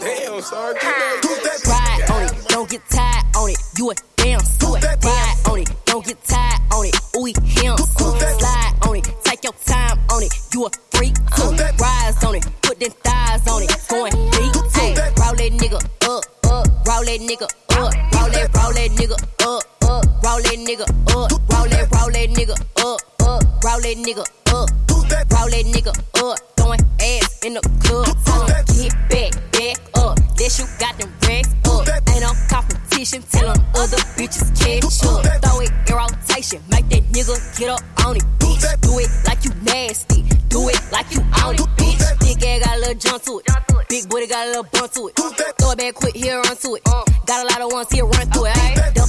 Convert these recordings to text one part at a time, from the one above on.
Damn, sorry. Ride on it, don't get tired on it. You a damn suit. Ride on it, don't get tired on it. Ooh, him. Slide on it, take your time on it. You a freak too. Rise on it, put them thighs on it. Going deep too. Roll that nigga up, up. Roll that nigga up. Roll that, roll that nigga up, up. Roll that nigga up. Roll that nigga up. Roll that nigga up. Throwing ass in the club. Tell him get back, back up. That you got them racks up. Ain't no competition. Tell them other bitches catch up. Throw it in rotation. Make that nigga get up on it, bitch. Do it like you nasty. Do it like you on it, bitch. Big ass got a little jump to it. Big booty got a little bump to it. Throw it back quick, here run to it. Got a lot of ones here, run through it.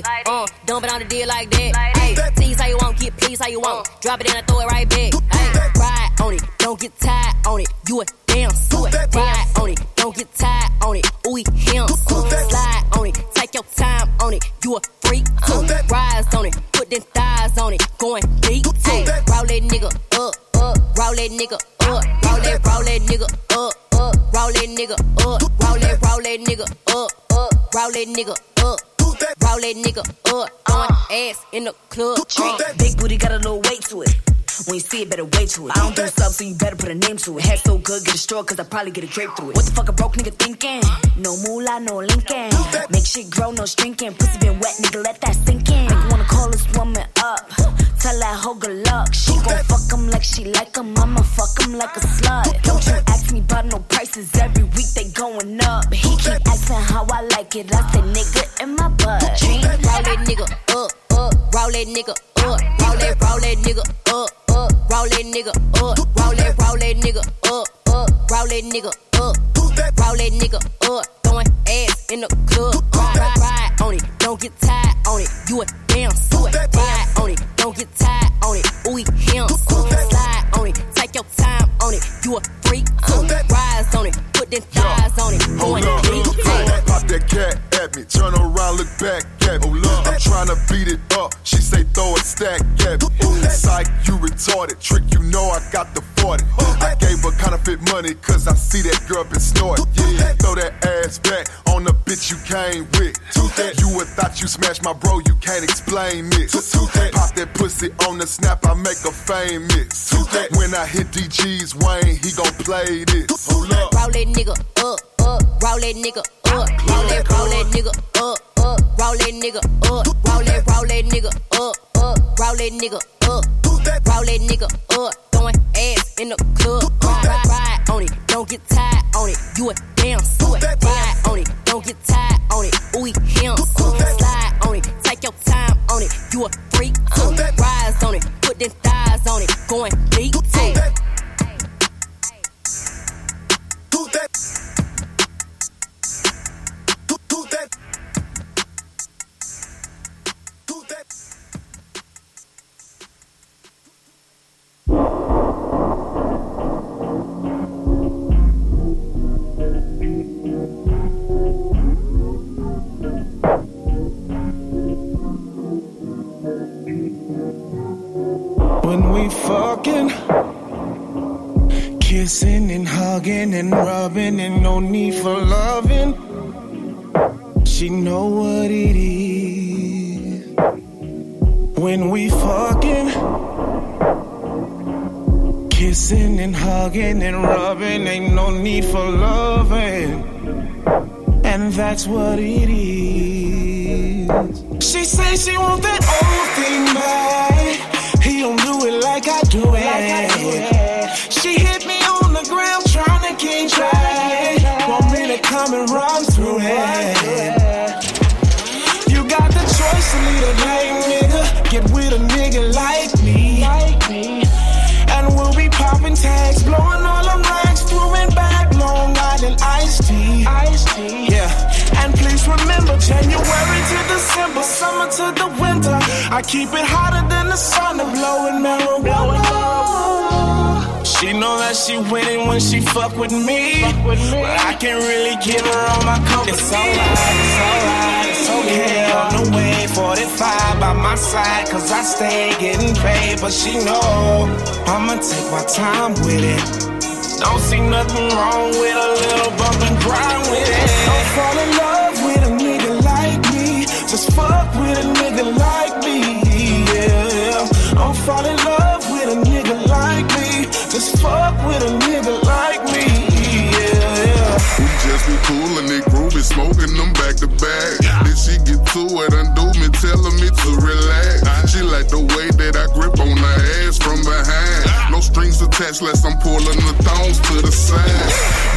Ay. Dumping on the like this. Uh, dumping on the deal like that. Hey, tease how you want, get please how you want. Drop it in and throw it right back. Hey, ride on it, don't get tired on it. You a damn suit. Ride on it, don't get tired on it. Ooh, him. Slide on it, take your time on it. You a freak too. Rise on it, put them thighs on it. Going deep too. Roll that nigga up, up. Roll that nigga up. Roll that, roll that nigga up, up. Roll that nigga up. Roll that, roll that nigga up, up. Roll that nigga up. Roll that nigga up, throwing ass in the club. Uh. Big booty got a little weight to it. When you see it, better wait to it. I don't do sub, so you better put a name to it. Head so good, get a straw, cause I probably get a drape through it. What the fuck a broke nigga thinking? No moolah, no linking. Make shit grow, no shrinking. Pussy been wet, nigga, let that sink in. Make wanna call this woman up. Tell that hoe good luck. She gon' fuck him like she like him. I'ma fuck him like a slut. Don't you ask me about no prices. Every week they going up. He keep asking how I like it. I say nigga in my butt. Roll that nigga up, up. Roll that nigga up. Roll that, roll that nigga up. Roll that nigga up. Roll that, roll that nigga up, up. Roll that nigga up. Roll that nigga up. Throwing ass in the club. Uh, ride, ride on it, don't get tired on it. You a damn suit. Ride on it, don't get tired on it. Ooh, him. Slide on it, take your time on it. You a freak too. Rise on it, put them thighs on it. Hold up, pop that cat at me. Turn around, look back at me. I'm trying to beat it up. She say throw a stack at me. Psych, you retarded. Trick, you know I got the 40. I gave her counterfeit money cause I see that girl been snorting. Yeah, throw that ass back on the bitch you came with. You would thought you smashed my bro, you can't explain this. Pop that pussy on the snap, I make a famous. When I hit DG's Wayne, he gon' play this. Roll that nigga up, up. Roll that nigga up. Roll that, roll that nigga up, up. Roll that nigga up. Roll that, roll that nigga up, up. Roll that nigga up. Roll that nigga up. Throwing ass in the club. Uh, ride, ride on it, don't get tired on it. You a damn suit. Ride on it, don't get tired on it. Ooh, him. Slide on it, take your time on it. You a freak. Rise on it, put them thighs on it. Going deep When we fucking kissing and hugging and rubbing and no need for loving. She know what it is. When we fucking kissing and hugging and rubbing ain't no need for loving. And that's what it is. She says she want that old thing back. Like I do it. She hit me on the ground trying to keep track. Want me to come and run through it. You got the choice to lead a lame nigga. Get with a nigga like me. And we'll be popping tags, blowing all them rags, throwing back Long Island iced tea. Yeah. And please remember January to December, summer to the. Keep it hotter than the sun, I'm blowing marijuana. She know that she she winning when she fuck with me. But I can't really give her all my company. It's alright, it's alright, it's okay. On the way, 45 by my side, cause I stay getting paid. But she know I'ma take my time with it. Don't see nothing wrong with a little bump and grind with it. Don't fall in love Don't groovy, smoking them back to back. Then she get to it, undo me, telling me to relax. She like the way that I grip on her ass from behind. No strings attached, less I'm pulling the thongs to the side.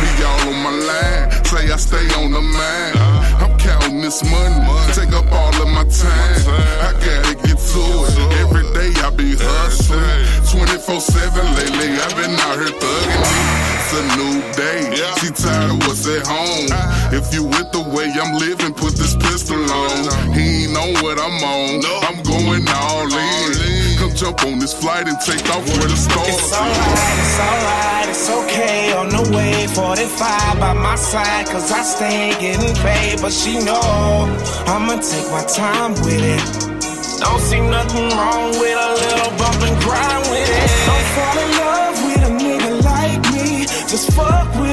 Be all on my line, say I stay on the mind. I'm counting this money, take up all of my time. I gotta get to it. Every day I be hustling. 24 7 lately, I've been out here thugging a new day. She tired of what's at home. Uh. If you with the way I'm living, put this pistol on. He ain't on what I'm on. No. I'm going all in. Come jump on this flight and take off where the stars It's alright, it's alright, it's okay. On the way, 45 by my side, cause I stay getting paid. But she know I'ma take my time with it. Don't see nothing wrong with a little bump and grind with it. Don't fall fuck with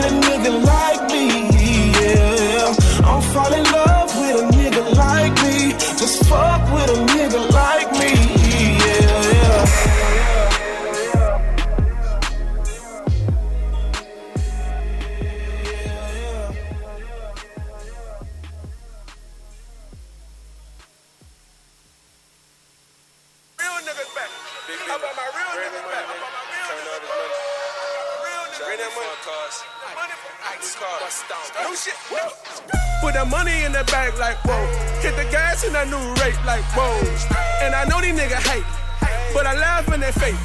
Shit. Put the money in the bag like whoa. Hit the gas in that new Wraith like whoa. And I know these niggas hate, but I laugh in their face.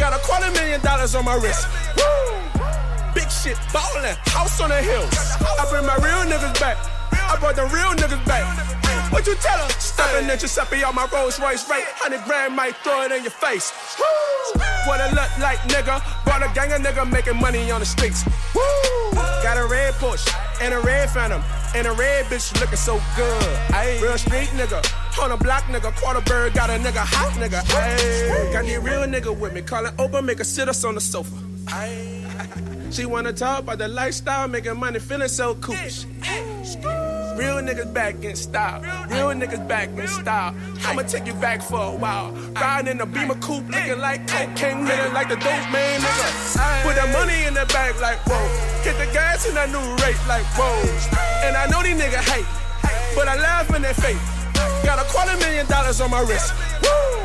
Got a quarter million dollars on my wrist. Woo! Big shit, ballin', house on the hills. I bring my real niggas back. I brought the real niggas back. What you tell her? Steppin' at Giuseppe on my Rolls Royce Wraith. 100 grand might throw it in your face. Woo! What it look like, nigga? Brought a gang of nigga making money on the streets. Woo! Got a red Porsche and a red Phantom. And a red bitch looking so good. Ayy, real street nigga. On a block nigga. Quarter bird got a nigga hot nigga. Ayy, got the real nigga with me. Call it open, make her sit us on the sofa. Ayy. She wanna talk about the lifestyle, making money, feeling so cool. Real niggas back in style. Real niggas back in style. I'ma take you back for a while. Riding in a beamer coupe, looking like cocaine, hitting like the dope man, nigga. Put that money in the bag like whoa. Hit the gas in a new Wraith like whoa. And I know these niggas hate, but I laugh in their face. Got a quarter million dollars on my wrist. Woo!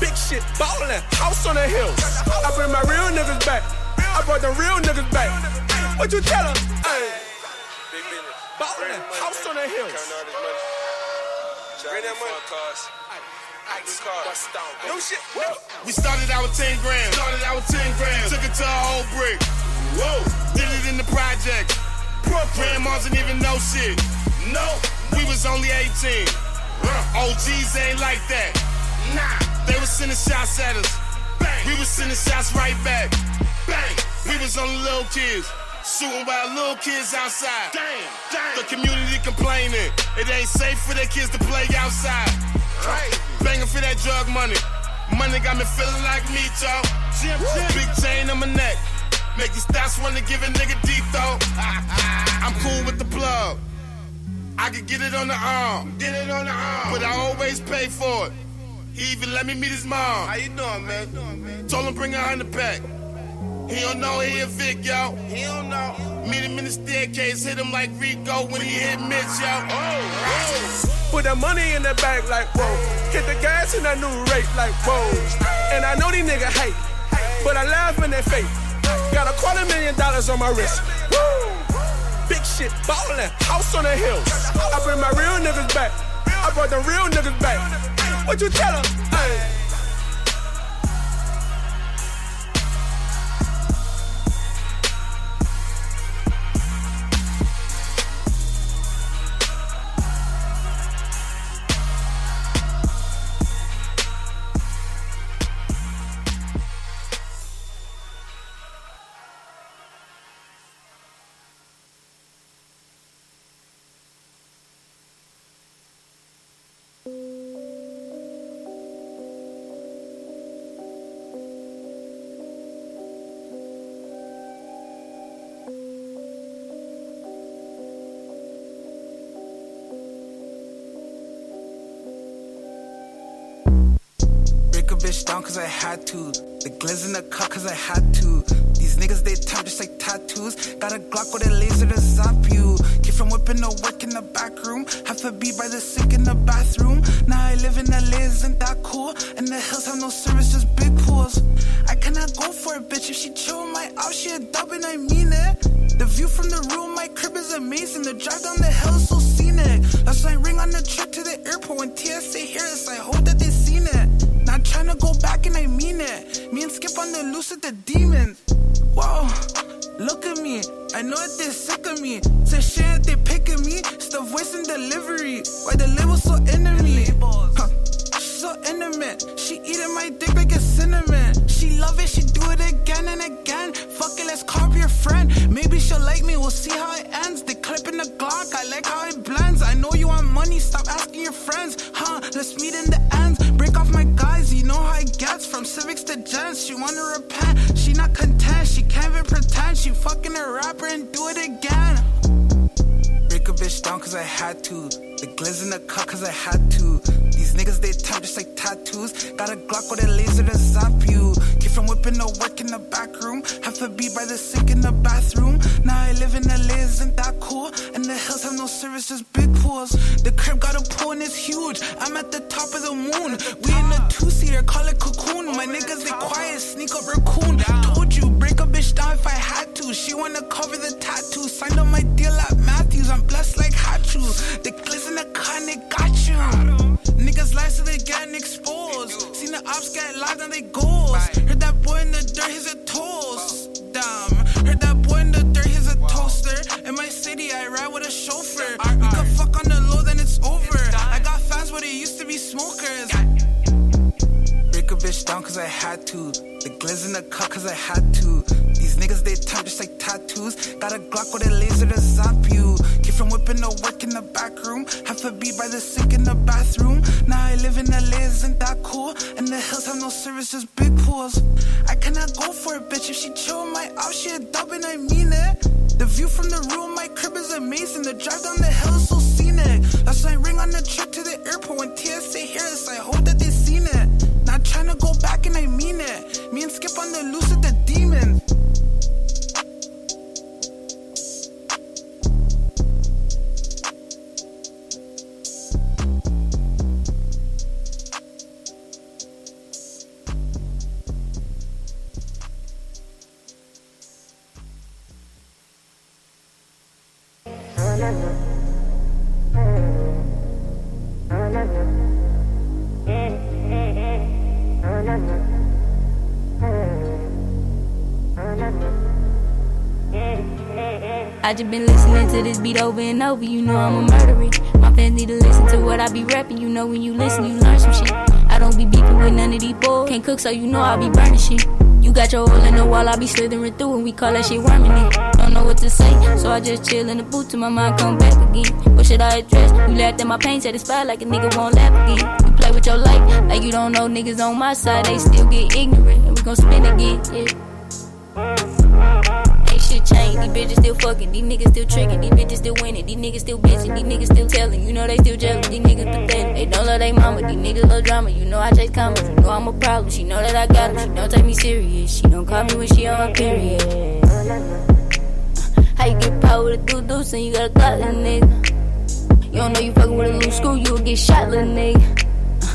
Big shit, ballin', house on the hill. I bring my real niggas back. I brought the real niggas back. What you tell 'em? Ayy. Big business. Ballin', house on the hills. Count all this money. Bring that money, cars. New car. No shit. We started out with 10 grams. Started out with 10 grams. Took it to a whole brick. Whoa. Did it in the project. Grandmas didn't even know shit. No. We was only 18. OGs ain't like that. Nah. They was sending shots at us. Bang. We was sending shots right back. Bang. Was only little kids. Shooting while little kids outside. Damn, damn. The community complaining. It ain't safe for their kids to play outside. Crazy. Banging for that drug money. Money got me feeling like me, Joe. Big chain on my neck. Make these stats wanna give a nigga deep though. I'm cool with the plug. I could get it on the arm. Get it on the arm. But I always pay for it. He even let me meet his mom. How you doing, man? doing man Told him bring a hundred pack. He don't know he a Vic, yo. He don't know. Meet him in the staircase, hit him like Rico when he hit Mitch, yo. Oh, Put that money in the bag like whoa. Hit the gas in that new Wraith like whoa. And I know these niggas hate, but I laugh in their face. Got a quarter million dollars on my wrist. Woo! Big shit, ballin', house on the hill. I bring my real niggas back. I brought the real niggas back. What you tell 'em? Ayy. Cause I had to. The glizz in the cup cause I had to. These niggas, they time just like tattoos. Got a Glock with a laser to zap you. Keep from whipping no work in the back room. Have to be by the sink in the bathroom. Now I live in LA, isn't that cool? And the hills have no service, just big pools. I cannot go for a bitch if she chill my out, she a dub and I mean it. The view from the room, my crib is amazing. The drive down the hill is so scenic. Why I ring on the trip to the airport when TSA hears. I hope that they. To go back and I mean it. Me and Skip on the loose with the demons. Whoa, look at me. I know that they're sick of me. Say shit that they picking me. It's the voice and delivery. Why the label's so me? Huh. So intimate. She eating my dick like a cinnamon. She love it, she do it again and again. Fuck it, let's copy your friend. Maybe she'll like me, we'll see how it ends. They clip in the Glock, I like how it blends. I know you want money, stop asking your friends. Huh, let's meet in the ends. Break off my guys, you know how it gets. From civics to gents, she wanna repent. She not content, she can't even pretend. She fucking a rapper and do it again. A bitch down cause I had to. The glizz in the cup cause I had to. These niggas, they time just like tattoos. Got a Glock with a laser to zap you. Keep from whipping no work in the back room. Have to be by the sink in the bathroom. Now I live in LA, isn't that cool? And the hills have no service, just big pools. The crib got a pool and it's huge. I'm at the top of the moon. We in a two seater, call it cocoon. My niggas, they quiet, sneak up raccoon. Told you, down if I had to. She wanna cover the tattoo. Signed on my deal at Matthews. I'm blessed like Hachu. The glitz in the car, they got you. Niggas lie so they getting exposed. Seen the ops get live and they goals. Heard that boy in the dirt, he's a toast. Damn. Heard that boy in the dirt, he's a toaster. In my city, I ride with a chauffeur. We could fuck on the low, then it's over. I got fans, but they used to be smokers. A bitch down cause I had to. The glizz in the cup cause I had to. These niggas, they time just like tattoos. Got a Glock with a laser to zap you. Keep from whipping no work in the back room. Have to be by the sink in the bathroom. Now I live in LA, isn't that cool? And the hills have no service, just big pools. I cannot go for a bitch if she chill my out, she a dub and I mean it. The view from the room, my crib is amazing. The drive down the hill is so scenic. Why I ring on the trip to the airport when TSA hears. I hope that they. Not trying to go back and I mean it. Me and Skip on the loose with the demons. I just been listening to this beat over and over. You know I'm a murderer. My fans need to listen to what I be rapping. You know when you listen, you learn some shit. I don't be beefing with none of these boys. Can't cook, so you know I be burning shit. You got your hole in the wall, I be slithering through, and we call that shit worming it. Don't know what to say, so I just chill in the booth till my mind come back again. What should I address? You laughed at my pain, satisfied like a nigga won't laugh again. You play with your life like you don't know niggas on my side, they still get ignorant, and we gon' spin again. Yeah. These bitches still fucking. These niggas still tricking. These bitches still winning. These niggas still bitching. These niggas still telling. You know they still jealous. These niggas pathetic. They don't love they mama. These niggas love drama. You know I chase commas. You know I'm a problem. She know that I got them. She don't take me serious. She don't call me when she on her period. How you get power with a doo deuce and you got a clock, little nigga? You don't know you fucking with a loose screw, you will get shot, little nigga.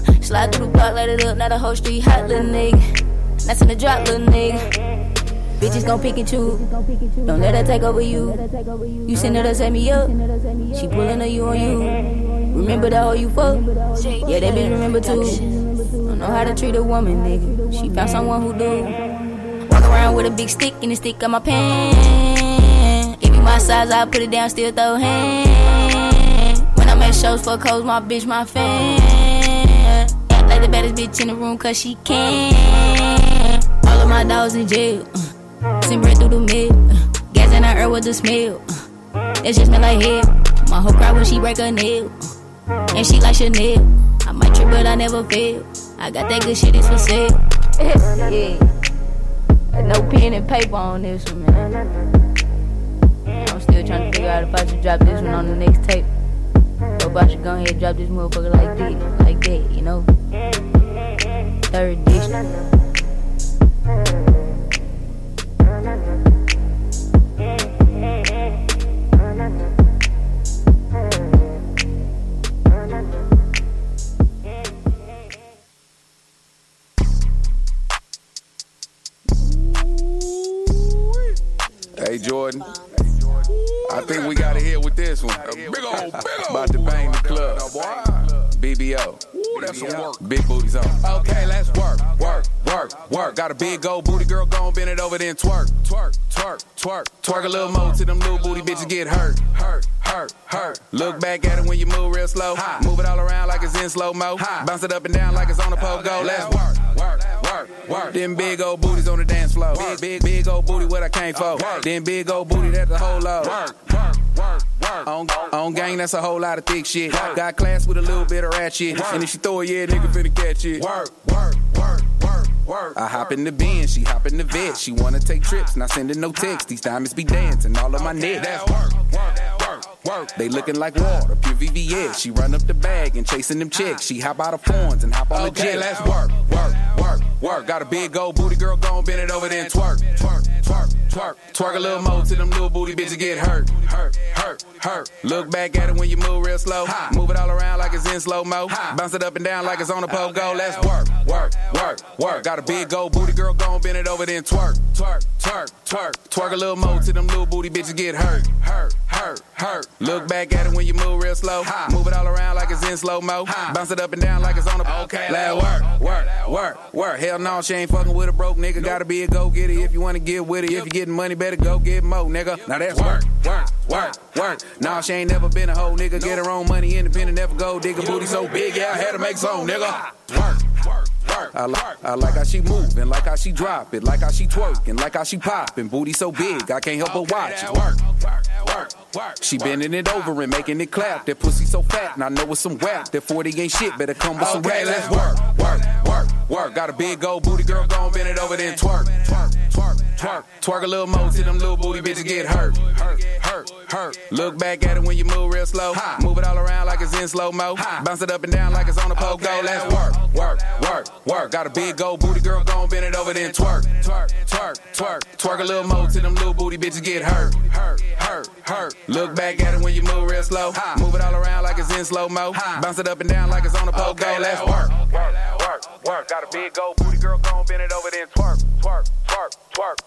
Uh, Slide through the block, light it up, now the whole street hot, little nigga. That's in the drop, little nigga. Bitches gon' pick and choose. Don't let her take over you. You send her to set me up. She pulling a you on you. Remember that hoe you fuck? Yeah, that bitch remember too. Don't know how to treat a woman, nigga. She found someone who do. Walk around with a big stick and a stick on my pants. Give me my size, I put it down, still throw hands. When I make shows for codes, my bitch, my fan. Act like the baddest bitch in the room, cause she can. All of my dogs in jail. Uh, Simmering through the mail. Uh, gas in her ear with the smell. Uh, that shit smell like hell. My whole cry when she break a nail. Uh, and she like Chanel. I might trip, but I never fail. I got that good shit, it's for sale. yeah. No pen and paper on this one, man. I'm still trying to figure out if I should drop this one on the next tape. Or if I should go ahead and drop this motherfucker like this, like that, you know? third edition. Hey Jordan, I think we gotta hit with this one. Big old, big old. About to bang the club. BBO. That's some work. Big booties on. Okay, let's work, work, work, work. Got a big old booty girl, gon' bend it over then twerk, twerk, twerk, twerk. Twerk a little more till them little booty bitches get hurt, hurt, hurt, hurt. Look back at it when you move real slow. Move it all around like it's in slow mo. Bounce it up and down like it's on a pogo. Let's work, work, work, work. Them big old booties on the dance floor. Big, big, big old booty what I came for. Them big old booty that's the whole load. Work, work, work, work. On, on gang, that's a whole lot of thick shit. Got class with a little bit of ratchet. And if she throw it, yeah, nigga finna catch it. Work, work, work, work, work. I hop in the bin, she hop in the vet. She wanna take trips, not sending no texts. These diamonds be dancing all of my neck. That's work, work, work, work. They looking like water, pure VVS. She run up the bag and chasing them chicks. She hop out of phones and hop on the jet. Let's work, work, work, work. Got a big old booty girl, gon' bend it over then twerk, twerk, twerk, twerk. Twerk a little more till them little booty bitches get hurt, hurt, hurt, hurt. Look back at it when you move real slow. Move it all around like it's in slow mo. Bounce it up and down like it's on a pogo. Let's work, work, work, work. Got a big old booty girl, gon' bend it over then twerk, twerk, twerk, twerk. Twerk a little more till them little booty bitches get hurt, hurt, hurt, hurt. Look back at it when you move real slow. Move it all around like it's in slow mo. Bounce it up and down like it's on a okay. Let work, work, work, work. Hell no, she ain't fucking with a broke nigga. Gotta be a go getter if you wanna get with it. If you getting money, better go get more, nigga. Now that's work, work, work, work. Nah, she ain't never been a hoe, nigga. Get her own money, independent, never go dig digger. Booty so big, yeah, I had to make some, nigga. Work, work. I like, I like how she move and like how she drop it, like how she twerk and like how she pop and booty so big I can't help but watch it. Work, work, work. She bending it over and making it clap. That pussy so fat and I know it's some whack. That 40 ain't shit, better come with some rap. Let's work, work, work, work. Got a big old booty girl, gon' bend it over then twerk, twerk, twerk, twerk. Twerk a little more till them little booty bitches get hurt, hurt, hurt, hurt. Look back at it when you move real slow. Move it all around like it's in slow mo. Bounce it up and down like it's on a pogo. Let's work, work, work, work. Got a big old booty girl, gon' bend it over then twerk, twerk, twerk, twerk. Twerk a little more till them little booty bitches get hurt, hurt, hurt, hurt. Look back at it when you move real slow. Move it all around like it's in slow mo. Bounce it up and down like it's on a pogo. Let's work, work, work, work. Got a big old booty girl, gon' bend it over then twerk, twerk, twerk, twerk.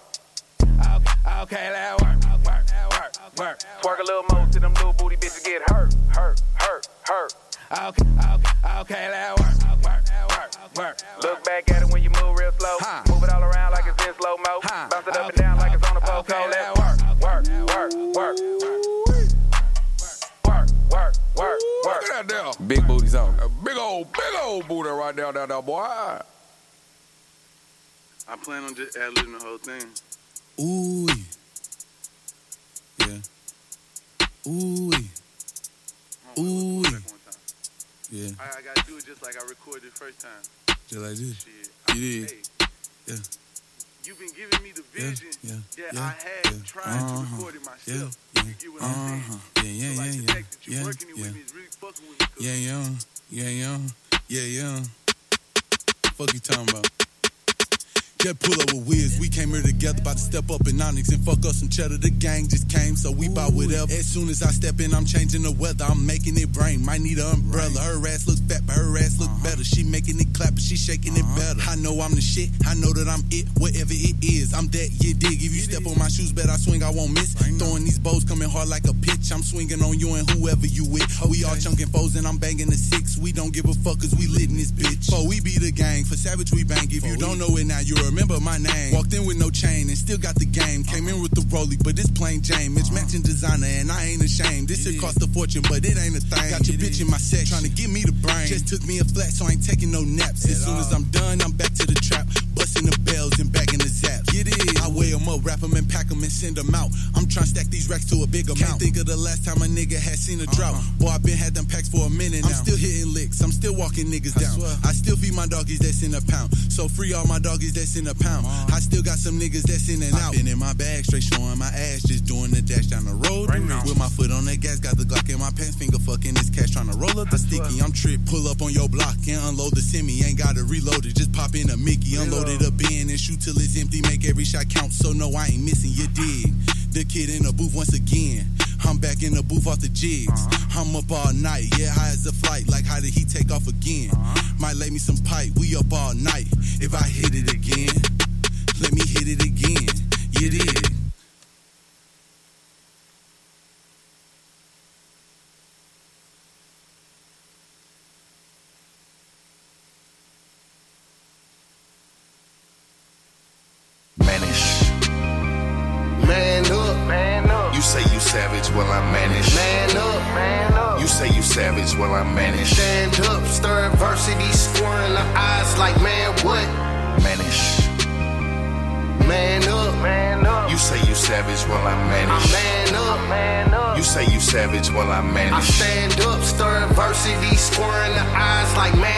Okay, okay, let work, work, work, work. Twerk a little more till them little booty bitches get hurt, hurt, hurt, hurt. Okay, okay, okay, let work, work, work, work. Look back at it when you move real slow. Move it all around like it's in slow mo. Bounce it up and down like it's on a pogo. Let's work, work, work, work. Work, work, work, work. Look at that there. Big booties on. A big old, big old booty right down there, there, boy. I plan on just ad libbing the whole thing. Ooh. Yeah. Ooh. Ooh. Yeah. I, I gotta do it just like I recorded the first time. Just like this. Shit. You did. Hey, Yeah. You've been giving me the Yeah, vision yeah, that yeah, I had yeah. trying Uh-huh. to record it Yeah, myself. yeah. You get what I'm saying? Uh-huh. Yeah, yeah, so like yeah, the yeah. fact that you're Yeah, working it yeah. with me is really fucking with me. Yeah, yeah. Yeah, yeah. Yeah, yeah. Fuck you talking about? Just pull up with Wiz. We came here together, about to step up in Onyx and fuck up some cheddar. The gang just came, so we bought whatever. As soon as I step in, I'm changing the weather. I'm making it rain. Might need an umbrella. Her ass looks fat, but her ass look better. She making it clap, but she shaking it better. I know I'm the shit. I know that I'm it. Whatever it is, I'm that. You dig? If you step on my shoes, bet I swing. I won't miss. Throwing these bows coming hard like a pitch. I'm swinging on you and whoever you with. We all chunking foes and I'm banging the six. We don't give a fuck 'cause we lit in this bitch. For we be the gang. For Savage we bang. If you don't know it now, you remember my name. Walked in with no chain and still got the game. Came in with the rollie, but it's plain Jane. Mitch matching designer and I ain't ashamed. This shit cost a fortune, but it ain't a thing. Got your bitch in my sex, trying to give me the brain. Just took me a flat, so I ain't taking no naps. As soon as I'm done, I'm back to the trap. Busting the bells and weigh 'em up, wrap 'em and pack 'em and send 'em out. I'm tryna stack these racks to a big amount. Can't think of the last time a nigga had seen a uh-uh. drought. Boy, I been had them packs for a minute now. I'm still hitting licks, I'm still walking niggas down. I still feed my doggies that's in a pound. So free all my doggies that's in a pound. Uh-huh. I still got some niggas that's in and out. Been in my bag, straight showing my ass, just doing the dash down the road. Right now. With my foot on the gas, got the Glock in my pants, finger fucking this cash, trying to roll up the sticky. I'm trip, pull up on your block and unload the semi. Ain't gotta reload it, just pop in a Mickey, unload it up in and shoot till it's empty. Make every shot count, so no, I ain't missing. You dig? The kid in the booth once again. I'm back in the booth off the jigs. Uh-huh. I'm up all night, yeah, high as a flight. Like, how did he take off again? Uh-huh. Might lay me some pipe, we up all night. If I hit it again, let me hit it again. You dig? Well I'm managed. I stand up, stir adversity, squaring the eyes like man.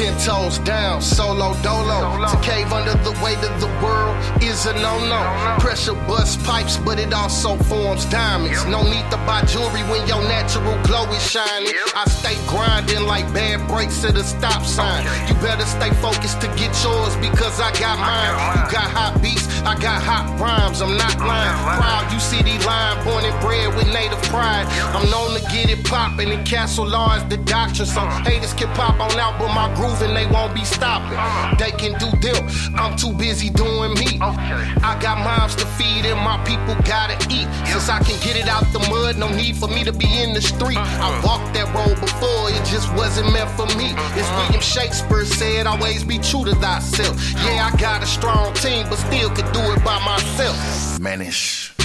Ten toes down, solo dolo. To cave under the weight of the world is a no no. Pressure bust pipes, but it also forms diamonds. No need to buy jewelry when your natural glow is shining. I stay grinding like bad brakes at a stop sign. You better stay focused to get yours because I got mine. You got hot beats, I got hot rhymes. I'm not lying. Proud, you city line, born and bred with native pride. I'm known to get it poppin' in Castle Law is the doctrine. So haters can pop on out, but my groove and they won't be stopping. They can do them. I'm too busy doing me. I got moms to feed and my people gotta eat. Since I can get it out the mud, no need for me to be in the street. Uh-huh. I walked that road before, it just wasn't meant for me. Uh-huh. As William Shakespeare said, always be true to thyself. Yeah, I got a strong team, but still could do it by myself. Manish.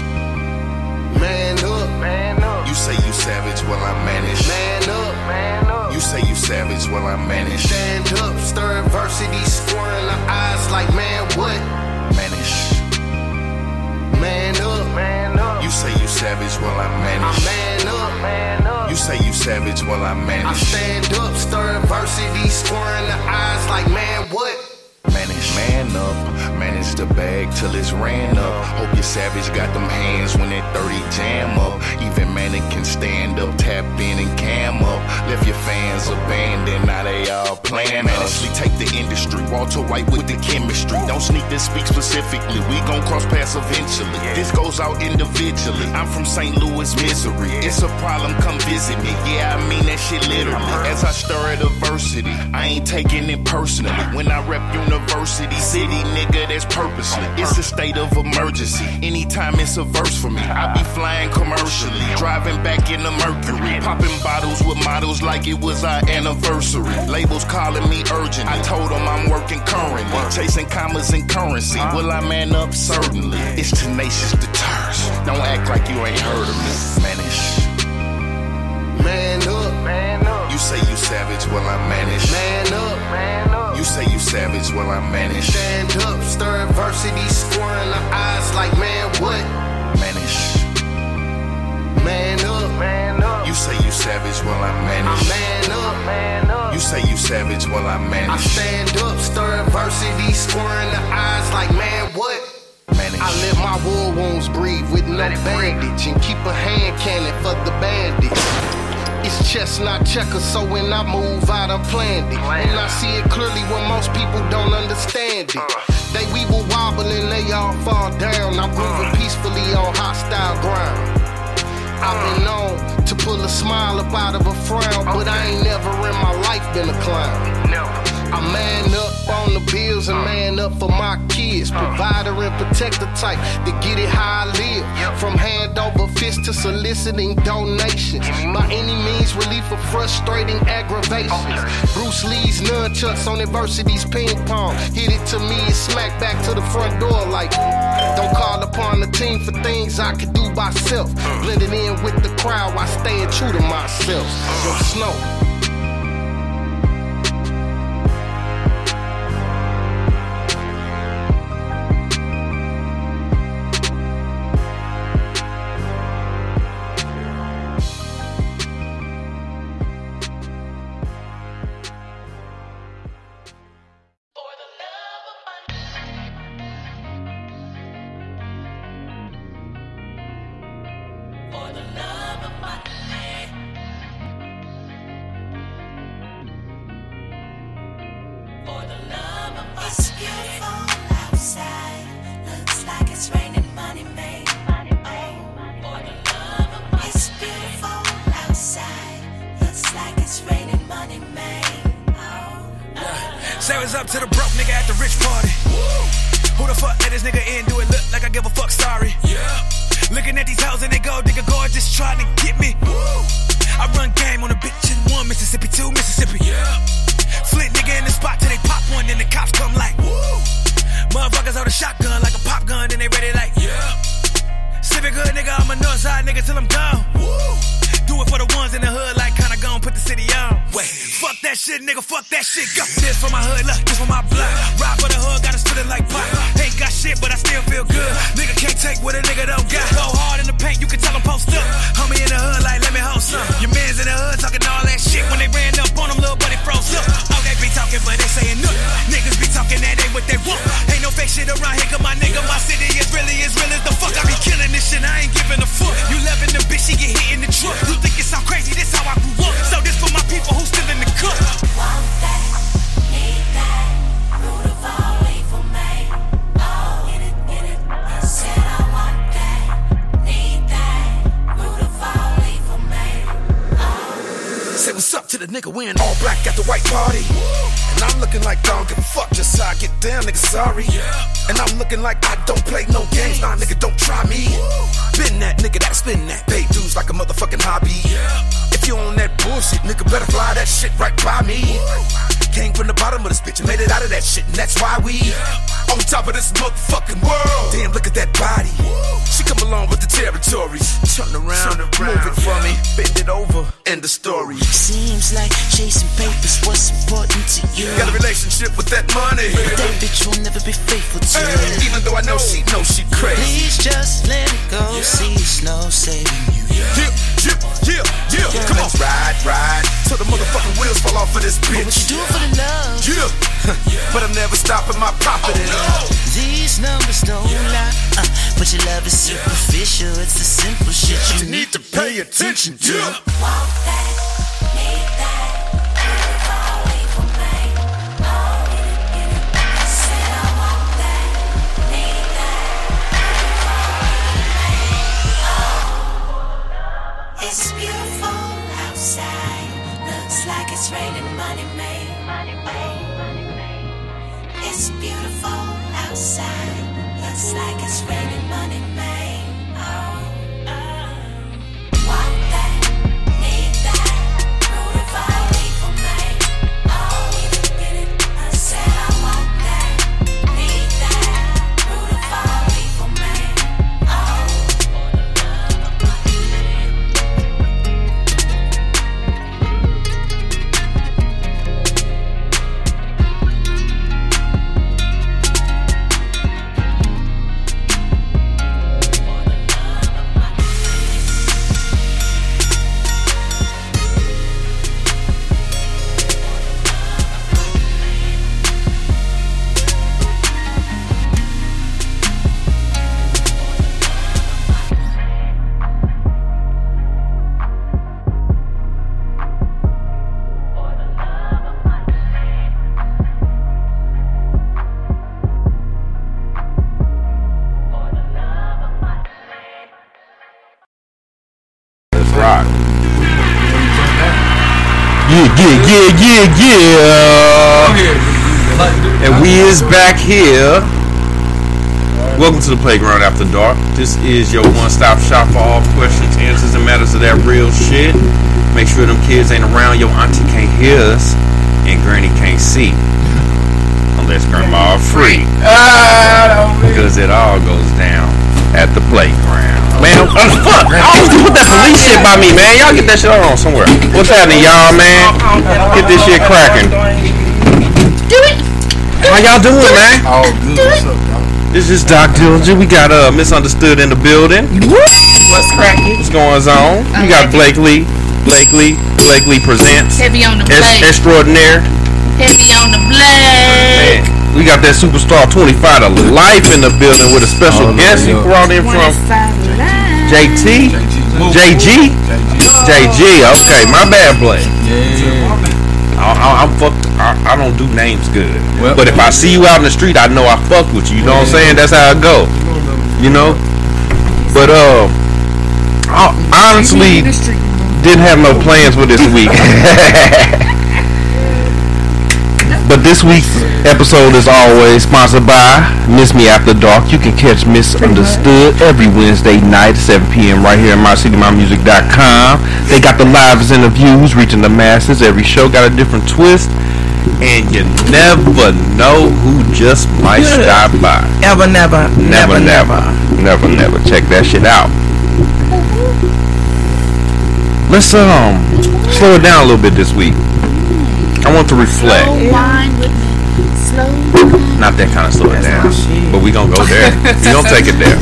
Man up. Man up. You say you savage, well I'm managed. Man up. Man up. You say you savage, well I'm managed. Stand up, stir adversity, squaring the eyes like man what? Manish. Man up. Man up. You say you savage, well I'm managed. man up. Man up. You say you savage, well I'm managed. I stand up, stir adversity, squaring the eyes like man what? Manage, man up, manage the bag till it's ran up. Hope your savage got them hands when that 30 jam up. Even mannequin stand up, tap in and cam up. Left your fans abandoned, now they all playing Managely take the industry, Walter White with the chemistry. Don't sneak this speak specifically, we gon' cross paths eventually. This goes out individually. I'm from St. Louis, Missouri. It's a problem, come visit me. Yeah, I mean that shit literally. As I stir adversity, I ain't taking it personally. When I rep University City, nigga, that's purposely. It's a state of emergency. Anytime it's a verse for me, I be flying commercially. Driving back in the Mercury. Popping bottles with models like it was our anniversary. Labels calling me urgent. I told them I'm working currently. Chasing commas and currency. Will I man up? Certainly. It's tenacious deters. Don't act like you ain't heard of me. Manish. Man up. Man up. You say you savage, well I'm managed. Man up. Man up. You say you savage, well I'm managed. Stand up, stir adversity, squaring the eyes like man what? Manish. Man up. Man up. You say you savage, well I'm managed. man up. Man up. You say you savage, well I'm managed. I stand up, stir adversity, squaring the eyes like man what? Manage. I let my war wounds breathe with no bandage and keep a hand cannon for the bandits. It's chestnut checkers, so when I move, I done planned it. And I see it clearly when most people don't understand it. Uh. They we will wobble and they all fall down. I'm uh. moving peacefully on hostile ground. Uh. I've been known to pull a smile up out of a frown, but I ain't never in my life been a clown. I man up on the bills and man up for my kids. Provider and protector type to get it how I live. From hand over fist to soliciting donations. By any means, relief of frustrating aggravations. Bruce Lee's nunchucks on adversity's ping pong. Hit it to me and smack back to the front door like. Don't call upon the team for things I could do myself. Blending in with the crowd while staying true to myself. Yo, Snow. Yeah, yeah, yeah, yeah. And we is back here. Welcome to the Playground After Dark. This is your one-stop shop for all questions, answers, and matters of that real shit. Make sure them kids ain't around. Your auntie can't hear us, and granny can't see. Unless grandma free. Because it all goes down at the playground man. Oh, fuck! I always put that police shit by me, man. Y'all get that shit on somewhere. What's happening, y'all, man? Get this shit cracking. Do it. How y'all doing, man? Oh, good. This is Doc Dillinger. We got uh, Misunderstood in the building. What's cracking? What's going on? We got Blakely. Blakely. Blakely presents. Heavy on the blade. Extraordinaire. Heavy on the blade. Man. We got that superstar 25 to life in the building with a special oh, guest you brought in from JT? JG? JG, okay, my bad, Blake. Yeah. I, am fucked. I, I, don't do names good. Well, but if I see you out in the street, I know I fuck with you. You know what I'm saying? That's how I go. You know? But, uh, I honestly didn't have no plans for this week. But this week's episode is always sponsored by Miss Me After Dark. You can catch Misunderstood every Wednesday night at 7 p.m. right here at mycitymymusic.com. They got the live interviews reaching the masses. Every show got a different twist. And you never know who just might stop by. Ever, never, Never, never, never, never. Check that shit out. Let's um slow it down a little bit this week. I want to reflect. wine with me. Slow. Not that kind of slow it down, but we gonna go there. we gonna take it there.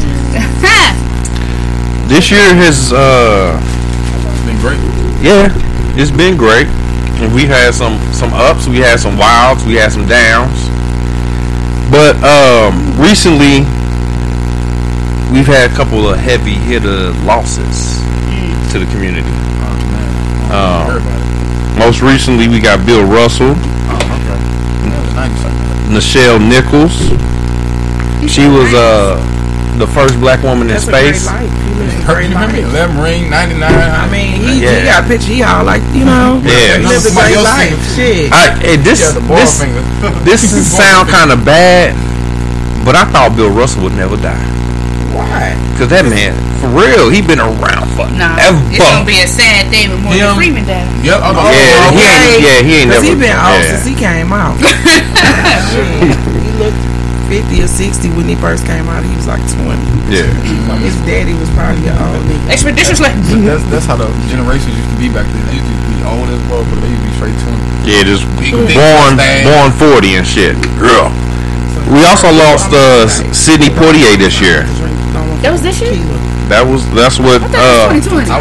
This year has uh been great. Yeah, it's been great. And we had some some ups, we had some wilds, we had some downs. But um recently we've had a couple of heavy hitter losses to the community. Um, most recently we got Bill Russell, Nichelle Nichols. She was uh the first black woman in That's a great space. life. He lives a great life. 11 ring, 99. I mean, he, yeah. he got a picture. He all like, you know, Yeah. he lived a great life. Shit. I, hey, this Yeah, this this is sound kind of bad, but I thought Bill Russell would never die. Why? Cause that man, for real, he been around for Nah, ever. it's gonna be a sad day when Morgan Freeman died. Yep, I'm Oh, Yeah, he ain't. okay. Yeah, he ain't Cause never. he been off yeah. since he came out. He looked 50 or 60 when he first came out. He was like 20. Yeah. His daddy was probably an old nigga. Expeditiously. That's, that's how the generations used to be back then. They used to be old as well, but they used to be straight 20. Yeah, just Big dick born mustache. born forty and shit. Girl. We also lost uh Sidney Poitier this year. That was this year? That was that's what uh 2020.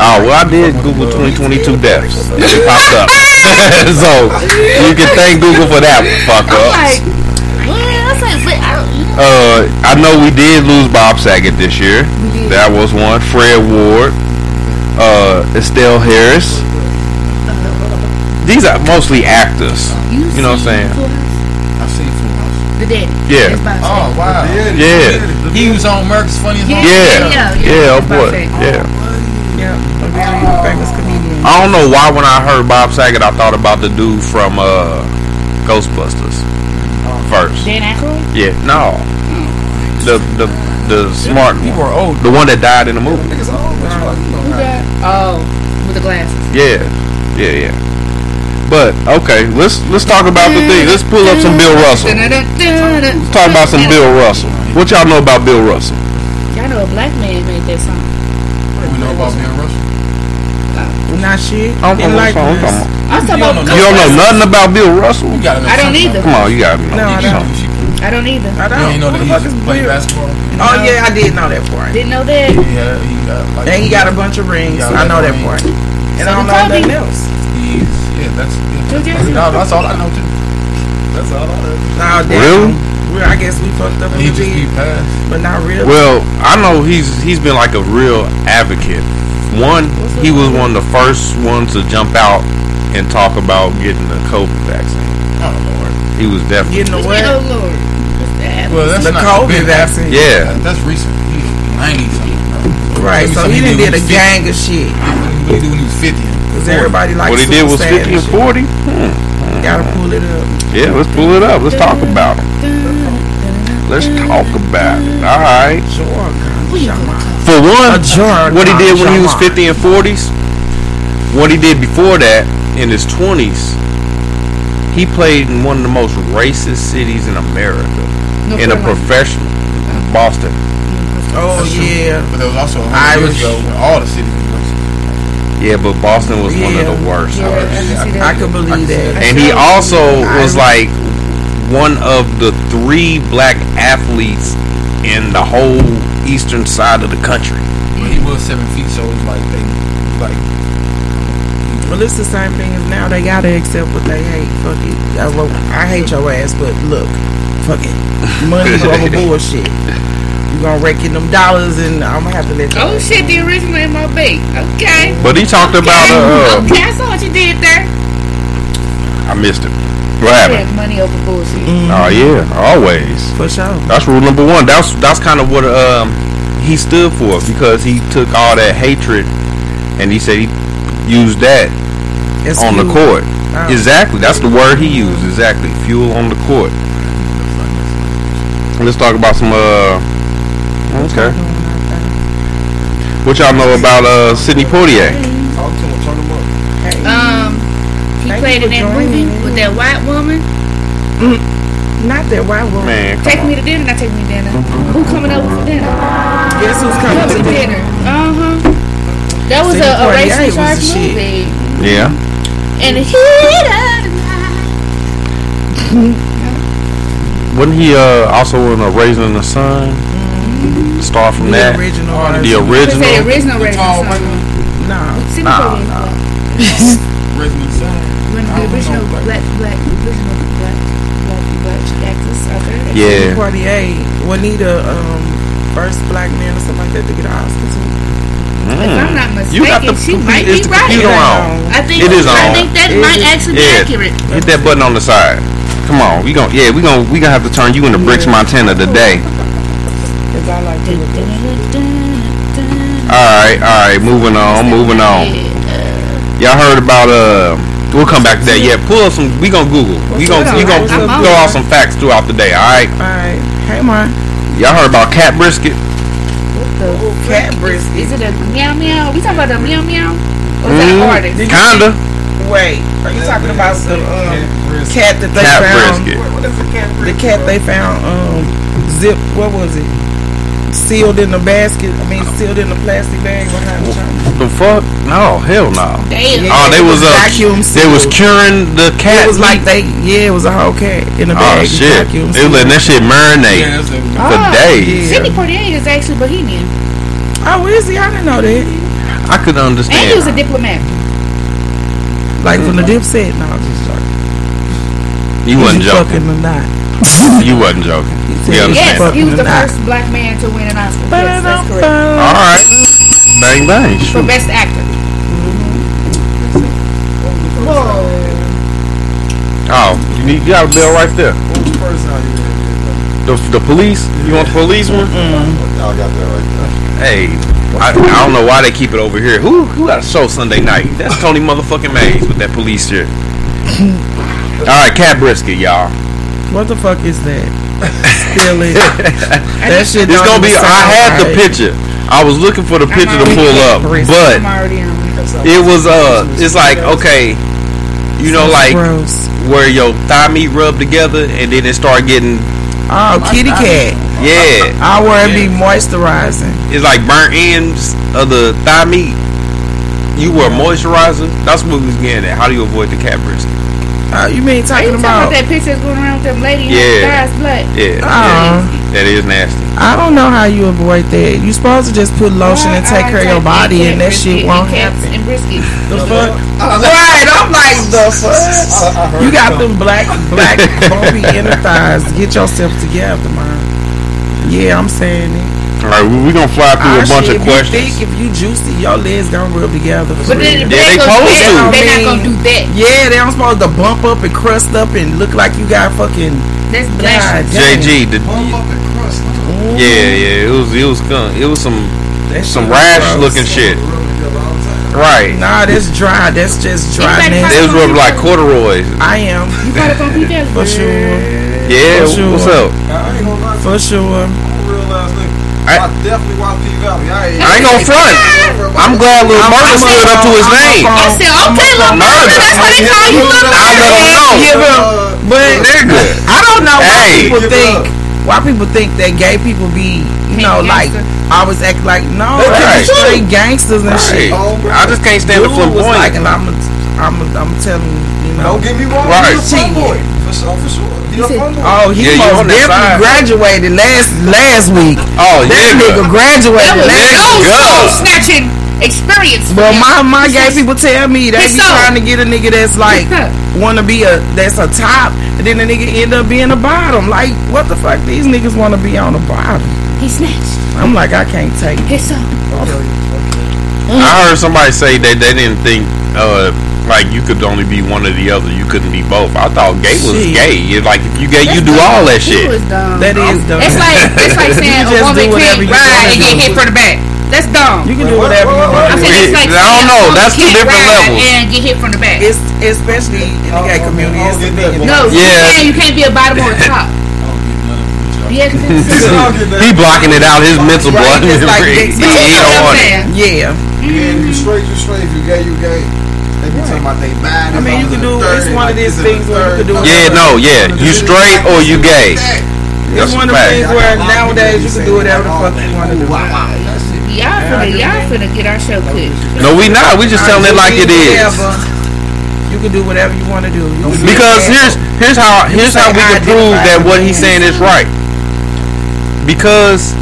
oh well I did Google 2022 deaths. It popped up. so you can thank Google for that fuck I'm up. like, I said, but I don't. Uh, I know we did lose Bob Saget this year. That was one. Fred Ward, uh, Estelle Harris. These are mostly actors. You know what I'm saying? I've seen Full House. The daddy. Yeah. That's Bob Oh, Saget. wow. Yeah. He was on America's Funniest Home. yeah, Yeah. yeah, Yeah, oh boy. Bob Saget. Yeah. Yeah, a very famous comedian. I don't know why when I heard Bob Saget, I thought about the dude from uh, Ghostbusters first. Dan Aykroyd? Yeah, no. The the the smart People are old. the one that died in the movie. Who died? Oh, with the glasses. Yeah, yeah, yeah. But okay, let's let's talk about the thing. Let's pull up some Bill Russell. Let's talk about some Bill Russell. What y'all know about Bill Russell? Y'all know a black man made that song. We know about Bill Russell. Not shit. I'm, Didn't like I'm- this. I'm- I'm talking You about. don't you don't know nothing about Bill Russell? You gotta know I don't either. Come on, you got me. No, I don't. I don't either. I don't. ain't know that Who he the fuck used is to play Bill? basketball. Oh yeah, I did know that part. Didn't know that. Yeah, he got like. And he got a bunch of rings. Yeah, I know that part. And So I don't know nothing else. He's, yeah, that's. New Jersey. No, that's all I know too. That's all I know. Nah, damn. Really? Well, I guess we fucked up a He little just keep bit, pass. but not really. Well, I know he's he's been like a real advocate. One, he was one of the first ones to jump out and talk about getting the COVID vaccine. Oh Lord. He was definitely Getting Oh away. Lord. What's that? Well, that's The not COVID vaccine. Yeah. That, that's recent. He was 90 something. Right, so something he done when did a was 50. gang of shit. What did he did when he was 50. Cause everybody likes what he did was fifty and forty. Hmm. Gotta pull it up. Yeah, let's pull it up. Let's talk about it. Let's talk about it. All right. For one, what he did when he was 50 and 40s, what he did before that in his 20s, he played in one of the most racist cities in America, North in a professional, Boston. Oh That's true. yeah. But there was also a Irish. years ago when all the cities were racist. Yeah, but Boston was one of the worst. Yeah, I can. I could believe that. And he also was like one of the three black athletes in the whole eastern side of the country. But he was seven feet, so it's like they like Well, it's the same thing as now. They gotta accept what they hate. Fuck it. I, wrote, I hate your ass, but look, fuck it. Money's over bullshit. You gonna rake in them dollars, and I'm gonna have to let. You. Oh shit, the original MOB. Okay. But he talked about Okay. uh, okay, I saw what you did there. I missed it. What happened? Yeah, money over bullshit. Oh yeah, always. For sure. That's rule number one. That's that's kind of what um he stood for because he took all that hatred and he said he used that As on the court. Oh. Exactly. That's the word he used. Exactly. Fuel on the court. Let's talk about some uh okay. What y'all know about uh Sidney Poitier? Um, he Thank played you in for that movie joining. with that white woman. Not that white woman. Man, come Take me to dinner. Not take me to dinner. Who coming over for dinner? Guess who's coming to dinner? Uh huh. That was Sidney a, a Poitier racially was the charged shit. movie. Yeah. And the heat of the Wasn't he uh also in a Raisin in the Sun? Star from The that. original The original. The original The tall racial white song. No. Sidney Nah, Poitier. Resident Son. One of the original black, black, original black, black, black actors out there. Yeah. Poitier, Juanita, um, first black man or something like that to get an Oscar too. If I'm not mistaken, You got the she might be the right. computer on? I think It is I on. think that Is might it? actually be Yeah. accurate. Hit that button on the side. Come on, we gon' yeah, we gon' we gonna have to turn you into Bricks Montana today. Cause I like to look Alright, alright, moving on, moving on. Y'all heard about uh we'll come back to that. Yeah, pull up some we gonna Google. We gonna we gonna I'm throw out some facts throughout the day, alright? Alright. Hey man. Y'all heard about cat brisket? What the cat brisket. Is it a meow meow? We talking about the meow meow? Or is Mm, that artist? kinda. Wait, are you talking about the um, cat that they found? Cat found? brisket. The cat they found um zip. What was it? Sealed in the basket. I mean, sealed in the plastic bag behind the shop. The fuck? No, hell no. Damn. Yeah, Oh, they it was uh, vacuum they was curing the cat. It was like they, yeah, it was a whole cat in a Oh bag. shit! vacuum They was letting that shit marinate Yeah, that's for Oh, days. Sidney Poitier is actually Bahamian. Oh, is he? I didn't know that. I could understand. And he was a diplomat. Like from the Dipset. No, I'm just joking. You wasn't joking. fucking or not? You wasn't joking. We said- Yes, he was the first black man to win an Oscar. Yes, that's correct. All right. Bang bang. For Shoot. best actor. Whoa. Oh, you need you got a bell right there. The, the police? You want the police one? Y'all got that right there. Hey, I, I don't know why they keep it over here. Who who got a show Sunday night? That's Tony motherfucking Mays with that police shit. All right, cat brisket, y'all. What the fuck is that? Spill it. that shit. It's gonna be. I sound had the picture. I was looking for the picture to pull up, brisket. but I'm already on it. it was uh, it's like okay, you know, like where your thigh meat rub together and then it start getting Oh, kitty cat. yeah, I wear it be moisturizing. it's like burnt ends of the thigh meat. You wear moisturizer. That's what we was getting at. How do you avoid the cat brisket? Oh, you mean Are you talking talking about about? that picture that's going around with them lady Yeah. and guy's blood? Yeah, oh. yeah, that is nasty. I don't know how you avoid that. You supposed to just put lotion and take care of your body, and that shit won't happen. And brisket. The fuck? Right, I'm like the fuck. You got them black, black, bumpy inner thighs. Get yourself together, man. Yeah, I'm saying it. All right, we, we gonna fly through a bunch of if you questions. thick, if you juicy, your legs gonna rub together. for But then real. Yeah, they gonna- supposed they're, to. they're not gonna do that. Yeah, they don't supposed to bump up and crust up and look like you got fucking. That's God blushing. damn. JG, the, yeah, yeah, it was it was it was some That some rash gross. looking shit. Right. Nah, that's dry. That's just dry. Anybody nasty. They was rubbing like corduroys. I am You probably gonna be there. for sure. Yeah, For sure. what's up? I ain't gonna lie to For sure. I'm I- I, definitely watch P Valley. I ain't, I ain't gonna front. I'm glad Lil I'm- Murder stood up to his I'm name. I said, okay, little murder. That's why they call you little I let him know. Give him, but Nigga. I don't know why people think why people think that gay people be you know like always act like no Right. they're straight gangsters and Right. shit. I just can't stand the Dude was like, flamboyant. and I'm, I'm, I'm telling you, you know. Don't get me wrong. Right. He's a fun boy. For sure, for sure. He's a. Oh, he Yeah, you most definitely side. graduated last last week. Oh, that yeah. nigga graduated last week. go. soul snatching experience. Well, my my He gay says- people tell me they be soul. trying to get a nigga that's like wanna be a that's a top, and then the nigga end up being a bottom. Like what the fuck? These niggas wanna be on the bottom. He snatched. I'm like, I can't take it. His soul. I heard somebody say that they didn't think uh like you could only be one or the other. You couldn't be both. I thought gay was Shit. gay. It's like if you gay, you do all that He shit. was dumb. That is dumb. It's like it's like saying You a just woman whatever can't you ride wanna and get do. hit from the back. That's dumb. You can do whatever you want. I said it's like I don't a know. woman That's two can't different ride levels. And get hit from the back. It's especially in the gay community. It's the men. no, Yeah. you saying you can't be a bottom or a top. Yeah, 'cause it's- He blocking it out his mental blood It's like memory. Dixie. He You ain't know what I'm it. saying? Yeah. Yeah, you mm-hmm. straight, you straight. If you gay, you gay. They be talking about they bad. I mean, you can do. It's one of these things where you can do. Yeah, no, yeah. You straight or you gay. That's It's one of the things where nowadays you can do whatever the fuck you want to do. Y'all finna, y'all finna get our show cooked. No, we not. We just telling it like it is. You can do whatever you want to do. You can be Because here's here's how here's how we can prove that what he's saying is right. Because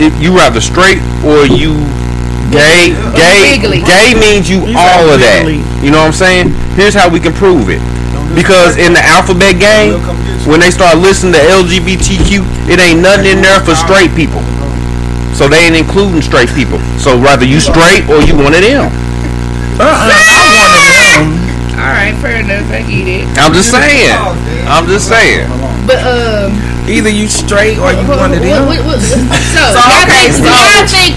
if you rather straight or you gay, gay, Wiggly. gay means you He's all of that. You know what I'm saying? Here's how we can prove it. Because in the alphabet game, when they start listening to LGBTQ, it ain't nothing in there for straight people. So they ain't including straight people. So rather you straight or you one of them. Uh-uh, I'm one of them. All right, fair enough. I get it. I'm just saying. I'm just saying. But um, Either you straight or you one of them. what, what, what, so, So, y'all okay, think, so- y'all think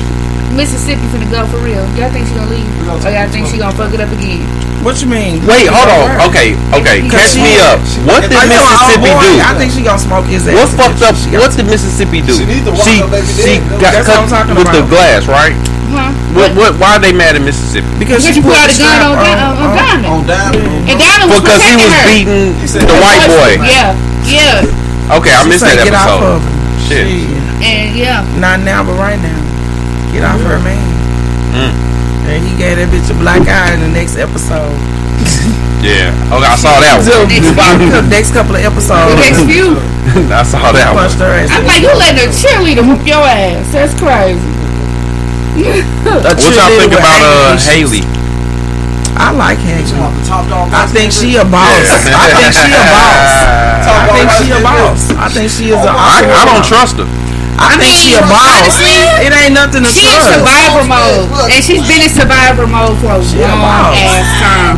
Mississippi finna go for real? Y'all think she gonna leave, or oh, y'all think she gonna fuck it up again? What you mean? Wait, hold on. Okay, okay. Catch me up. What did Are you talking about Mississippi boy? do? I think she gonna smoke his ass. What fucked up? What did Mississippi do? She need to She baby she got That's what I'm cut talking with the glass, right? Huh? What what? Why are they mad at Mississippi? Because Because she you put put out a gun on, on, on, on. Diamond. On diamond. And Diamond was Because he was her. beating the white boy. Yeah, yeah, Okay, I She missed say, that get off episode. of him. Shit. and yeah. Not now, but right now. Get off her man. Mm. And he gave that bitch a black eye in the next episode. Yeah. Okay, I saw that one. about the next couple of episodes. The next few. I saw that one. Punched her ass. I'm like, you letting a cheerleader whoop your ass. That's crazy. What y'all think about uh. Haley? I like Haley. The top dog. I think she a boss. I think she a boss. I think she a boss. I think she is a. I, I don't trust her. I think she a mean, boss. honestly, it ain't nothing to She in trust. survivor mode, and she's been in survivor mode for a a long boss. ass time.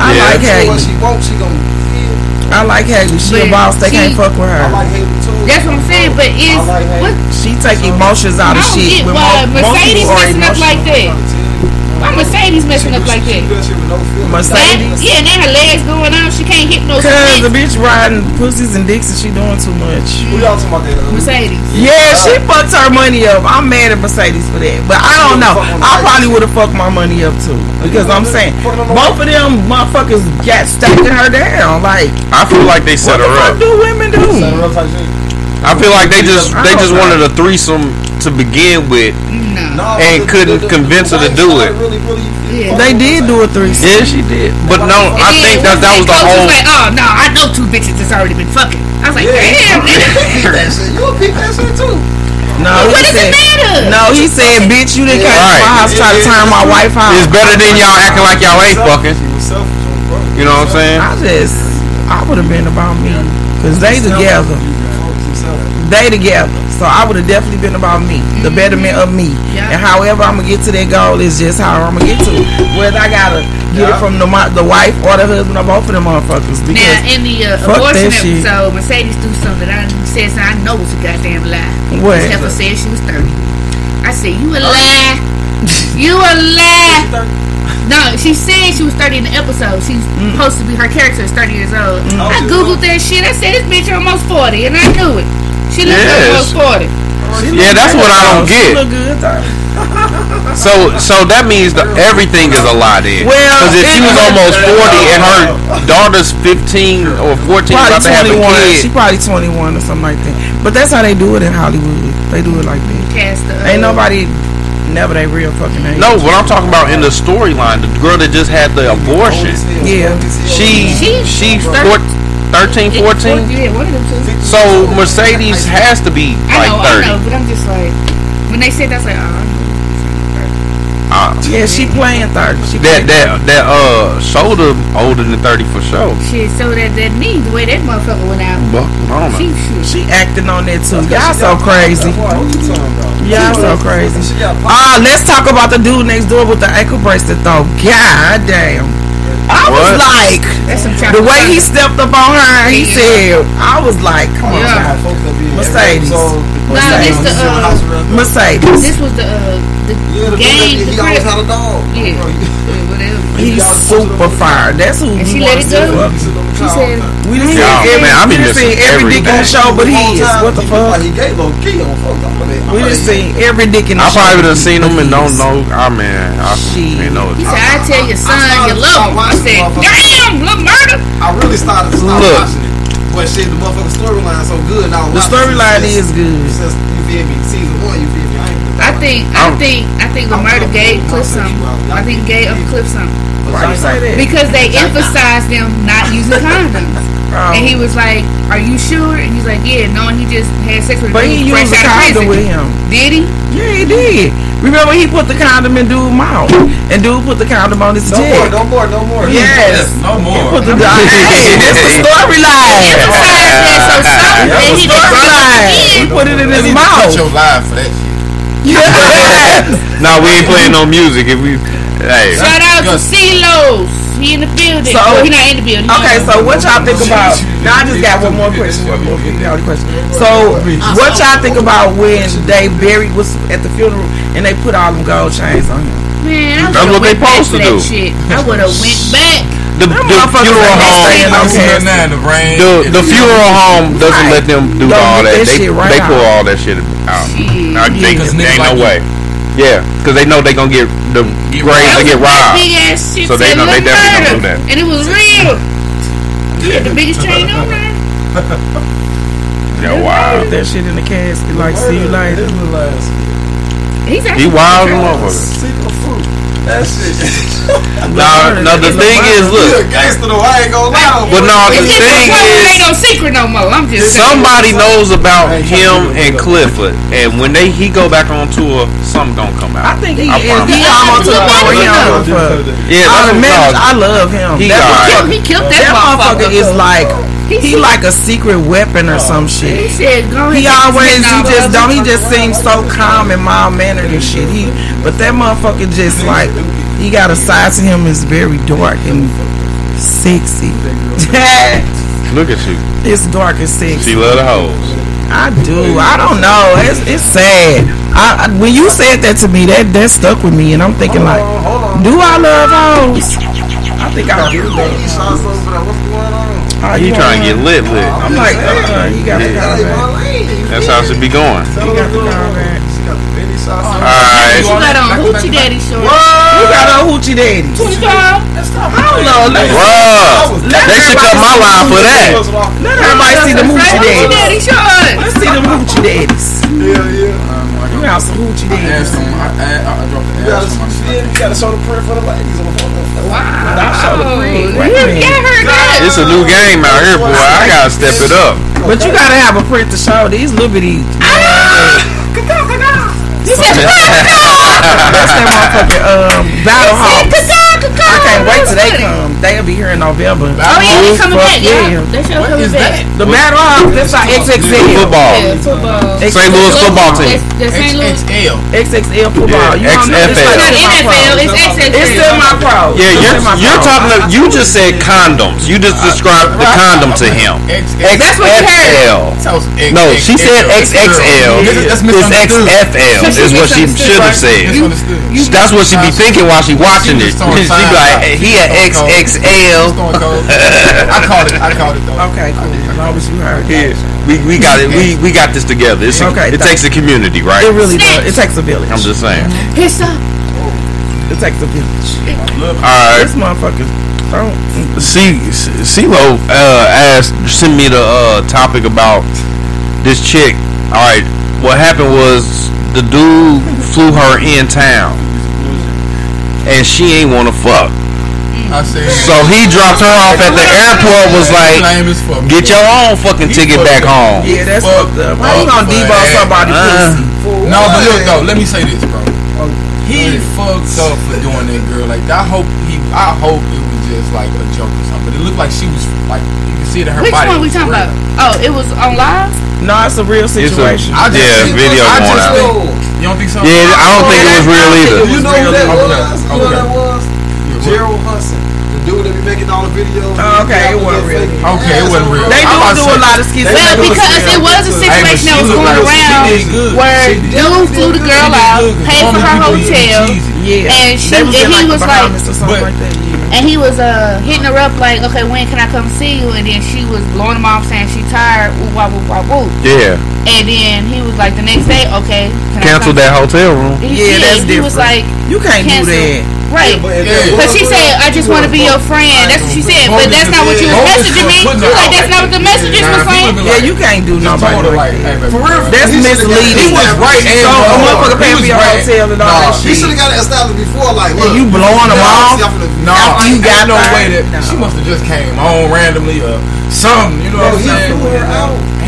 I Yeah. like What Haley. she want, she gonna feel. I like Haley. She a boss. They she- can't fuck with her. I her. like Haley too. That's what I'm saying. But is like what She take emotions out I of don't shit. get When why Mercedes people are messing up like that. Why Mercedes messing up like that? She good shit with no Mercedes. yeah, and then her legs going out. She can't hit no Cause the bitch riding pussies and dicks and she doing too much. Who y'all talking about that? uh, Mercedes. Yeah, she fucked her money up. I'm mad at Mercedes for that. But I don't know. I probably would have fucked my money up too. Because I'm saying both of them motherfuckers got stacking her down. Like I feel like they set what the her fuck up. do women do? Set her up. I feel like they just they just wanted a threesome to begin with, No. Nah, And but couldn't the- the- convince the her to do it. Really, really Yeah. They did do a threesome. Yeah, she did. But no, And I then think that that was the coach whole. like, oh no, I know two bitches that's already been fucking. I was like, damn, nigga. that. You a peep that shit too. No, What he does said. it matter? No, he said, "Bitch, you didn't come to my house trying to turn my wife out." It's better than y'all acting like y'all ain't fucking. She was selfish on bro. You know what I'm saying? I just, I would have been about me, cause they together, they together. So I would have definitely been about me, the betterment of me. Yeah. And however I'm gonna get to that goal is just how I'm gonna get to it. Whether I gotta get it from the the wife or the husband or both of them motherfuckers. Now, in the uh, abortion episode, Mercedes threw something that I said something I know was a goddamn lie. What? Heifer said she was 30. I said, you a lie. you a lie. No, she said she was 30 in the episode. She's Mm. supposed to be, her character is 30 years old. I Oh, Googled that shit. I said, this bitch almost 40, and I knew it. She looked Yes. almost 40. she Yeah, that's what I don't though. She get. look good though. So so that means that everything is a lie then. Well, Because if she was almost 40 and her daughter's 15 or 14 Probably about to have a 21. She probably 21 or something like that. But that's how they do it in Hollywood. They do it like that. Cast the, Ain't nobody never they real fucking age. no, what I'm talking about in the storyline, the girl that just had the abortion, Yeah. she She- she thir- four, 13, 14. Yeah, one of them two. So Mercedes has to be I like know, 30. I know, but I'm just like, when they said that's like, oh, Uh, Yeah, she playing thirty. She that that that uh shoulder older than thirty for sure. Shit, so that that knee, the way that motherfucker went out. But I don't know. She. She acting on that too. Y'all so crazy. Y'all so crazy. Ah, let's talk about the dude next door with the ankle bracelet though. God damn. I was like, the way he stepped up on her, he said, I was like, come on, Yeah. child. Mercedes. Nah, this the uh, Mercedes. this was the uh, the game, the crib. Yeah, yeah, whatever. He's super fire. That's who And we she let it to go. See. She said, We done Y'all, seen every, man, I be we seen every dick on the show, but his. What the fuck? He gave little key on folks. We done seen every dick in the I probably done seen them and don't know. I mean, I ain't know. he it. said, I tell your son you love him. I said, damn, look murder. I really started to start Look. watching it. But shit, the motherfucking storyline is so good now. The storyline is good. Since, you feel me? Season one, you feel me? I ain't I think, I think, I think the murder gave Cliff something. I think Gay up Cliff something. Why you say that? Because they emphasized them not using condoms. Oh. And he was like, Are you sure? And he's like, Yeah, knowing he just had sex with a But dude he fresh used a condom with him. Did he? Yeah, he did. Remember he put the condom in dude's mouth, and dude put the condom on his No more, dick. no more, no more. Yes. No He more. put the hey, this the storyline. Emphasized that so something That's that the he just brought up storyline. He put it in his Cut mouth. your live for that shit. Nah, we ain't playing no music. If we, hey, Shout out to CeeLo's. He in the building. So- well, he not in the building. Okay, so what y'all think about? Now I just got one more question. One more question. So what y'all think about when they buried was at the funeral and they put all them gold chains on him? Man, I That's would've what they went back supposed to do. Shit. I would have went back. the, the motherfuckers funeral home. staying on Right campus. now in the rain. The, the funeral home doesn't Right. let them do Don't all that. that They shit right they pull out. all that shit out. Shit. Nah, they, Because there ain't no like way. Yeah, because they know they gonna get the graves. They get robbed. Big ass shit. So they know they definitely Murder. gonna do that. And it was real. He had the biggest chain on there. Yeah, wow. Put that shit in the casket. Like see you later. He's He actually wild as a motherfucker. That shit. Now, now the thing is, You a look. gangster though. I ain't gonna lie. But no, the It's just thing a point. It ain't no secret no more. I'm just saying. somebody knows about him and Clifford, and when they he go back on tour, something gonna come out. I out. think he I is. He almost to the point where he don't give a. Yeah, I, that's what man, I love him. He that alright. motherfucker, He killed that that motherfucker motherfucker. is like He he like a secret weapon or some shit. He shit. said, go ahead. He always he just don't he just seems so calm and mild mannered and shit. He but that motherfucker just like he got a side to him is very dark and sexy. look at you. it's dark and sexy. She love the hoes. I do. I don't know. It's, it's sad. I, I when you said that to me, that that stuck with me, and I'm thinking like, do I love hoes? I think I do. You saw something, what's going on? How He you trying to get want- lit, lit. I'm like, uh, he got the Yeah. comment. That's how it should be going. He got the comment. All You right. got on Hoochie Daddy shorts. Who got a hoochie daddy? Twenty five. Hold on, let, Bruh, let they should cut my line for that. let everybody see the hoochie Hoochie daddies. Daddy shorts. Let's see them hoochie daddies. Yeah, yeah. You got some hoochie daddies. asked. I, I, I dropped the ass on my gotta, shit. you gotta show the print for the ladies on the phone. I'll show the print. Wait a Yeah, minute. yeah, I heard that. It's a new game out here, boy. I gotta step it up. But you gotta have a print to show these little bitty. You said, That's that motherfucking um, battle hawk. "Caca, caca." I can't wait till they come. They'll be here in November. Oh yeah, they coming back. Yeah, they show coming back. The battle hawk. That's our XXL. Football. Yeah, football. St. Louis football team. That's, that's St. Louis. XXL. XXL football. You XFL. it's Not NFL. It's XXL. It's XXL. semi-pro. Yeah, you're, you're talking. To, you just said condoms. You just described the condom to him. That's what you heard. No, she said XXL. That's It's misunderstood. XFL. Is what she should have said. Misunderstood. That's what she be thinking while she watching it. She was She be like, he a. XXL. I called it. I called it though. Okay, cool. As long as you heard. Yeah, we, we got it. We we got this together. It's a, Okay, it takes a community, right? It really does. It takes a village. I'm just saying. Piss up. It takes a village. All right. This motherfucker. Don't. CeeLo uh, asked, sent me the uh, topic about this chick. All right, what happened was the dude flew her in town, and she ain't wanna fuck. So he dropped her off at the airport. Was like, get your own fucking ticket back home. Yeah, that's fucked up. How you gonna debone somebody uh. No, but look though, let me say this, bro. He fucked up for doing that girl. Like I hope he, I hope it was just like a joke or something. But it looked like she was like you can see it in her Which body. Which one we talking about? Oh, it was on live. No, it's a real situation. A, I just yeah, video I going out. You don't think so? Yeah, I don't think it was real either. You know who that was? You know that was? Gerald Hudson. The dude that be making all the videos. Oh, okay, it wasn't real. Okay, it wasn't real. They do do a lot of skits. Well, because it was a situation that was going around where dude flew the girl out, paid for her hotel, and she and he was like. And he was uh, hitting her up like, okay, when can I come see you? And then she was blowing him off saying she tired. Ooh, wah, woo, wah, woo. Yeah. And then he was like, the next day, okay. Cancel that hotel room. He, yeah, yeah, that's he different. was like, you can't cancel. do that. Right. Because she said, I just want to be your friend. That's what she said. But that's not what you was messaging me. Like, that's not what the messages were saying. Yeah, you can't do nobody. For real. That's misleading. He was right and So, a motherfucker paying for your hotel and all that shit. You should have got it established before. Like, look. You blowing them off? No. You got no way that. She must have just came home randomly or something. You know what I'm saying?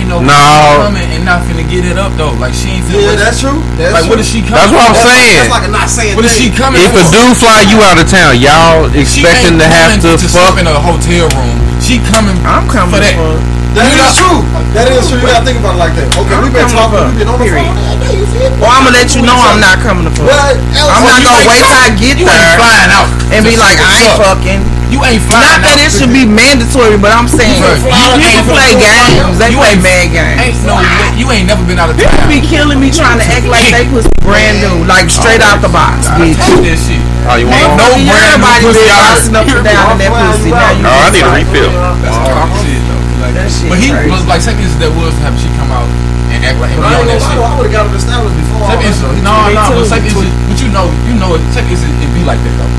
you know, now, coming and not finna get it up though. Like she ain't. Yeah, that's true. That's like, true. what is she coming? That's what I'm that's saying. That's like a not saying. What thing. is she coming? If for? a dude fly you out of town, y'all expecting to have to, to fuck in a hotel room she coming. I'm coming for that. For that is not, true. That is true. You gotta think about it like that. Okay, we've been talking. We've been on the Period. phone. Well, I'm gonna let you know I'm not coming to fuck. Well, I'm not gonna wait till I get you there. Flying out and be like I ain't fucking. You ain't flying. Not that it should be mandatory, but I'm saying you, you can play games. They play mad games. Ain't no, you ain't never been out of town. People be killing me trying to act like they was brand new, like straight out the box, bitch. That shit. Oh, you want no brand new pussy? Everybody bouncing up and down in that pussy. Now you. Oh, I need a refill. That's hard shit though. Like, that shit but he crazy. was like second instance that was have she come out and act like on that shit. I would have got him established before. Second instance, no, no, but second instance, but you know, you know, second instance it be like that though.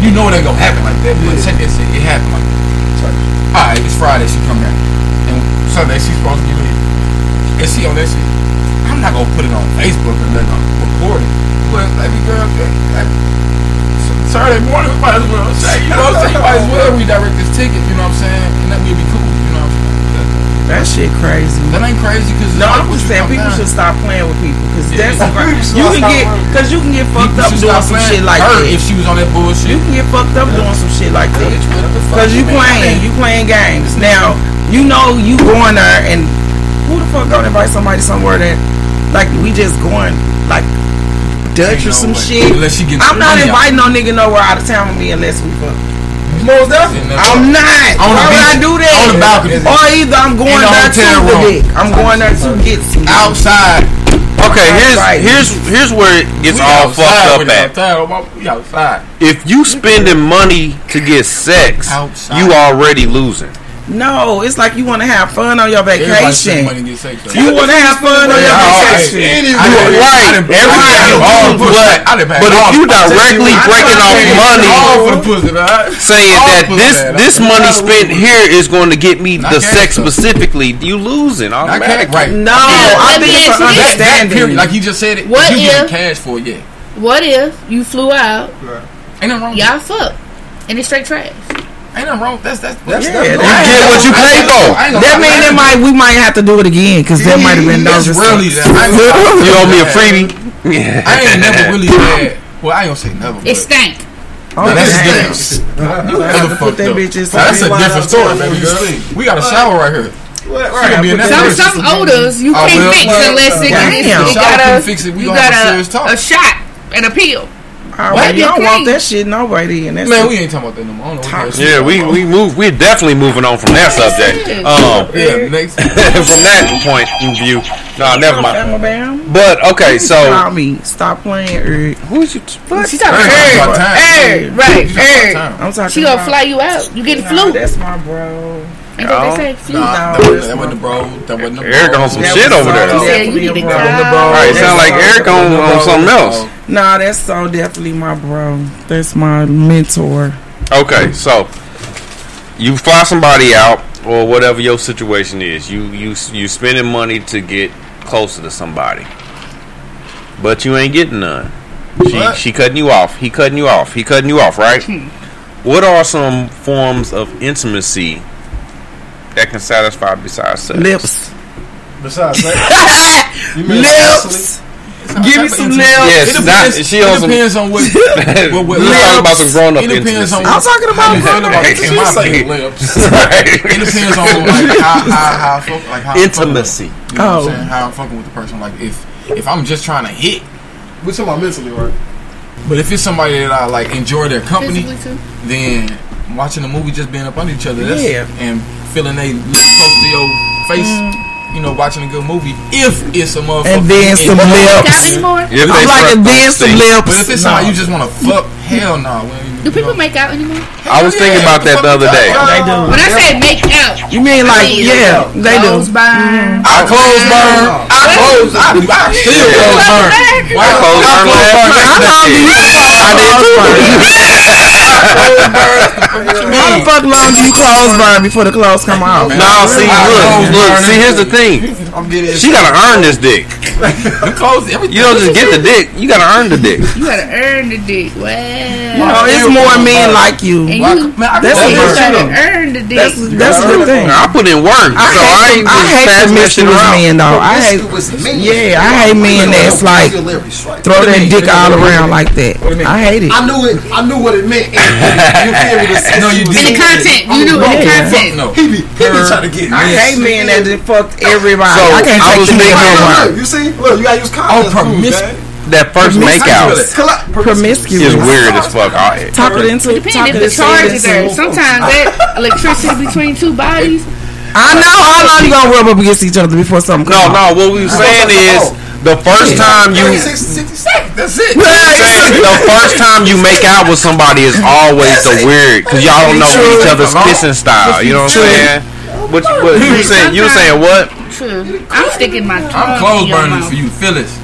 You know it ain't gonna happen like that, but second instance it happened like that. All right, it's Friday. She come back, and Sunday she's supposed to be, me. And she on that shit. I'm not gonna put it on Facebook or nothing. I'm recording. But every girl, Saturday morning, we might as well. Say, you know what I'm saying? You might as well redirect this ticket, you know what I'm saying? And that would be cool, you know what I'm saying? That shit crazy. That ain't crazy because no, I'm just saying people down. should stop playing with people because yeah, that's right. you can get because you can get fucked people up doing some shit like that. If she was on that bullshit, you can get fucked up yeah. doing some shit like that because you playing, you playing games. Now you know you going there and who the fuck gonna invite somebody somewhere that like we just going like Dutch or some shit. Unless you get I'm not inviting no nigga nowhere out of town with me unless we fuck. Most definitely. I'm not. On Why would I do that? On the balcony. Or either I'm going there to the dick. I'm going there to get some. Outside. Okay, here's here's here's where it gets we all fucked up at. If you spending money to get sex, outside. you already losing. No, it's like you want to have fun on your vacation. You want to have fun on your vacation. Anyway, you right. Everybody, all but, but if you directly breaking off money, saying that this this money spent here is going to get me the sex specifically, you losing automatically. Right. No, I think it's understanding. Like you just said, it. What you if cash for? Yeah. What if you flew out? Ain't nothing wrong. Y'all fuck, and it's straight trash. Ain't nothing wrong. That's that's. that's yeah, that's, you get what you pay for. That mean that might we might have to do it again because that might have been dollars. Really, you owe me a freebie. Yeah. I ain't never really had. Well, I don't say never. It stank. Oh, no, that's. You have to put that bitch in. That's a different story, baby girl. We got a shower right here. What, right. Some some odors you oh, can't fix unless it, it, got a you got a, a shot and a pill. I already, y'all want that shit and in. That's Man, we ain't talking about that no more. yeah, we we move. We're definitely moving on from that subject. Um, yeah, next from that point of view. No, never mind. But okay, so call me. Stop playing, Who's you? What? She talking about time. Right? Eric, I'm talking. She gonna fly you out. You getting the flu. That's my bro. They oh. say flu. No, that, wasn't the bro. That was the bro. Eric on some that shit over there. He you need to All right, sound like Eric on, on something else. Nah, that's so definitely my bro. That's my mentor. Okay, so you fly somebody out or whatever your situation is. You you you spending money to get closer to somebody, but you ain't getting none. She what? she cutting you off. He cutting you off. He cutting you off. Right. Hmm. what are some forms of intimacy that can satisfy besides sex? Lips. Besides sex. lips. Cecily? Give me some nails. Yes, it that- depends, she it on some- depends on what. what, what We talking about some grown-up It depends on. intimacy. I'm talking about how you feel about in my opinion. lips. It depends on like how how how I fuck, like how I'm fucking with- Intimacy. You know what Oh. I'm saying? How I'm fucking with the person. Like if if I'm just trying to hit, We talking about mentally, right? but if it's somebody that I like enjoy their company, then watching the movie just being up under each other, that's, Yeah. and feeling they lips close to your face. Mm. You know, watching a good movie. If it's a motherfucker, And then some lips. Got anymore? If I'm like a then some lips. But if it's somebody you just want to fuck, hell no. Do people make out anymore? I was thinking about that the other day. They do. When I say make out, You mean like yeah, they do. clothes burn. I close burn. I close. I, I still close burn. I closed I her close last burn. night. How long do you I did too. How the fuck long do you clothes burn before the clothes come off? No, see, look, look, see, here's the thing. She gotta earn this dick. Clothes. You don't just get the dick. You gotta earn the dick. You gotta earn the dick. Wow. You know, it's more men like you. And Well, you, man, I That's close you a burn. gotta earn the dick. That's that's a thing. I put in work, I so I hate, ain't I just hate passing that shit around. men though. I hate, yeah, I hate men that's like throw that dick all around like that. I hate it. I knew it. I knew what it meant. You feel me? No, you in the didn't. content. You knew in the Yeah. content. No. He be, he be trying to get I me. hate men that just fucked everybody. So, I can't I take was the thinking- nigga. Look, you see? Look, you gotta use Oh, condoms. promiscuous. That first makeout Promiscuous. is weird as fuck. I, Talk it into Depending talk if it the into charge is there. Sometimes that electricity between two bodies. I know how long you gonna rub up against each other before something no, comes no. What we were saying is the first time you, That's it. the first time you make out with somebody is always the weird because y'all don't know each other's kissing style. You know what I'm saying? What, you- what you saying? You saying what? True. I'm sticking my tongue I'm close burning for you, Phyllis.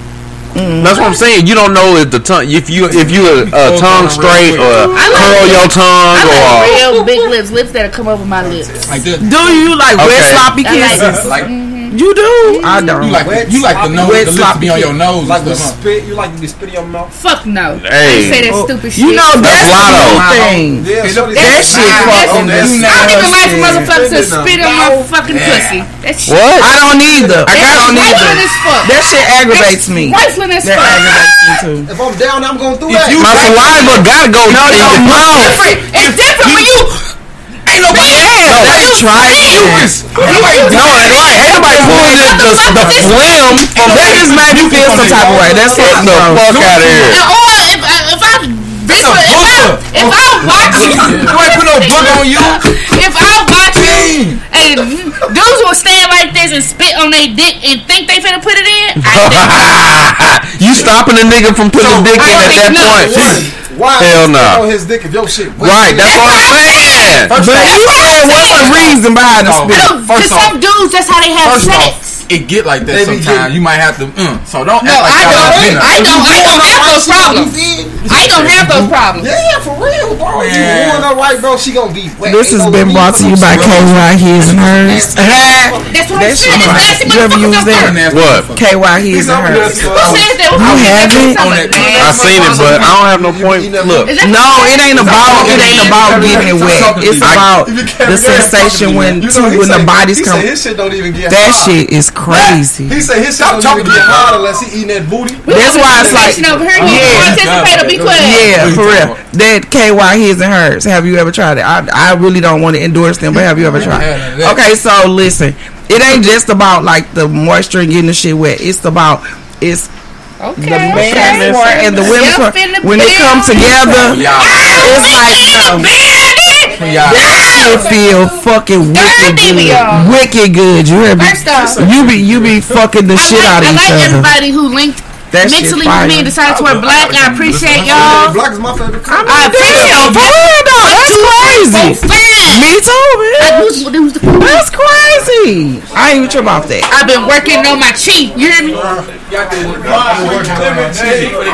Mm. That's what I'm saying. You don't know if the tongue, if you if you a, a tongue straight or I like- curl your tongue I or like real big lips, lips that'll come over my lips. Like this. Do you like wet Okay. sloppy I like kisses? Like mm-hmm. You do. I don't. you like the, you like the nose, Wet the lips sloppy be on your nose. Like and with stuff, huh? spit, you like to be spit in your mouth. Fuck no. Hey. You say that Oh, stupid shit. You know that's That's the lotto. new thing. Yeah, shorty That shit Nah, fucking that's- I don't even like nasty. motherfuckers to Spit spit in on my mouth. fucking pussy. That shit. what? I don't either. I That's don't either. trifling as fuck. That shit aggravates me. Trifling as That aggravates me too. If I'm down, I'm going through If that. you My saliva gotta go No, in no, your mouth. It's different when you. Ain't nobody. Yeah, that's trifling. Ain't nobody No, doing right. Ain't nobody pulling the, the, the phlegm from That just made me feel some type of way. That's Get the fuck out of here. Or if I, if I That's a if I, if I watch You ain't put no book on you. if I watch you and dudes will stand like this and spit on their dick and think they finna put it in, I think you stopping a nigga from putting a dick in at that no. point. Why Hell spit no. on his dick if your shit? Right, that's what I'm saying. But you said what's the reason behind the spit? to First off- some dudes that's how they have sex. off, it get like that They sometimes. You might have to. Mm, so don't No, act like I y'all don't. I don't. I don't have those problems. I don't have those problems. Yeah, for real, bro. You Man. doing her right, bro. She gonna be wet. This has been brought to you no by scrub. KY His and Hers. That's what I'm That saying. shit It's right. nasty You ever motherfuckers use out that? there. What? KY His and Hers. Who said that? You haven't? I seen it, but I don't have no point. Look, No, it ain't about it ain't about getting wet. It's about the sensation when two when the say- bodies he come. His shit don't even get That shit is crazy. He said his shit Stop don't talking get to hot unless he eating that booty. That's why it's like Listen over here. You Yeah. anticipator. Be quiet. Yeah, for real. That KY his and hers. Have you ever tried it? I, I really don't want to endorse them, but have you ever tried? Okay, so listen, it ain't just about like the moisture and getting the shit wet. It's about it's Okay. the man's part and the women's part. When they come together, it's like um, That shit feel fucking wicked good. Wicked good. You hear me? First off, You be you be fucking the I shit like, out of I each like other. everybody who linked That mentally with fire. me decided to wear black. I appreciate y'all. Black is my favorite color. I Damn, for real though, that's crazy. Me too, I, man. who's, who's the, That's crazy. I ain't even sure about that. I've been working on my cheek. You hear me?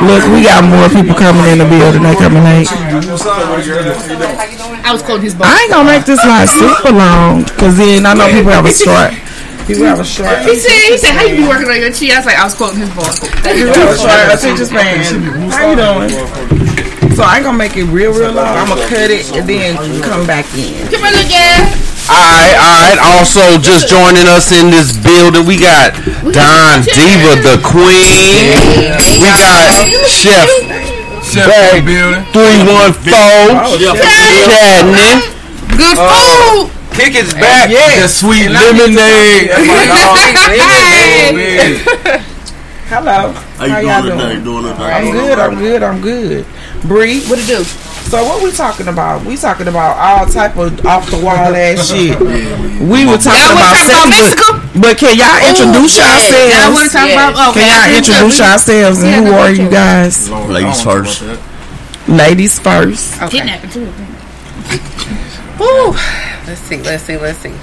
Look, we got more people coming in the building. They coming late. I was quoting his book. I ain't gonna make this line super long, cause then I know people have a short. People have a short. He said, he said, how you be working on your cheek? I was like, I was quoting his book. People have a short attention span. How you doing? So I ain't gonna make it real, real long. I'm gonna cut it and then come back in. Come on, again. Alright, alright. Also, just joining us in this building, we got Don Diva, the Queen. We got Chef Chef Bag in the building. 314. Chadney. Good Uh, food. Kick is back. The sweet lemonade. Hello. How you y'all doing today? Doing today? I'm good. I'm good. I'm good. Bree, what it do? So what we talking about? We talking about all type of off the wall ass shit. We were talking Y'all about wanna about sex, but, but can y'all introduce Ooh, yeah. yourselves? Y'all wanna about- okay, can y'all introduce tell yourselves and Yeah, who are ahead. you guys? Ladies first. Ladies first. Kidnapping too. Woo. Let's see, let's see, let's see.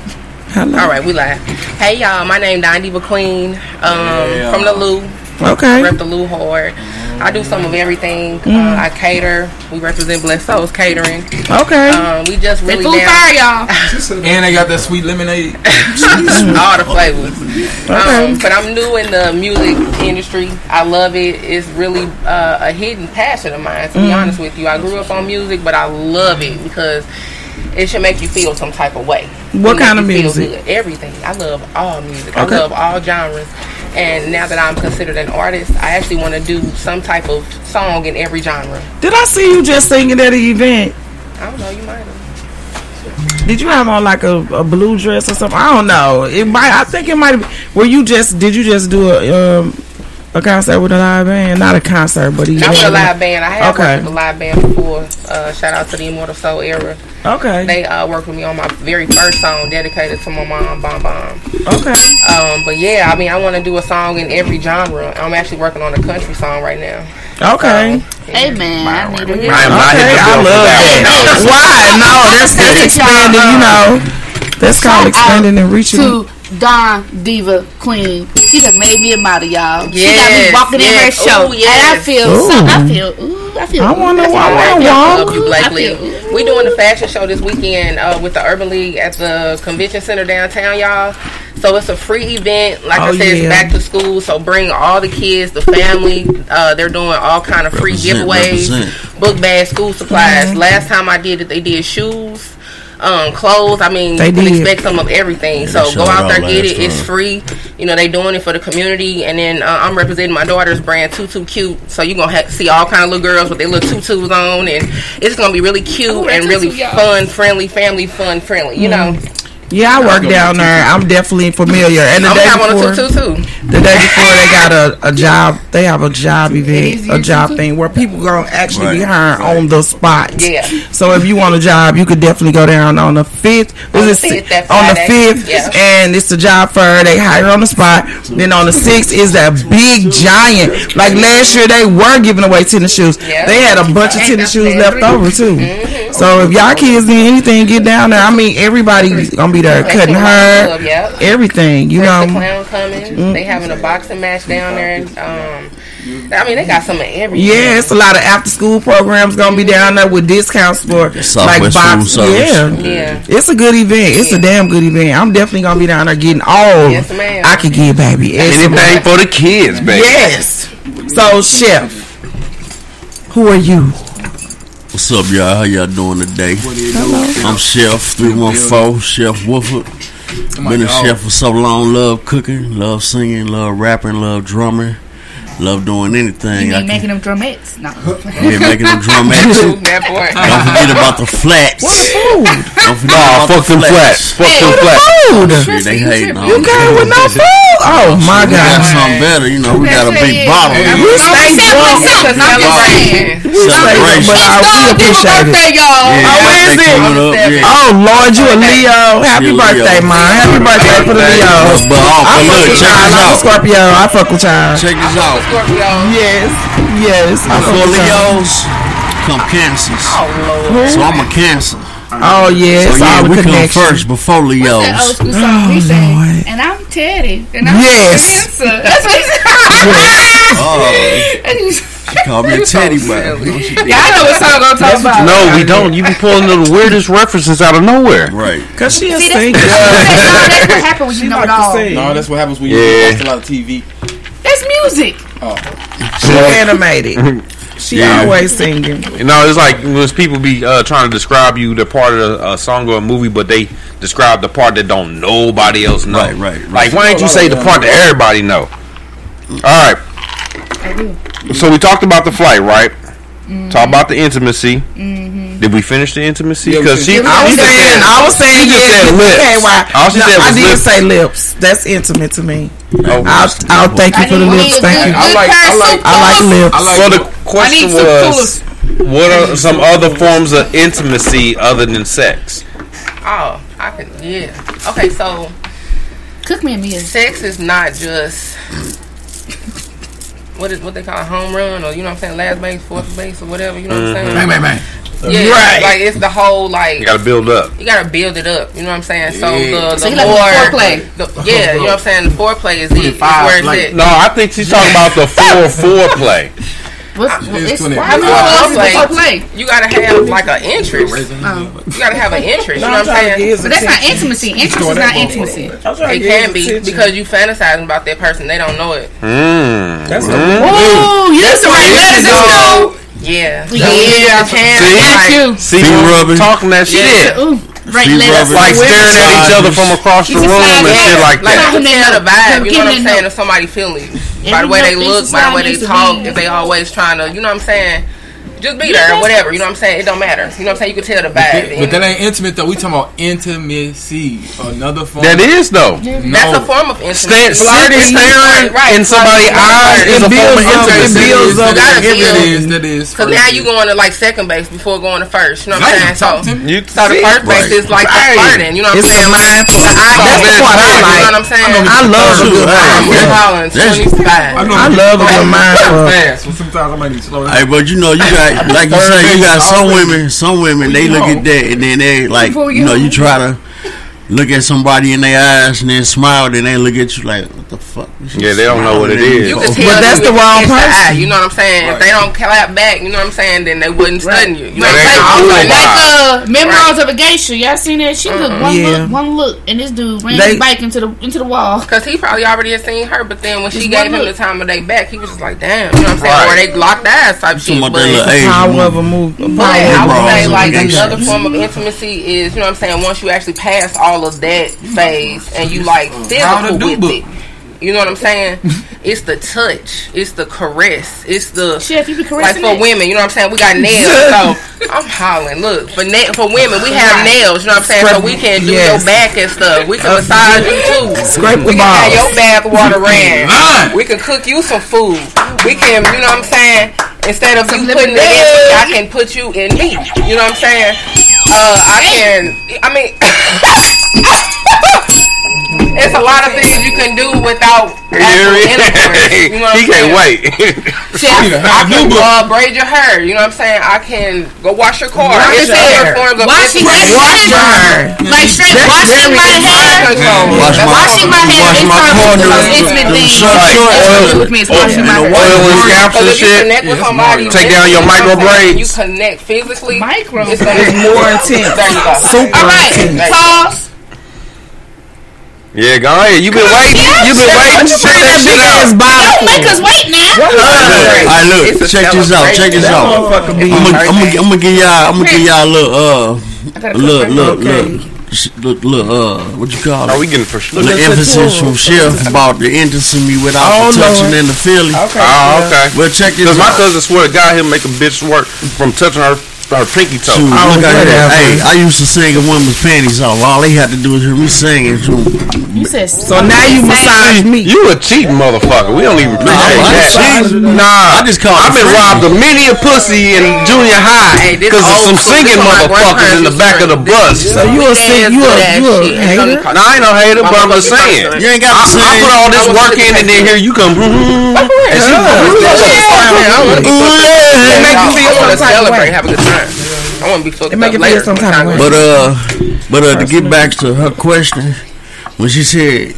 Hello. All right, we live. Hey y'all, my name Don Diva Queen. Um, Yeah. from the Lou. Okay. I rep the Lou hard. I do some of everything. Mm. Uh, I cater. We represent Blessed Souls Catering. Okay. Um, we just That really food down- fire, y'all. And they got that sweet lemonade. all the flavors. Okay. Um, but I'm new in the music industry. I love it. It's really uh, a hidden passion of mine, to be Mm. honest with you. I grew up on music, but I love it because it should make you feel some type of way. What kind of music? Everything. I love all music. Okay. I love all genres. And now that I'm considered an artist, I actually want to do some type of song in every genre. Did I see you just singing at an event? I don't know. You might have. Did you have on like a, a blue dress or something? I don't know. It might. I think it might. have Were you just? Did you just do a um a concert with a live band? Not a concert, but Not with a live band. I have Okay. worked with a live band before. Uh, shout out to the Immortal Soul era. Okay. They uh, worked with me on my very first song dedicated to my mom, Bomb Bomb. Okay. Um, but yeah, I mean, I want to do a song in every genre. I'm actually working on a country song right now. Okay. Hey man, I need to hear I I love that. Why? No, that's that's expanding. You know, that's called expanding and reaching. To Don Diva Queen. She just made me a model, y'all. she got me Yes, walking in her show, Ooh, and I feel Ooh. so. I feel. Ooh, I feel. I wanna that's walk, I wanna I walk. love you, Blake I Lee. We doing the fashion show this weekend uh, with the Urban League at the convention center downtown, y'all. So it's a free event. Like I Oh, said, it's back to school. So bring all the kids, the family. Uh, they're doing all kind of free Represent, giveaways, represent. book bags, school supplies. Mm-hmm. Last time I did it, they did shoes. Um, clothes. I mean, They you can expect some of everything. Yeah, so go out there, get last it. It's free. You know, they doing it for the community. And then uh, I'm representing my daughter's brand, Too Too Cute. So you're gonna ha- see all kind of little girls with their little tutus on, and it's gonna be really cute Ooh, that and really tutu, y'all. fun, friendly, family fun, friendly. You know, Yeah, I work down there. I'm definitely familiar. And the I'm day have one before, of tutu too. the day before they got a, a job. They have a job event, a job thing where people gonna actually be hired on the spot. Yeah. So if you want a job, you could definitely go down on the fifth. On the Is it 5th, on the fifth, Yeah. and it's the job fair. They hire on the spot. Then on the sixth is that big giant. Like last year, they were giving away tennis shoes. Yeah. They had a bunch of tennis shoes left over too. Mm-hmm. So if y'all kids need anything, get down there. I mean, everybody's gonna be there cutting come hair, everything. You Fresh the know. clown coming. Mm. They having a boxing match down there. Um, I mean, they got some of everything. Yeah, it's a lot of after school programs gonna be down there with discounts for like Southwest box. Food Service. Yeah. Yeah. it's a good event. It's a damn good event. I'm definitely gonna be down there getting all Yes, ma'am. I could get, baby. Anything for the kids, baby. Yes. So, chef, who are you? What's up, y'all? How y'all doing today? I'm Chef 314, Chef Woodford. Been a chef for so long. Love cooking, love singing, love rapping, love drumming, love doing anything. You I mean making them drumettes? No. Yeah, making them drumettes. Don't forget about the flats. What the food. Don't forget Nah, about fuck the them flats. Fuck them flats. Food. Shit, they hating on You me. came with no food? Oh my We got god. something better, you know. We got a big bottle. You stay drunk. It's a celebration. You stay drunk, but I, we appreciate it. y'all. Yeah, Oh, where is it? coming up, yeah. Oh Lord, you a Leo. Happy She a Leo. birthday, man. Happy birthday for the Leos. But, oh, I but fuck look, with check y'all. this I'm a. Scorpio. I fuck with y'all. Check this out. Scorpio. Yes, yes. I fuck Before with. Leos come Cancers. Oh Lord. So I'm a Cancer. Oh yeah, So yeah, we the come first before That old Leos. school song he sang. And I'm Teddy. And I'm Yes. Cancer. That's what he said. Oh, she called me a teddy bear. Yeah, I know what song I'm talking about. No, we don't. You be pulling the weirdest references out of nowhere. Right. Cause she a See, that's, singer. that's what happens when you know it all. No, that's what happens when you watch a lot of TV. That's music. Oh, She animated. She Yeah. always singing. You know, it's like when people be uh, trying to describe you the part of a, a song or a movie, but they describe the part that don't nobody else know. Right, right, right. Like, why ain't you say the part that everybody know? All right. So we talked about the flight, right? Talk about the intimacy. Mm-hmm. Did we finish the intimacy? Yeah, Because she. I was she saying, I was saying, she just yes, said lips. okay, why? All she No, said I was did lips. say lips. That's intimate to me. Oh. I'll, I'll thank you for the lips. Thank you. I like, I like, I like lips. I like Well, the question I need was, what are some other forms of intimacy other than sex? Oh, I can. Yeah. Okay, so Cook me a meal. sex is not just what is what they call a home run or you know what I'm saying last base, fourth base or whatever. You know what I'm mm-hmm. saying? Bang, bang, bang. Yeah, Right. like it's the whole like You got to build up. you gotta build it up. You know what I'm saying? So Yeah. the, the So you like more foreplay? the- yeah, you know what I'm saying. The foreplay is it. Five, where it's like- at. No, I think she's talking about the four four foreplay. What's, It's it's, 20. how many Well, hours like- is the play? You gotta have like an interest. You gotta have an interest. You know what I'm saying? But that's not intimacy. Interest is not intimacy. It can be because you fantasizing about that person. They don't know it. Mm. That's the Ooh, you used to write letters in. Yeah. Yeah. It can. See? Thank you. See, Feet rubbing. talking that shit. Ooh, write Feet letters. Like staring at each other from across the room just and like shit that. like Like that. you can tell the vibe, you know what I'm saying, it if somebody feeling By the way they look, by the way they talk, if they always trying to, you know what I'm saying? Just be there, that's- whatever. You know what I'm saying? It don't matter. You know what I'm saying? You can tell the vibe. But that ain't intimate though. We talking about intimacy. Another form. That is though. That's a form of Stand, intimacy. flirting, staring Right, in somebody's eyes is a form of intimacy. It You gotta is. feel- That is. That is. Cause now you going to like second base before going to first. You know what I'm saying? So, talk to me. You so the first base is like the Right. flirting. You know what I'm saying? a Like, mind- the eye That's the contact, part I You know what I'm saying? I love you. good I'm mind. Will Hollins, That's- 25. I love a good mind fast. Sometimes I might need to slow down. Hey, but you know, you got like you say, you got some women. Some women they look at that and then they like, you know, you try to look at somebody in their eyes and then smile, then they look at you like, what the fuck? Yeah, they don't know what it is. You can tell But that's the wrong it's the person. eye, You know what I'm saying? If they don't clap back, you know what I'm saying, then they wouldn't stun you. You know what I'm saying? the I was cool like, vibe. uh, memoirs of a geisha. Y'all seen that? She took one Yeah. look, one look, and this dude ran They- his bike into the into the wall. Cause he probably already had seen her, but then when she gave one him the time of day back, he was just like, "Damn," you know what I'm saying? Right. Or they locked eyes type shit. But, that little Power of a move. but I would say like and another form of intimacy is, you know what I'm saying? Once you actually pass all of that phase and you like How physical with it. You know what I'm saying? it's the touch. It's the caress. It's the Chef, you be caressing like for it? women. You know what I'm saying? We got nails, so I'm hollering. Look for na- for women, we have nails. You know what I'm saying? So we can do Yes. your back and stuff. We can massage you too. Scrape we the can have your bath water ran. We can cook you some food. We can, you know what I'm saying? Instead of you putting it in. I can put you in me. You know what I'm saying? Uh, I can. I mean. It's a lot of things you can do without actual intercourse. You know what he I'm can't saying? wait. Chef, I can uh, braid your hair. You know what I'm saying? I can go wash your car. Wash it's your hair. forms of Washing my. Wash hair. Like straight That's washing my hair. Wash my- Washing my hair wash is my one of the most intimate them things. short Like, shorts. intimate with me is washing my hair. Oil and scalps and shit. connect with somebody, Take down your micro you know what I'm saying? braids. You connect physically. Micro. It's more intense. There you go. Super All right, intense. pause. Yeah, go ahead. You been waiting. You been waiting. Check that shit Ass out. body. Don't make us wait now. All right, look, It's a check this out. Check this out. I'm gonna, I'm gonna, I'm gonna give y'all, I'm gonna give y'all a little, uh, look, look, Okay. look, look, look, uh, what you call it? Are we getting for sure? The emphasis tour. from Chef about the intimacy without Oh, the touching Lord. and the feeling. Okay. Oh, okay. Well, check this out. Because my cousin swear to God he'll make a bitch work from touching her her pinky toe. Shoot, look at whatever. that. Hey, I used to sing a woman's panties off. All they had to do was hear me singing. So, You said So now you massage me. You a cheating motherfucker. We don't even appreciate I that. Nah, I just call I've been free. robbed of many a pussy in junior high Hey, because of some school. singing This one my motherfuckers in the back of the bus. So you a sing, you a you a hater? No, I ain't no hater, but I'm just saying. you ain't got I, to. I put all this work in, and then here you come. And she It make you feel some to type of celebrate, way. have a good time. I want to be fucked It make up you later. some type of way. But uh, but uh, to get back to her question, when she said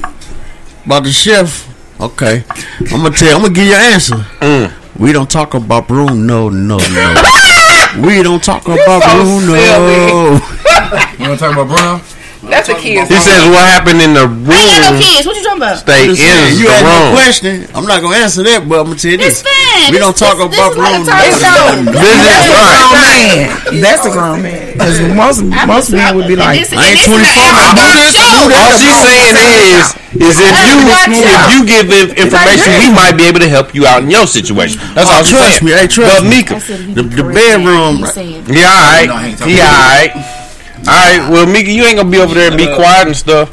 about the chef, okay, I'm gonna tell, I'm gonna give you an answer. Mm. We don't talk about Bruno, no, no, no. we don't talk about so Bruno. You want to talk about Bruno? That's a kid's He says what happened in the I ain't got no room kids. What you talking about? stay I'm in just saying, you the had no room. question. I'm not gonna answer that, but I'm gonna tell you It's this. We don't talk this- this about is like a room. talk show. That's a grown man. That's a grown man. Because most most men would be like, this- I ain't 24. I do amateur this, I show. do that. All she's saying is, is if you if you give in information, we might be able to help you out in your situation. That's oh, all Oh, she's trust saying. me. Hey, trust but me. Mika, The, the bedroom. yeah, all right, he all right, all right. Well, Mika, you ain't gonna be over there and be quiet and stuff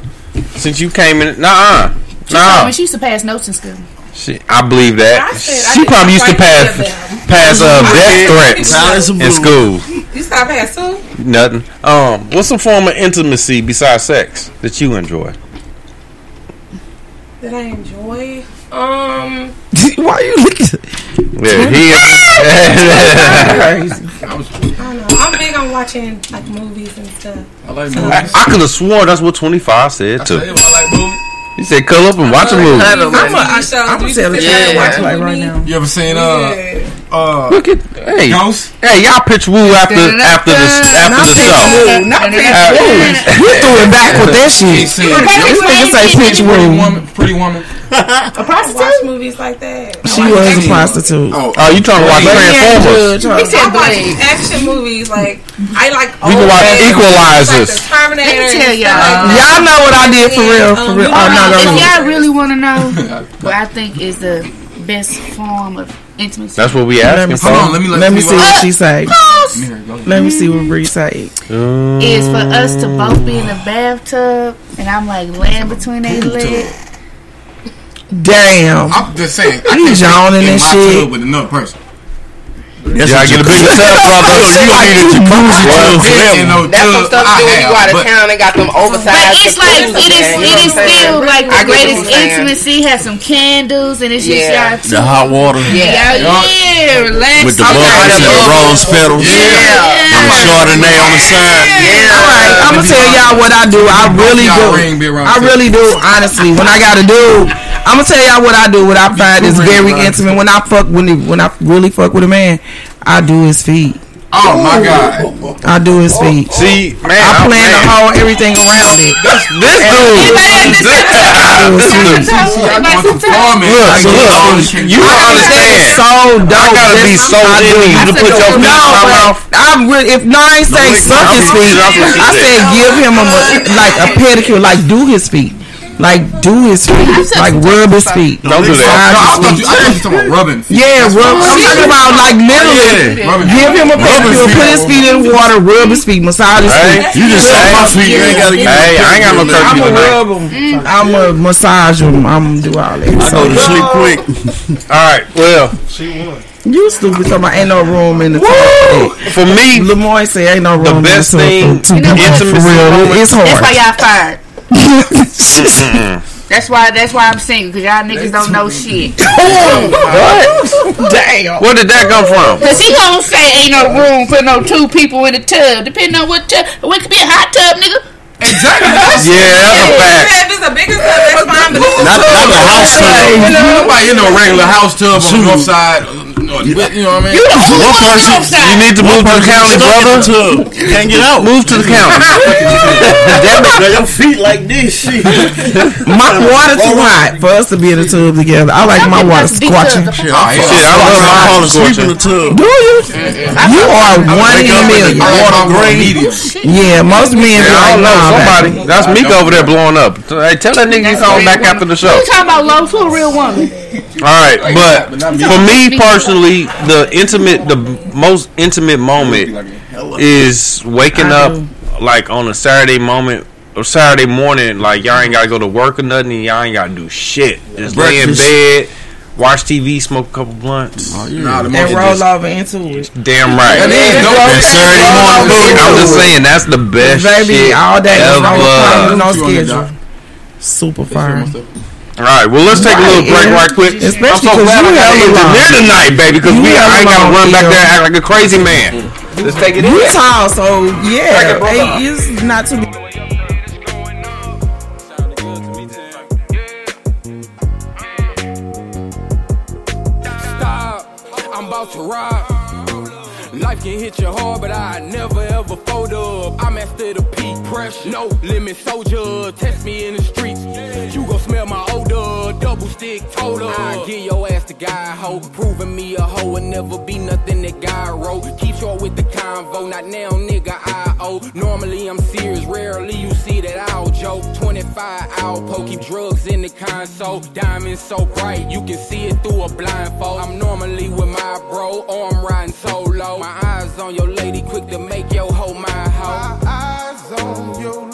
since you came in. Nah, She nah. told me she used to pass notes in school. She, I believe that. I said I she did probably used to pass pass uh, death threats in school. You stop past too? Nothing. Um, what's some form of intimacy besides sex that you enjoy? That I enjoy. Um, why are you looking? Yeah, he. I don't know. I'm big on watching like movies and stuff. I like So- I, I could have sworn that's what twenty five said too. Tell you what I like movies. He said, "Cuddle up and watch a movie." I'm TV gonna shows, I'm you tell the sit child there to watch and like right now. You ever seen uh uh Look at hey, Ghost? hey, y'all pitch woo after after the after the show. Woo, not pitch woo. You threw it back with that shit. seen This nigga say pitch Pretty woo. woman, pretty woman. A prostitute? Watch movies like that. She was a prostitute. Oh, Oh, you trying to watch Transformers? I watch action movies like I like. We can watch Equalizers. Like the Terminator. Let me tell y'all. like. Y'all know what I did for real, for real. Oh, no, if no, no. y'all really want to know what I think is the best form of intimacy, That's what we Let me Hold on, let me- let Let me me see what- what she say. Pause. Let me see what Bree say. Mm. is for us to both be in the bathtub and I'm like laying between their legs. Damn. I'm just saying. I He can't yawning be in and my shit. tub with another person. That's Y'all what get a you bigger could- tub, brother. You You need a jacuzzi tub for Been in That's some stuff I to do when you go out of but- town. They got them oversized. But it's like jacuzzis it is and, you know it is what still like I the greatest intimacy. Have some candles and it's just y'all two. The hot water Yeah, yeah, relax. with the Okay. bugs and the rose petals. Yeah. And the Chardonnay on the side. All right, I'm gonna tell y'all what I do. I really Y'all ring be do. I really do. Honestly, when I gotta do, I'm gonna tell y'all what I do. What I find is very intimate. When I fuck, when he, when I really fuck with a man, I do his feet. Oh my god. I do his feet. See, man, I I'm- plan the whole everything around it. This dude. See, I going to farm it. Look, I so get all look, you don't understand. So dope. I gotta be so I into you to put your no, fingers in my mouth. I'm really, if no, I ain't say suck his feet. that's what she I said. said give him a like a pedicure, like do his feet. Like do his feet, like rub his feet. Don't do that. Massage No, I his thought feet. you, I thought you talking about rubbing. feet. Yeah, rub. I'm talking about like literally. Rubbing Give him a pedicure, put his feet in the water, rub his feet, massage his Hey, feet. You just suck my feet. You ain't gotta get Hey, I ain't got no I'm turkey gonna rub them. I'm gonna massage them. I'm gonna do all that. I go to sleep quick. All right, well, you stupid. Talking about ain't no room in the tub. for me, Lemoyne say ain't no room the best in the thing, tub for two. For intimacy real, moment- it's That's why y'all fired. That's why. That's why I'm single because y'all niggas don't know shit. what? Damn. Where did that come from? Cause he gonna say ain't no room for no two people in the tub. Depending on what tub. It could be a hot tub, nigga. Exactly. Yeah, that's a fact. If it's a bigger tub, that's fine. But it's Not, not the house tub. You know, nobody in no regular house tub on the north side. Uh, You know what I mean? One person, You need to move to the county, brother. tub. Can't get out. Move to the county. Damn it, your feet like this. Shit. My water too hot for us to be in the tub together. I like my water squatching. Shit, Oh, I yeah. Shit, I love my fall asleep scorching. in the tub. Do you? You are one in a million. Water green. Medium. Yeah, most men be I like, don't know. nah, Somebody. That's Mika over there blowing up. Hey, tell that nigga he's on back after the show. You talking about love to a real woman? All right, but for me personally, the intimate, the most intimate moment is waking up like on a Saturday moment or Saturday morning. Like y'all ain't gotta go to work or nothing. And y'all ain't gotta do shit. Just lay in bed, watch TV, smoke a couple blunts. Nah, the And roll over into it. Damn right. That is dope. That Saturday morning booty. I'm just saying that's the best Baby, shit all day. No, ever. no You on that, schedule. Super fire. All right, well let's take a little break right quick. Especially I'm so 'cause glad you I got hella the engineer tonight, baby, because we hella I ain't gotta long, run back there and act like a crazy man. Let's take it in. You tall, so yeah, Take it, brother. eight is not too. Stop, I'm about to rock. Life can hit you hard, but I never ever fold up. I'm after the peak pressure, no limit soldier. Test me in the streets, you gon' smell my odor. Double stick total. I get your ass to guy hoe, proving me a hoe and never be nothing that guy wrote. Keep short with the convo, not now, nigga. I owe. Normally I'm serious, rarely you see that I'll joke. 25 Alpo, keep drugs in the console. Diamonds so bright, you can see it through a blindfold. I'm normally with my bro, or I'm riding solo. My eyes on your lady, quick to make your hoe my hoe. My eyes on your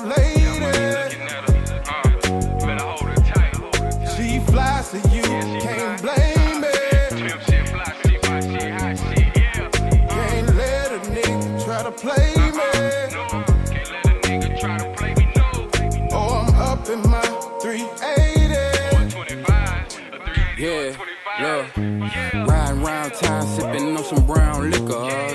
brown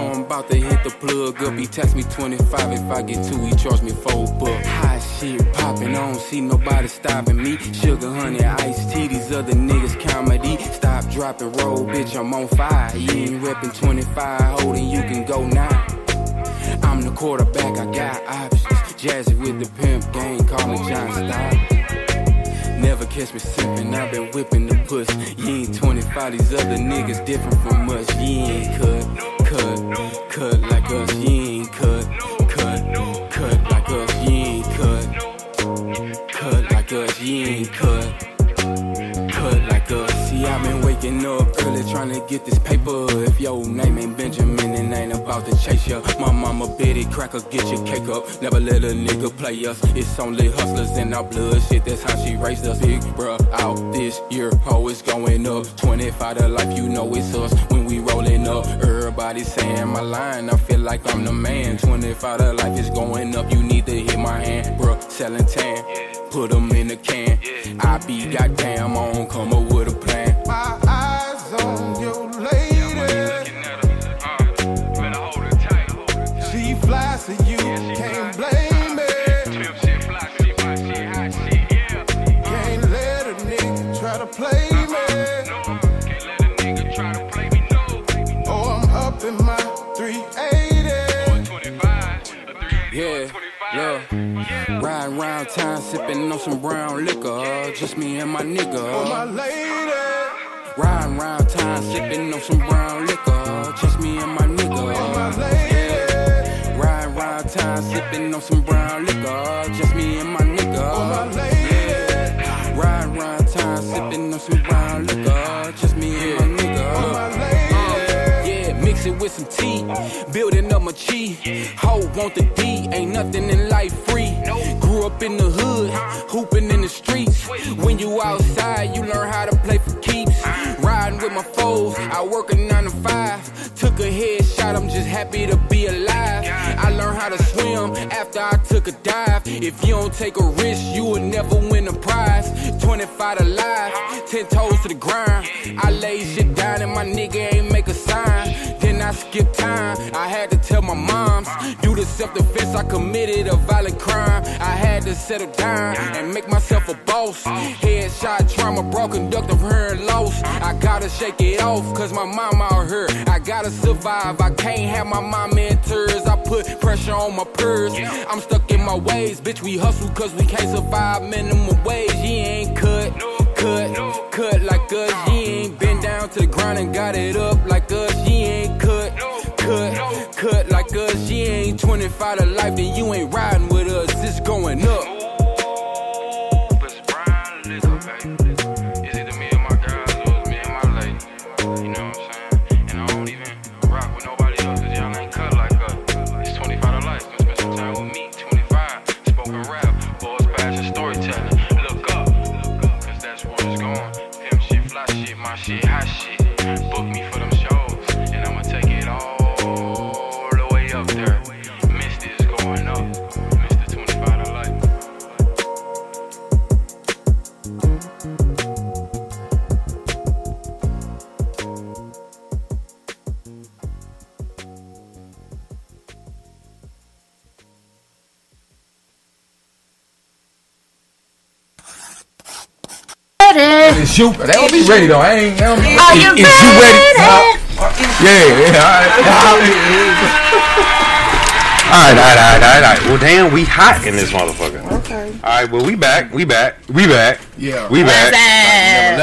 so I'm about to hit the plug up. He text me 25 if I get two, he charge me four bucks. Hot shit popping, I don't see nobody stopping me. Sugar, honey, iced tea, these other niggas comedy. Stop, drop, and roll, bitch, I'm on fire. You ain't reppin' 25, holding, you can go now. I'm the quarterback, I got options. Jazzy with the pimp game, call me John Stockton. Never catch me sippin', I've been whipping the puss. You ain't 25, these other niggas different from us. You ain't cut, cut, cut like us. You ain't cut, cut, cut like us. You ain't cut, cut like us. You ain't cut. Cut like us. See, I've been waking up early trying to get this paper. If your name ain't Benjamin, it ain't about to chase ya. My mama Betty Crocker, get your cake up. Never let a nigga play us. It's only hustlers in our blood. Shit, that's how she raised us. Big bruh out this year. It's going up. 25 to life, you know it's us when we rolling up. Everybody saying my line, I feel like I'm the man. 25 to life is going up. You need to hit my hand, bruh. Selling tan. Put 'em in a can. I be goddamn on, come up with Riding round town, sipping on some brown liquor. Just me and my nigga. Oh, my lady. Riding round town, sipping on some brown liquor. Just me and my nigga. Oh, my lady. Riding round town, sipping on some brown liquor. Just me and my nigga. Oh, my lady. Riding round town, sipping on some brown liquor. Just me and my with some tea. Building up my chi. Ho, want the D. Ain't nothing in life free. Grew up in the hood, hooping in the streets. When you outside, you learn how to play for keeps. Riding with my foes, I work a nine to five. Took a headshot, I'm just happy to be alive. I learned how to swim after I took a dive. If you don't take a risk, you will never win a prize. 25 to life, 10 toes to the grind. I lay shit down and my nigga ain't make a sign. I skipped time, I had to tell my moms. Due to self defense, I committed a violent crime. I had to settle down and make myself a boss. Headshot trauma, broke conductor, hearing loss. I gotta shake it off, cause my mom out here. I gotta survive, I can't have my mom in tears. I put pressure on my purse. I'm stuck in my ways, bitch. We hustle cause we can't survive minimum wage. He ain't cut, cut, cut like us. He ain't been down to the ground and got it up like us. He ain't cut, cut, cut like us. She ain't 25 to life, then you ain't riding with us. It's going up. Is you. They don't be ready though. I ain't. They don't be, Are is, you is you ready? ready? Uh, yeah, yeah. All right. All right, all right, all right, all right. Well, damn, we hot in this motherfucker. Okay. All right, well, we back, we back, we back. Yeah. we back.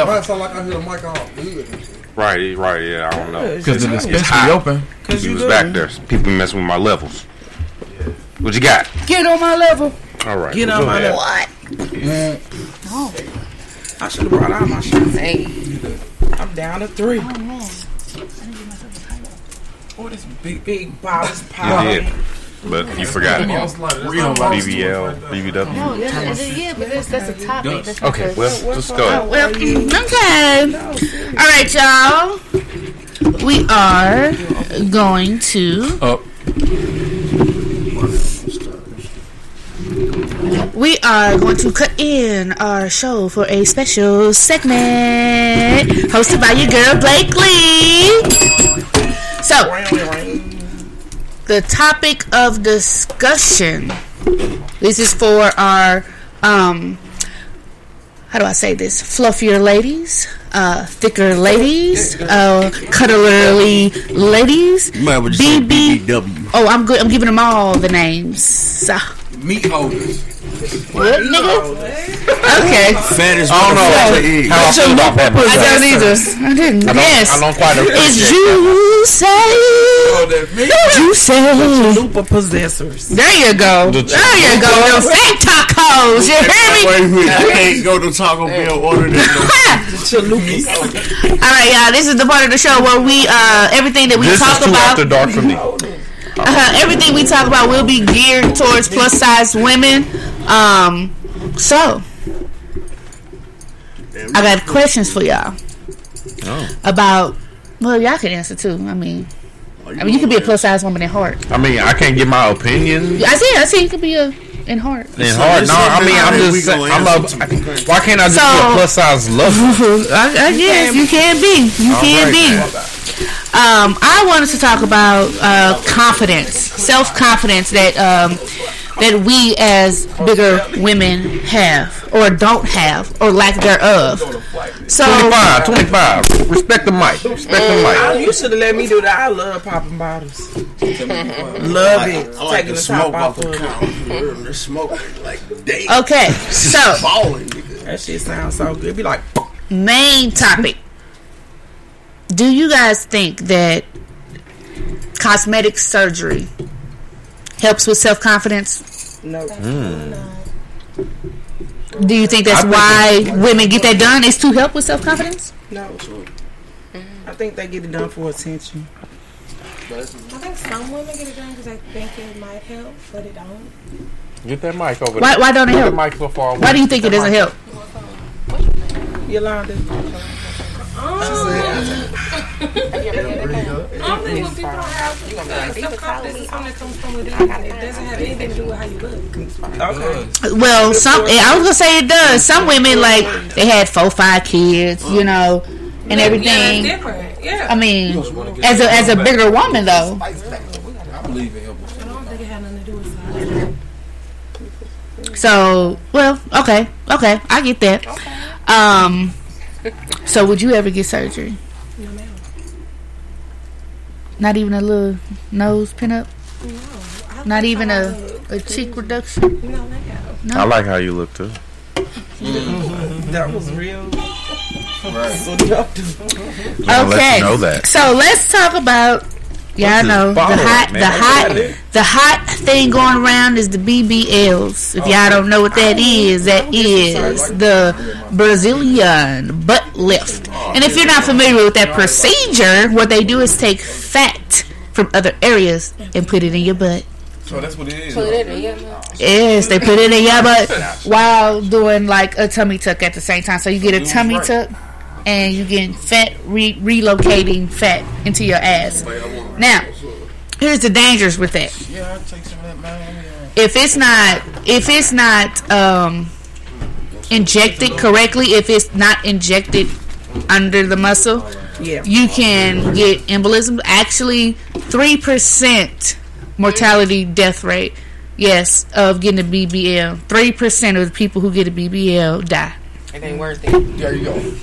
Why it sound like I hear the mic off? Right, right, yeah, I don't know. Because the It's dispensary hot. open. Because you was back there. People messing with my levels. What you got? Get on my level. All right. Get on my ahead. level. Man, Oh. I should have brought out my shoes. Hey. I'm down to three. Oh, man, I didn't give myself a title. Oh, this big, big bottles You power. did, but you forgot. It. BBL, No, BBW. yeah, yeah, but that's, that's a topic. That's not Okay, the- well, let's go. Oh, well, okay. All right, y'all. We are going to. Up. We are going to cut in our show for a special segment hosted by your girl Blakely. So, the topic of discussion. This is for our um how do I say this? Fluffier ladies, uh, thicker ladies, uh, cuddlerly ladies. You might as well just say BB. BBW. Oh, I'm good. I'm giving them all the names. Uh, Meat holders. what, nigga? Okay. Fattest I don't know motherfucker ever. how I feel about that. I don't either. I didn't. I don't- yes. I don't quite It's appreciate juicy. Juicy. Super possessors. There you go. The There you go. Them fat tacos. You hear me? Wait a minute. I can't go to Taco Bell order that. All right, y'all. This is the part of the show where we uh everything that we This is talk too about. after dark for me. Uh, everything we talk about will be geared towards plus size women. Um, so I got questions for y'all Oh. about. Well, y'all can answer too. I mean, I mean, you could be a plus size woman at heart. I mean, I can't give my opinion. I see. I see. You could be a in heart. In hard, no. I mean, I'm just. saying- I'm a. Why can't I just be a plus size lover? I, I guess you can be. You All can right, be. Um, I wanted to talk about uh, confidence, self confidence that um, that we as bigger women have, or don't have, or lack thereof. So 25, 25. Respect the mic. Respect the mic. you should have let me do that. I love popping bottles. love it. I like Taking to the top smoke off off the of it. counter. The smoke like damn. Okay, so balling. That shit sounds so good. Be like, main topic. Do you guys think that cosmetic surgery helps with self confidence? no. Do you think that's think why women get that done? Is to help with self confidence? No. I think they get it done for attention. I think some women get it done because they think it might help, but it don't. Get that mic over Why- there. why don't it Put help? The mic so far away. Why do you think it Get that doesn't mic. help? I don't think when people don't have uh, self-confidence, it's something that comes from within. It doesn't have anything to do with how you look. Okay. Well, some I was gonna say it does. Some women like they had four, five kids, you know, and everything. that's different. Yeah. I mean, as a as a bigger woman though. I believe it helps. I don't think it had nothing to do with size. So, well, okay, okay, I get that. Um, so would you ever get surgery? No, ma'am. Not even a little nose pin up. No. Not even a a cheek reduction. No, ma'am. No. I like how you look too. Mm-hmm. That was real. So I'm let Okay. you know that. So let's talk about. Yeah, I know the hot, man? the hot, the hot thing going around is the BBLs. If y'all don't know what that is, that is the Brazilian butt lift. And if you're not familiar with that procedure, what they do is take fat from other areas and put it in your butt. So that's what it is. Put it in your Yes, they put it in your butt while doing like a tummy tuck at the same time. So you get a tummy tuck and you get fat re- relocating fat into your ass. Now, here's the dangers with that. Yeah, I'll take some of that, man. If it's not, if it's not um, injected correctly, if it's not injected under the muscle, Yeah. you can get embolism. Actually, three percent mortality death rate. Yes, of getting a BBL. Three percent of the people who get a BBL die. It ain't worth it. There you go.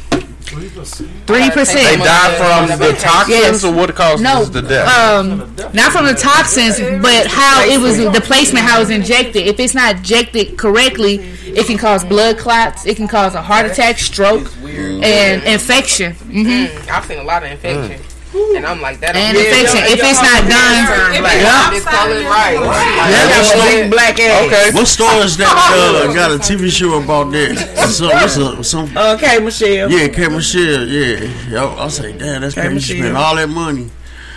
Three percent. They die from the toxins, or what causes No, the death? um, not from the toxins, but how it was the placement, how it was injected. If it's not injected correctly, it can cause blood clots. It can cause a heart attack, stroke, and infection. hmm I've seen a lot of infection. And I'm like that. And infection. If it's not done, like, yeah. just call it right. Yeah, black ass. Okay. What store is that? Uh, got a TV show about that. So, what's a, some? Okay, Michelle. Yeah, K Michelle. Yeah, Yo, I say, damn, that's K. crazy. You spend all that money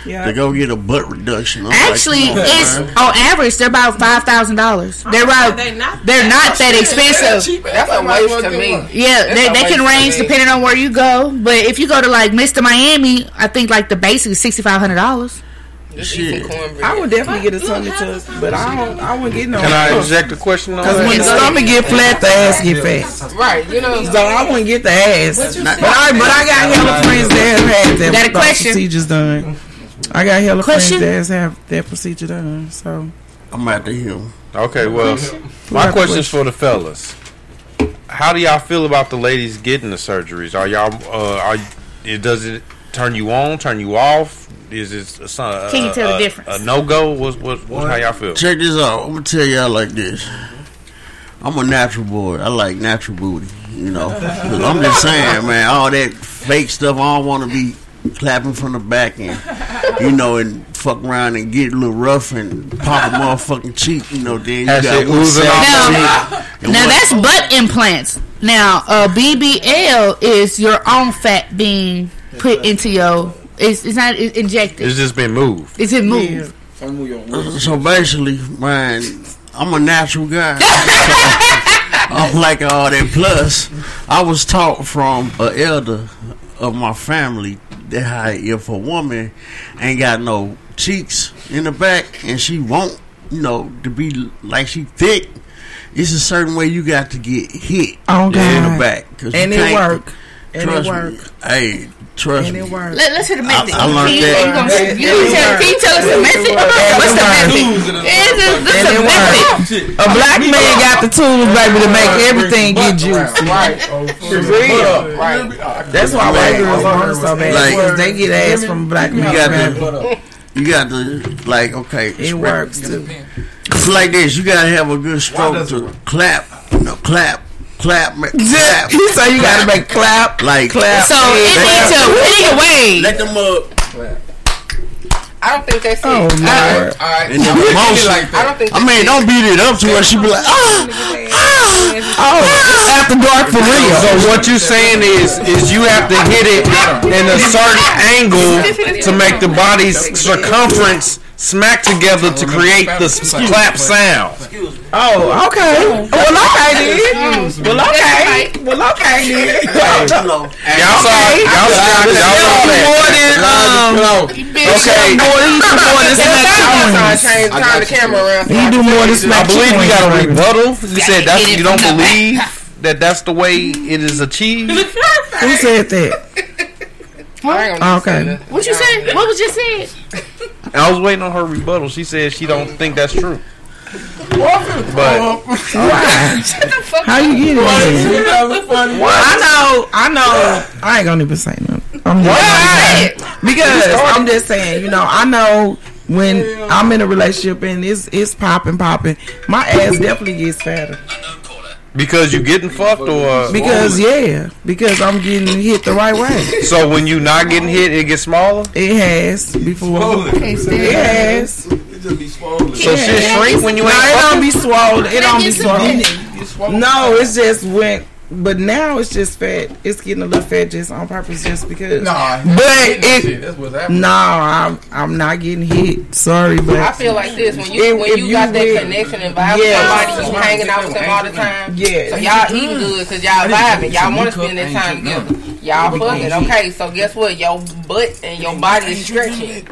Yeah. to go get a butt reduction. I'm Actually, come on, it's man. on average they're about five thousand dollars. They're about they're not that expensive. That's a waste to me. Yeah, That's they, they can range depending on where you go. But if you go to like Mr. Miami, I think like the basic is sixty five hundred dollars. Shit. I would definitely get a tummy tuck, but I don't. I wouldn't get no. Can I inject a question on Because when the stomach get flat, the ass get fat. Right, you know. So I wouldn't get the ass. But I, but I got hella friends that have had that Got a those question? procedures done. I got hella Question? friends that have that procedure done. So I'm after the hill. Okay, well, my question's for the fellas. How do y'all feel about the ladies getting the surgeries? Are y'all? Uh, are it, does it turn you on? Turn you off? Is it a, son- Can you tell the difference? A no go? What, what, what? How y'all feel? Check this out. I'm gonna tell y'all like this. I'm a natural boy. I like natural booty. You know, I'm just saying, man. All that fake stuff. I don't want to be clapping from the back and you know and fuck around and get a little rough and pop a motherfucking cheek. You know, then you That got shit one oozing off Now- cheek Now one- that's butt implants. Now uh, BBL is your own fat being put into your. It's, it's not it's injected. It's just been moved. It's in move. So basically, man, I'm a natural guy. I'm like all that. Plus, I was taught from a elder of my family that how if a woman ain't got no cheeks in the back and she want, you know, to be like she thick, it's a certain way you got to get hit Oh, in the back. 'Cause you and it can't- work. And it Trust work. me. Hey, trust And me. it work. Let, let's hear the method. I learned can that. You gonna, you gonna it tell, can you tell us the method? What's the method? It's a, this And a it method. work. A black man got the tools, baby, to make everything get juicy. Right. For real. Right. That's why white girls want her so bad. Like- because they get ass from a black You got to, you got to, like, okay. It works too. It's like this. You gotta have a good stroke to clap. No, clap, clap, ma- clap. He say you gotta make clap, like clap. So it needs to anyway. Let them up. I don't think that's it. Oh, Lord. I, And the emotion. I don't think I mean, don't beat it up to her. She be like, ah, Oh, it's after dark for real. So what you're saying is, is you have to hit it in a certain angle to make the body's circumference smack together to create the clap sound. Oh, okay. Well, okay then. Well, okay. Well, okay then. Y'all saw, y'all saw, y'all saw More that. than um. Okay. More than more than smack trying twins. to change, turn the camera around. You do more than I smack believe we got a twins. rebuttal. You said that's you don't believe that that's the way it is achieved. Who said that? I ain't oh, Okay. What you said? What was just said? I was waiting on her rebuttal. She said she don't think that's true. But Why? Uh, How you get it? I know. I know. I ain't gonna even say nothing. I'm just because I'm just saying. You know, I know when I'm in a relationship and it's it's popping, popping. My ass definitely gets fatter because you getting fucked or uh, because yeah, because I'm getting hit the right way. So when you not getting hit, it gets smaller. It has before. It has. It just be swollen. So shit shrink when you ain't. no, ain't it don't be swollen. It don't be swollen. No, it's just went. But now it's just fat. It's getting a little fat just on purpose, just because. Nah, but that it. that's what's happening. No, I'm I'm not getting hit. Sorry, but I feel like this when you If- when if you, you got that with- connection and vibe Yeah. with somebody, you hanging out with them all the time. Yeah. So y'all eating good because y'all vibing. Y'all want to spend that time together. Y'all fucking okay. So guess what? Your butt and your body is stretching,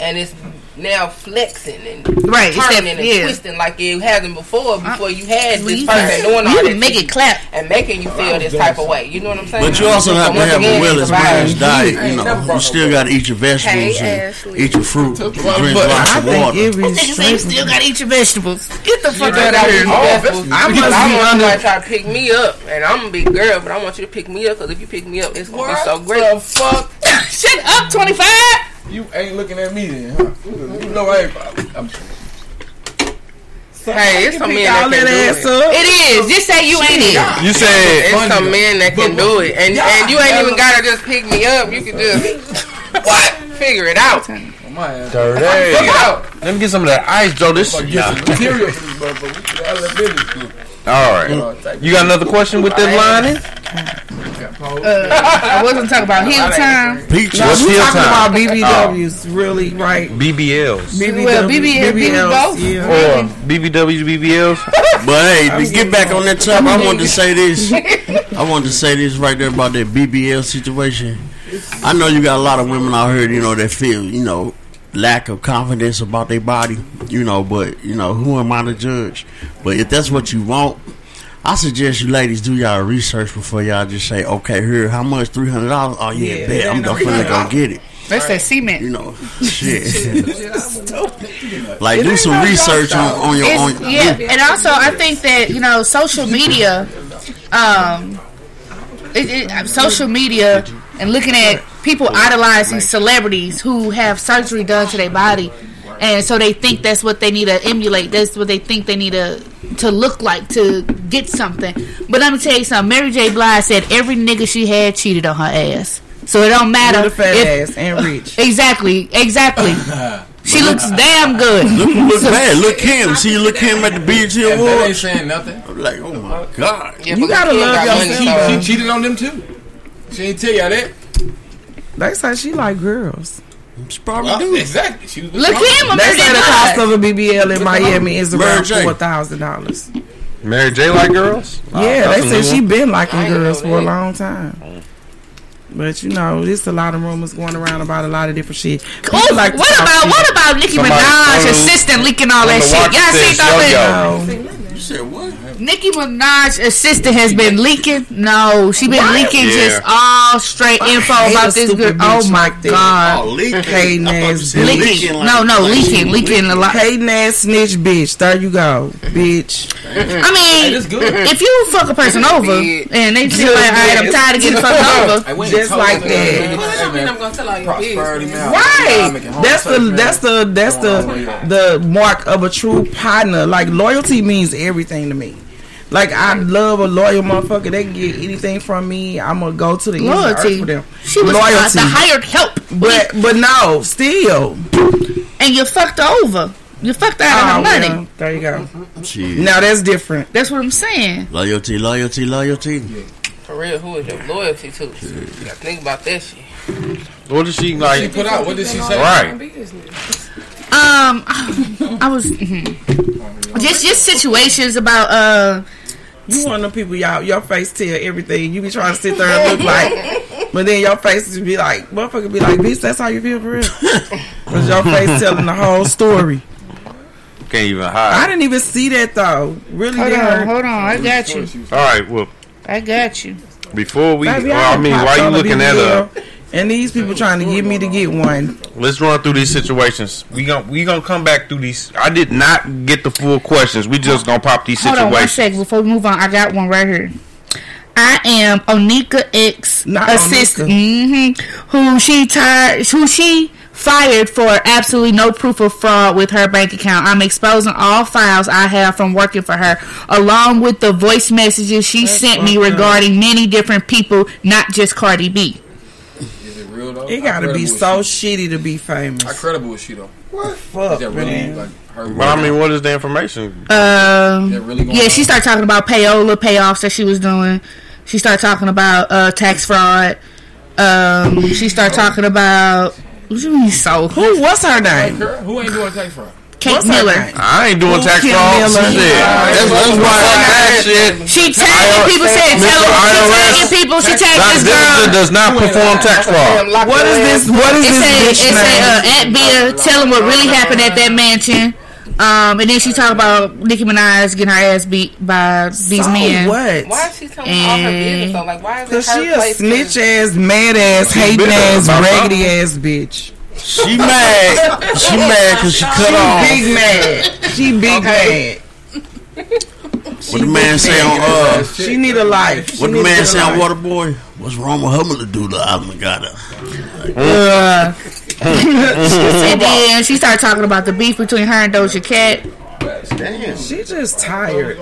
and it's now flexing and Right, it's that- turning and yeah. twisting like it hasn't before. Uh, before you had Well, this you person can- doing all you that can make it you clap and making you feel this type of way. You know what I'm saying? But you also have to have a again, well provide- balanced diet. You know, brought you still got to eat your vegetables Hey, and eat your fruit, drink lots of water. every Niggas say you still gotta eat your vegetables. Get the fuck out of here. I I must want be somebody under- to try to pick me up, and I'm a big girl, but I want you to pick me up because if you pick me up, it's gonna be so great. the fuck? Shut up, 25. You ain't looking at me then, huh? You know I ain't. I'm, Hey, it's some men pick that can that do ass it. up. It is. Just say you ain't it. You said It's some men that can do it, and and you ain't even gotta just pick me up. You can just what figure it out. my ass. Dirty. Figure it out. Let me get some of that ice, Joe. This Fuck, get some material for this motherfucker. We should have that business. All right. You got another question with that lining? Uh, I wasn't talking about heel time. Peach. No, What's we heel talking time? about BBWs, really, right? BBLs. BBW, Well, BBL, BBLs, BBL. yeah. Or BBWs, BBLs? But hey, to get back on that topic, I wanted to say this. I wanted to say this right there about that BBL situation. I know you got a lot of women out here, you know, that feel, you know, lack of confidence about their body, you know, but, you know, who am I to judge? But if that's what you want, I suggest you ladies do y'all research before y'all just say, okay, here, how much? $300? Oh, yeah, Yeah, bet. I'm definitely no going to get it. That's that cement. You know, shit. like, do some research on, on your It's- on yeah, and also I think that you know social media, um, it, it, social media, and looking at people idolizing celebrities who have surgery done to their body, and so they think that's what they need to emulate. That's what they think they need to to look like to get something. But let me tell you something. Mary J. Blige said every nigga she had cheated on her ass. So it don't matter. With a fat if- ass and rich. Exactly, exactly. She looks damn good. Look, look bad. Look him. See, look him at the BET That ain't Awards. saying nothing. I'm like, oh my god. Yeah, You gotta Kim love got your money, She cheated on them too. She ain't tell y'all that. They say she like girls. She probably Well, do. Oh, exactly. She was with Look Trump. him, They Mary say the cost of a BBL in Miami is Mary around J. four thousand dollars. Mary J. like girls? Yeah, they a said she been liking I girls for a long time. But you know, there's a lot of rumors going around about a lot of different shit. People Oh, like what about shit. what about Nicki Somebody Minaj on the- assistant leaking all that shit? Y'all says seen all that? No. You said what? Nicki Minaj assistant has been leaking. No, she been leaking Yeah. just all straight info about this stupid girl. Oh my like god, Oh, leaking. Hating I thought you ass said bitch. leaking. like- No, no, like she leaking, leaking a lot. Hating ass snitch bitch. There you go, bitch. I mean, that's if you fuck a person over and they just like, all right, I'm tired of getting fucked over. Hey, we ain't Just like that. Hey, Well, that don't mean man, I'm gonna tell all your Prosperity business. Right. That's the that's the that's the the mark of a true partner. Like loyalty means everything to me. Like I love a loyal motherfucker. They can get anything from me. I'm gonna go to the end earth Loyalty. for them. She was loyalty. the hired help, but but no, still. and you fucked her over. You fucked her out Oh, of her money. well, there you go. Shit. Now that's different. That's what I'm saying. Loyalty, loyalty, loyalty. For real, who is your loyalty to? You gotta think about that shit. What did she like? She put out. What did she say? Right. Um, I was mhm. just just situations about uh You one of them people, y'all. Your face tell everything. You be trying to sit there and look like, but then your face just be like, motherfucker, be like, bitch, that's how you feel for real. Cause your face telling the whole story. Can't even hide. I didn't even see that though. Really hold didn't on, hold on, I got you. All right. Well, I got you. before we, Baby, well, I done mean, popped why you looking at BBL, her? And these people trying to get me to get one. Let's run through these situations. We gon' we gonna come back through these. I did not get the full questions. We just gonna pop these Hold on one situations. second before we move on. I got one right here. I am Onika X Not assistant, hmm who she tired, who she fired for absolutely no proof of fraud with her bank account. I'm exposing all files I have from working for her, along with the voice messages she sent me regarding many different people, not just Cardi B. Is it real though? It gotta be so she? shitty to be famous. How credible is she though? What? Is Fuck, that really man. like her? But I mean, what is the information? Um, really going yeah, she started talking about payola payoffs that she was doing. She started talking about uh, tax fraud. Um, she started talking about what you mean so Who? What's her name? Girl, Who ain't doing tax fraud? Kate What's Miller. I ain't doing Who tax fraud. Miller? Shit. That's, that's why I asked shit. She tagging people, saying, tell her, she IRS. tagging people, she tagged That- this this girl. does not perform tax fraud. What is this? What is it this say, bitch it say, name? uh, at Bia, tell him what really happened at that mansion. Um, and then she talked about Nicki Minaj getting her ass beat by these So men. what? Why is she telling all her business though? Like, why is it her she a place to- snitch ass, mad ass, hating bitter ass, raggedy ass bitch. She mad. She mad because she cut she off. big mad. She big Okay. mad. What the man say on uh? She need a life. She What the man say on life. Waterboy? What's wrong with her to do the album got her? Uh, and then she started talking about the beef between her and Doja Cat. Damn. She just tired.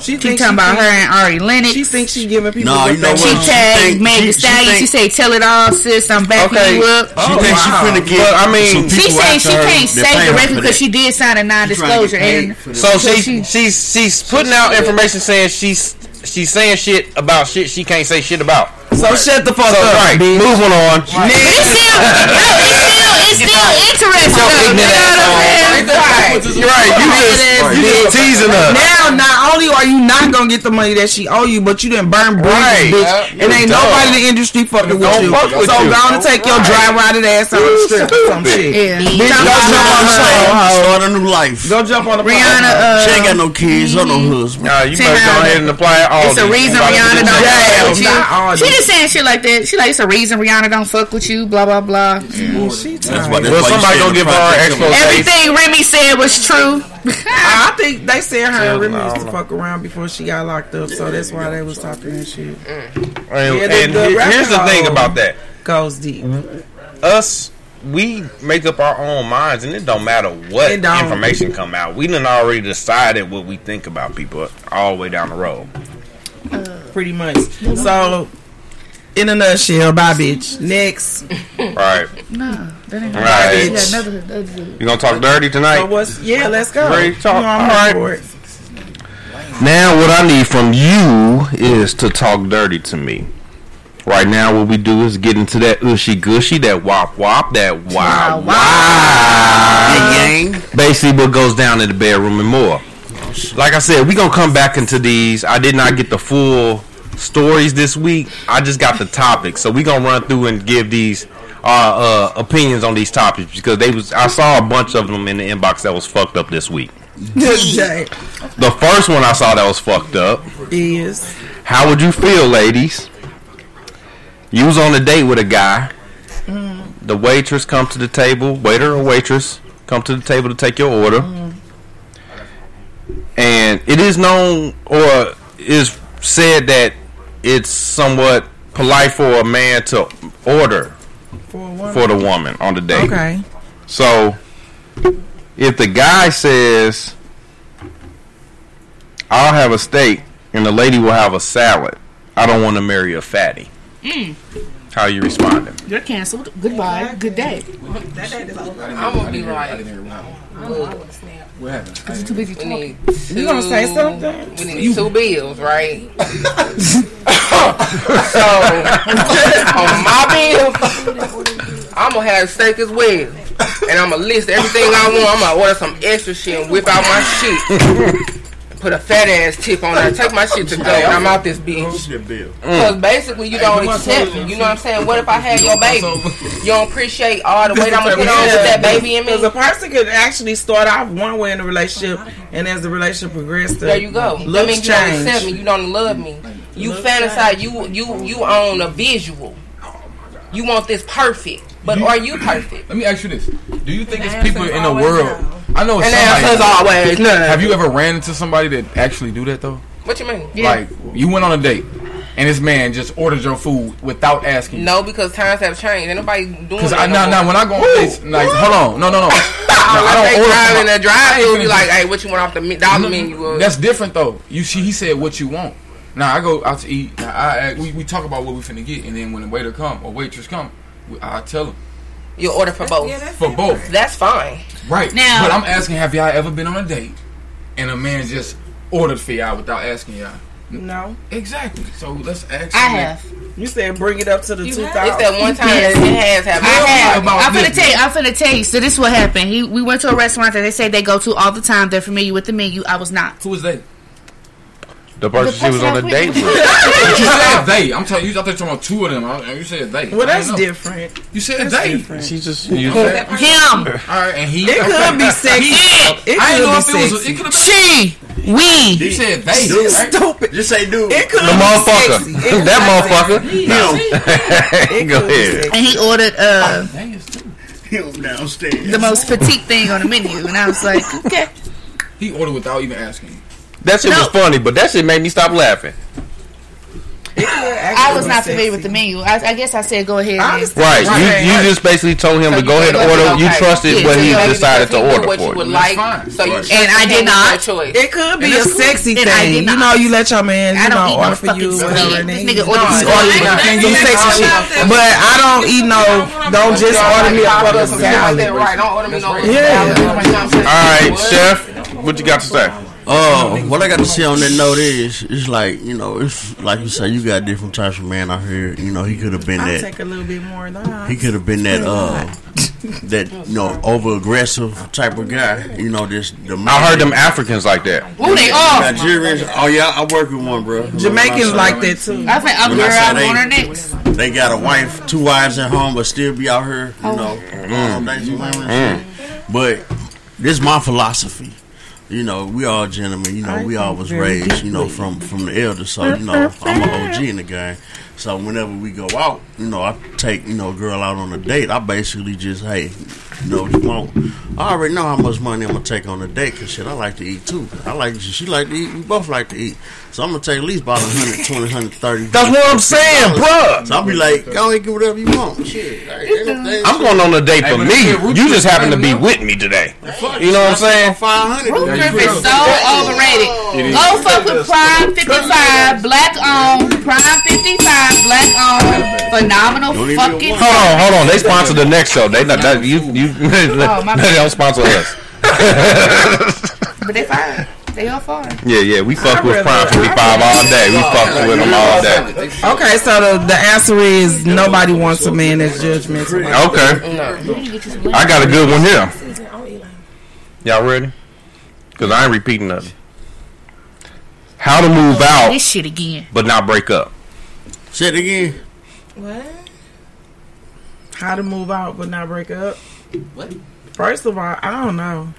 She She thinks talking about her and Ari Lennox. She thinks she giving people. Nah, what you know they what? She want. She tagged think- Meg she- Thee Stallion. She say, "Tell it all, sis. I'm backing Okay. you up." She Oh, think she oh, finna get. But, I mean- some She people saying she can't say directly because she did sign a non-disclosure. And So she she's she's putting out information saying she's she's saying shit about shit she can't say shit about. So shut the fuck So up, right, bitch. moving on. But it's still, no, it's still, it's still interesting. Yo, though. You know what I'm asshole. saying? You're right. You just you just teasing us. Now, not only are you not gonna get the money that she owe you, but you didn't burn bridges, Right. bitch. Yeah. And ain't Dumb. nobody in the industry fucking with Don't you. fuck with so you. go on and take your dry rotted ass on the strip or some shit. Yeah. Bitch, go jump on the her. Start a new life. Go jump on the Rihanna, uh, She ain't got no kids or no husband. Nah, you better go how- ahead and apply all It's a reason Everybody Rihanna don't your- fuck with not all you. She saying shit like that. She like it's a reason Rihanna don't fuck with you. Blah blah blah. She That's tired. why. That's Well, somebody stay gonna give the her an expose. Everything Remy said was true. I think they said her and Remy used to fuck around before she got locked up, so that's why they was talking that shit. Mm. And, Yeah, the- and the he- here's the thing about that. Goes deep. Us, we make up our own minds, and it don't matter what It don't. information come out. We done already decided what we think about people all the way down the road. Pretty much. So, in a nutshell, bye, bitch. Next. Right? No, that ain't Right. She another, another You gonna talk dirty So tonight? what's yeah? Let's go. Ready to talk? You know, I'm All ready right. for it. Now, what I need from you is to talk dirty to me. Right now, what we do is get into that ushy gushy, that wop wop, that wow wow. Yang. Basically, what goes down in the bedroom and more. Like I said, we gonna come back into these. I did not get the full stories this week. I just got the topics, so we gonna run through and give these uh, uh, opinions on these topics because they was. I saw a bunch of them in the inbox that was fucked up this week. The first one I saw that was fucked up. is How would you feel, ladies? You was on a date with a guy. The waitress come to the table, waiter or waitress come to the table to take your order. And it is known or is said that it's somewhat polite for a man to order for woman. for the woman on the date. Okay. So if the guy says, I'll have a steak and the lady will have a salad, I don't want to marry a fatty. Mm. How you responding? You're canceled. Goodbye. Good day. I'm gonna be like, look, What happened? Cause you're too busy we talking. need two, You gonna say something? We need two bills, right? so on my bill, I'm gonna have steak as well, and I'm gonna list everything I want. I'm gonna order some extra shit and whip out my shit. Put a fat ass tip on there. Take my shit to go, and I'm out this bitch. Because basically, you don't accept me. You know what I'm saying? What if I had your baby? You don't appreciate all the weight I'm gonna put on with that baby in me. Because a person could actually start off one way in the relationship, and as the relationship progresses, There you go. That Looks means you don't accept me. You don't love me. You fantasize. You you you own a visual. Oh you want this perfect, but You- are you perfect? Let me ask you this: Do you think The it's people in the always world? I know it's And the somebody. answer's always no. Have you ever ran into somebody that actually do that though? What you mean? Like you went on a date and this man just ordered your food without asking. No, because times have changed. Ain't nobody doing Because that I no now now when I go on dates, like hold on, no no no, no I don't order drive from in my- drive I ain't through, be finna like, hey, what you want off the dollar No, menu? That's different though. You see, he said what you want. Now I go out to eat. I, I we, we talk about what we finna get, and then when the waiter come or waitress come, we- I tell them. you order for both. for both. That's fine. Right. Now- but I'm asking, have y'all ever been on a date and a man just ordered for y'all without asking y'all? No. Exactly. So let's ask. I have. You said bring it up to the You two have. thousand. It's that one time Yes. that it has happened. I have. about I'm finna this, tell you. I'm finna tell you. So this is what happened. He we went to a restaurant that they say they go to all the time. They're familiar with the menu. I was not. Who is that? The person she was on a date with. But you said they. I'm telling you, I thought you were talking about two of them. I- You said they. Well, that's different. You said That's they. different. She just You said- said- Him. All right, and he. It could be sexy. It I didn't know could if be it was. sexy. It could have been. She. We. You said they. Dude. right? Stupid. Just say dude. It could The be motherfucker. sexy. That motherfucker. sexy. Go ahead. And he ordered uh Him downstairs. the most petite thing on the menu, and I was like, okay. He ordered without even asking. That shit was funny, but that shit made me stop laughing. I was not familiar with the menu. I, I guess I said go ahead. And, Right. You you just basically told him to go ahead and order. You trusted what he decided to order what you for would you. like. So you Right. and I did not. Choice. It could be a that's cool. sexy And thing. You know, you let your man, I you don't know, eat no order for you, whatever. This nigga you ordered know, order you Can't some sexy shit. But I don't eat no. Don't just order me a fucking salad. Right, don't order me no Yeah. salad. All right, chef. What you got to say? Uh, what I got to say on that note is, it's like you know, it's like you say, you got different types of man out here. You know, he could have been I'll that. take a little bit more than that. He could have been that uh that you know over aggressive type of guy. You know, this the I heard them Africans like that. Who they are? Nigerians. Oh yeah, I work with one, bro. Jamaicans like that too. I think I'm When I girl. say I'm they- on her next. They got a wife, two wives at home, but still be out here. You know, all days and women and shit. But this is my philosophy. You know, we all gentlemen. You know, we all was raised. You know, from from the elders. So you know, I'm an OG in the game. So whenever we go out, you know, I take you know a girl out on a date. I basically just hey, you know what you want. I already know how much money I'm gonna take on a date. Cause shit, I like to eat too. I like she like to eat. We both like to eat. So I'm gonna take at least about 120, 130. That's what I'm saying, bruh. So I'll be like, go ahead, get whatever you want. Shit, like, ain't no thing- I'm going on a date for me. You just happen to be with me today. You know what I'm saying? Five hundred. Root is so overrated. Go fuck with Prime 55, black owned. Prime 55, black owned. Phenomenal fucking. Hold on, hold on. They sponsor the next show. They not that you you. Oh, my they don't sponsor us. But they fine. They all fine. Yeah, yeah. We fuck with Prime 55 all day. We fuck with them all day. Okay, so the, the answer is nobody wants a man that's judgmental. Okay. I got a good one here. Y'all ready? Because I ain't repeating nothing. How to move out This shit again. but not break up. Say it again. What? How to move out but not break up? What? First of all, I don't know.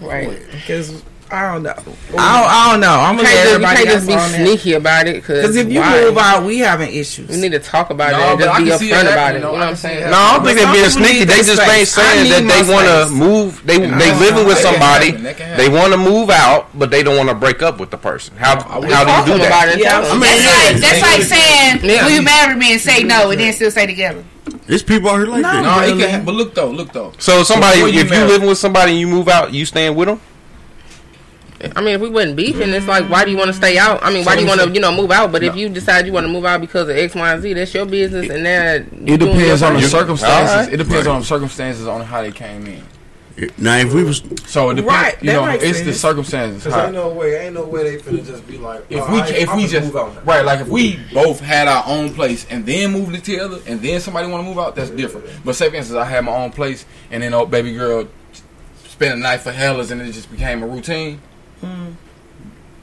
Right. Because I don't know. I don't, I don't know. I'm gonna let can't you everybody can't just be else on that. sneaky about it. Because if you why? move out, we having issues. we need to talk about No, it and but I just be can see it upfront about happening, it. You though. know I what I'm can see saying? No, I don't think they're being sneaky. They just ain't saying that they want to move. They they living with somebody. happen. That can They want to move out, but they don't want to break up with the person. How how do you do to them about that? it. Yeah, tell I them. mean, That's like that's like saying, "Will you marry me?" and say no, and then still stay together. There's people out here like No. that. No, it Really? can happen. But look though, look though. So somebody, Before you if you marry- living with somebody and you move out, you staying with them? I mean, if we wasn't beefing, it's like, why do you want to stay out? I mean, why do you want to, you know, move out? But if you decide you want to move out because of X, Y, and Z, that's your business, and that uh-huh. It depends on the You- circumstances. Alright. It depends Right. on the circumstances on how they came in. Now, if we was So it depends. Right, You that know, makes it's the circumstances. Cause ain't no way, ain't no way they finna just be like, if oh, we I, if I'm Oh, we just move out right like if we both had our own place and then moved it together and then somebody want to move out that's different but say for instance I had my own place and then old baby girl spent a night for hellas and it just became a routine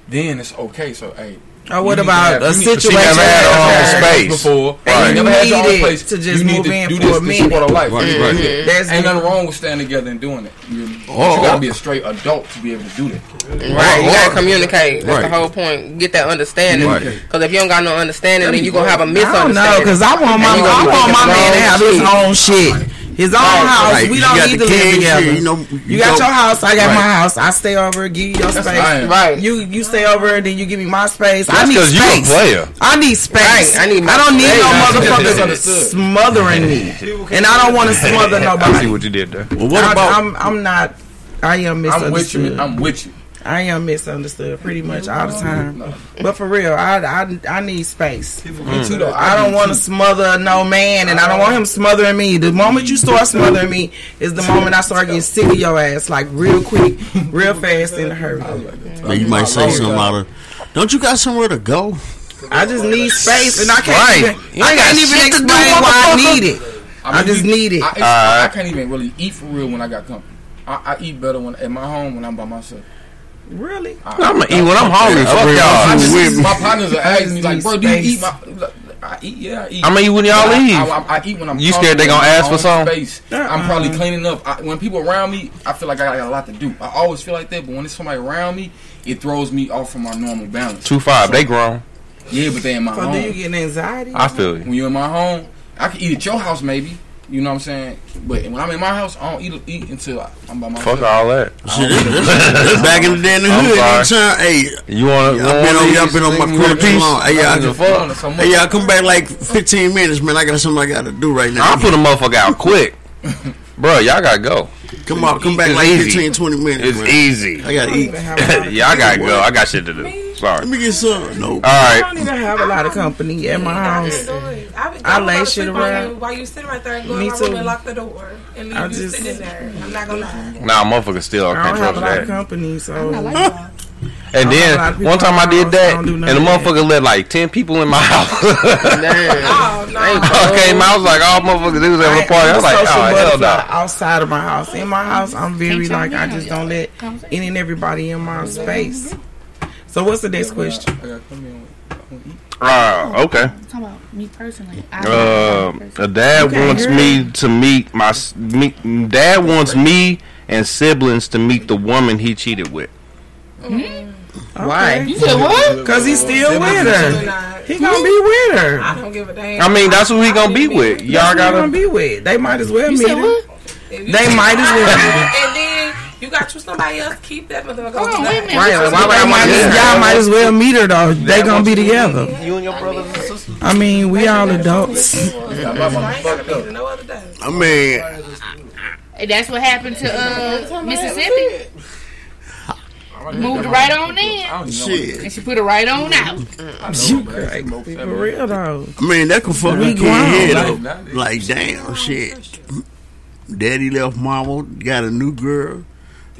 then it's okay so hey Or what you need to about have- a you need- situation never had her own space. before And right. you never had your own needed place to just you need move to in do for this a to minute. support our life Right, Mm-hmm. right. That's ain't nothing wrong with standing together and doing it you, Oh, you gotta be a straight adult to be able to do that Right, you gotta communicate. That's Right. the whole point. Get that understanding. Right. Because if you don't got no understanding, then you gonna have a I don't misunderstanding. know because I want my I want my man to have his own shit, his own house. Right. We don't need to live kids, together. you know, you you got go- your house, I got Right. my house. I stay over, give you your That's space. fine. Right. You you stay over, then you give me my space. I need need 'cause you a space. player. I need space. Right, I need my I don't need space. no motherfuckers smothering me, and I don't want to smother I see what you did there. well, what I, about I'm I'm not. I am I'm with you. I'm with you I am misunderstood pretty much all the time. But for real, I I, I need space. me too though mm. I don't want to smother no man, and I don't want him smothering me. The moment you start smothering me is the moment I start getting sick of your ass, like real quick, real fast, in a hurry. Now, you might say something out of. Don't you got somewhere to go? I just need space, and I can't Right. even. I can't even shit to do, explain why I need it. I, mean, just you- need it. I, it's- Alright. I can't even really eat for real when I got company. I, I eat better when at my home when I'm by myself. Really? I'ma eat when I'm hungry. Fuck y'all. my I food just, my partners are asking me like, bro, do you eat my? I eat, yeah, I eat. I'ma eat when y'all I- leave. I, I, I eat when I'm. You scared they gonna ask for own something? Space. I'm probably Uh-uh. cleaning up. I, when people around me, I feel like I got a lot to do. I always feel like that, but when there's somebody around me, it throws me off from my normal balance. Two five. They grown. Yeah, but they in my So home. do you get anxiety? I feel you. when you're in my home, I can eat at your house maybe. You know what I'm saying? But when I'm in my house, I don't eat eat until I, I'm by myself. Fuck all that. Shit, back in the day in the I'm hood. sorry. Anytime, hey, You want to? I've been on, I've been on my crib too long. Hey, I y'all, give a fuck. Hey, y'all, come back like 15 minutes, man. I got something I got to do right now. I'll put a motherfucker out quick. Bro, y'all gotta go. Come on, come back It's like easy. 15, 20 minutes. It's man. easy. I gotta eat. yeah, I gotta go. I got shit to do. Sorry. Let me get some. No. All I don't even have a lot of company at my house. I lay shit around. While you sit right there and go Me in my room too. and lock the door and leave I you just- sitting there. I'm not gonna lie. Nah, motherfucker still I can't don't have trust a lot of that. company, so And I don't have a lot then one time I did that, don't and the motherfucker let like ten people in my house. Oh no. I came out, I was like, all motherfuckers, they was having a party. I was like, I'm a social oh hell no. outside of my house. In my house, I'm very like I just don't let any and everybody in my space. So what's the next question? Oh, okay. I'm talking about me personally. Uh, a dad wants me to meet my me, dad wants me and siblings to meet the woman he cheated with. Why? You said what? Cause he's still with her. Not. He gonna be with her. I don't give a damn. I mean, that's who he gonna be with. Y'all who he gotta. be with. They might as well You meet said her. what? If you- They might as well. And then you got you somebody else keep that motherfucker. Hold on, wait a minute. Right, why would I They might to as- do y'all might as well meet her though. They gonna be together. You and your brothers and sisters. I mean, we all adults. I ain't gotta be there no other day. I mean, That's what happened to uh, Mississippi. Moved right on in, shit. and she put it right on out. You crazy for real though. I mean, that could fuck We a kid head up. Like, damn, shit. Daddy left mama, got a new girl.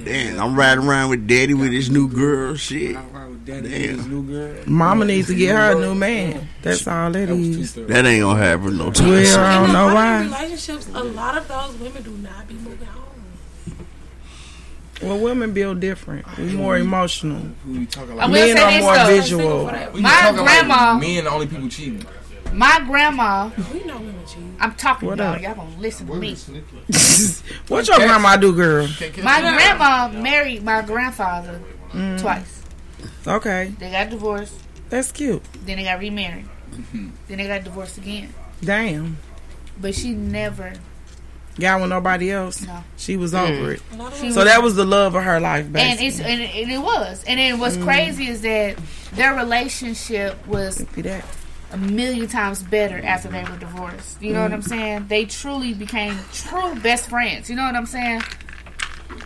Damn, I'm riding around with daddy with his new girl. Shit. Daddy Damn. Mama needs to get her a new man. That's all that is. That ain't gonna happen no time. Well, I don't a know lot of why. relationships, a lot of those women do not be moving home. Well, women build different. We more emotional. Who you talking I about? will Men say are this more though. visual. We My talking about grandma- men the only people cheating. My grandma, We know women cheat. I'm talking What about up? y'all gonna listen to me. what your grandma do, girl? My grandma married my grandfather Mm. twice. Okay, They got divorced, that's cute. then they got remarried, Mm-hmm. then they got divorced again. Damn. But she never. Got with nobody else. No. She was over it. She So that was the love of her life, and it's and it, and it was and then what's Mm. crazy is that their relationship was that? a million times better after they were divorced. You know what I'm Mm. saying? They truly became true best friends. You know what I'm saying?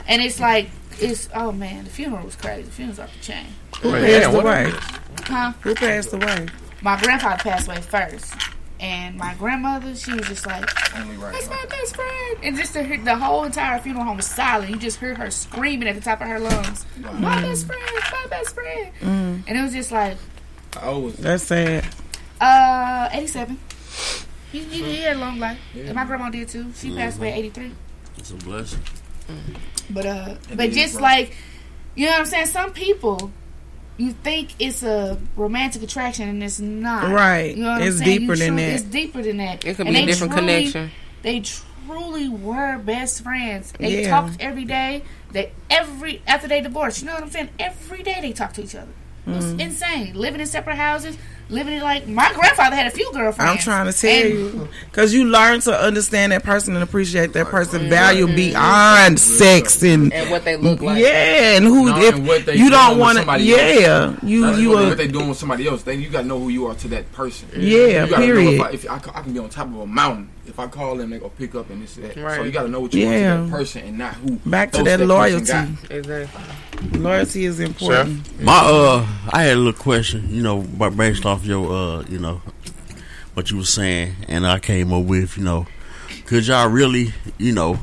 And it's like it's oh man, the funeral was crazy. The funeral's off the chain. Who passed damn, what away? Huh? Who passed away? My grandfather passed away first. And my grandmother, she was just like, That's my best friend. And just to hear the whole entire funeral home was silent. You just heard her screaming at the top of her lungs, My best friend, my best friend. Mm, And it was just like, How old was that's sad. uh, 87. He, he, he had a long life. And my grandma did too. She passed away at 83. It's a blessing. But uh, And but just bro- like, you know what I'm saying? Some people, you think it's a romantic attraction and it's not. Right. You know what It's I'm saying? deeper You than truly- that. It's deeper than that. It could And be a different truly- connection. They truly were best friends. They Yeah. talked every day. They every after they divorced. You know what I'm saying? Every day they talked to each other. It was Mm. insane. Living in separate houses. Living in like my grandfather had a few girlfriends. I'm trying to tell And- you, because you learn to understand that person and appreciate that person value beyond sex and And what they look like. yeah, and who No, if and what they you don't want to. Yeah, else. you Not you what, are, what they doing with somebody else. Then you gotta know who you are to that person. Yeah, you period. Know if I, if I, I can be on top of a mountain. If I call them, they go pick up and this and that. So you gotta know what you Yeah. want to that person and not who. back to else that loyalty. Exactly. Loyalty is important. Sure. My uh, I had a little question, you know, based off your uh, you know, what you were saying, and I came up with, you know, could y'all really, you know,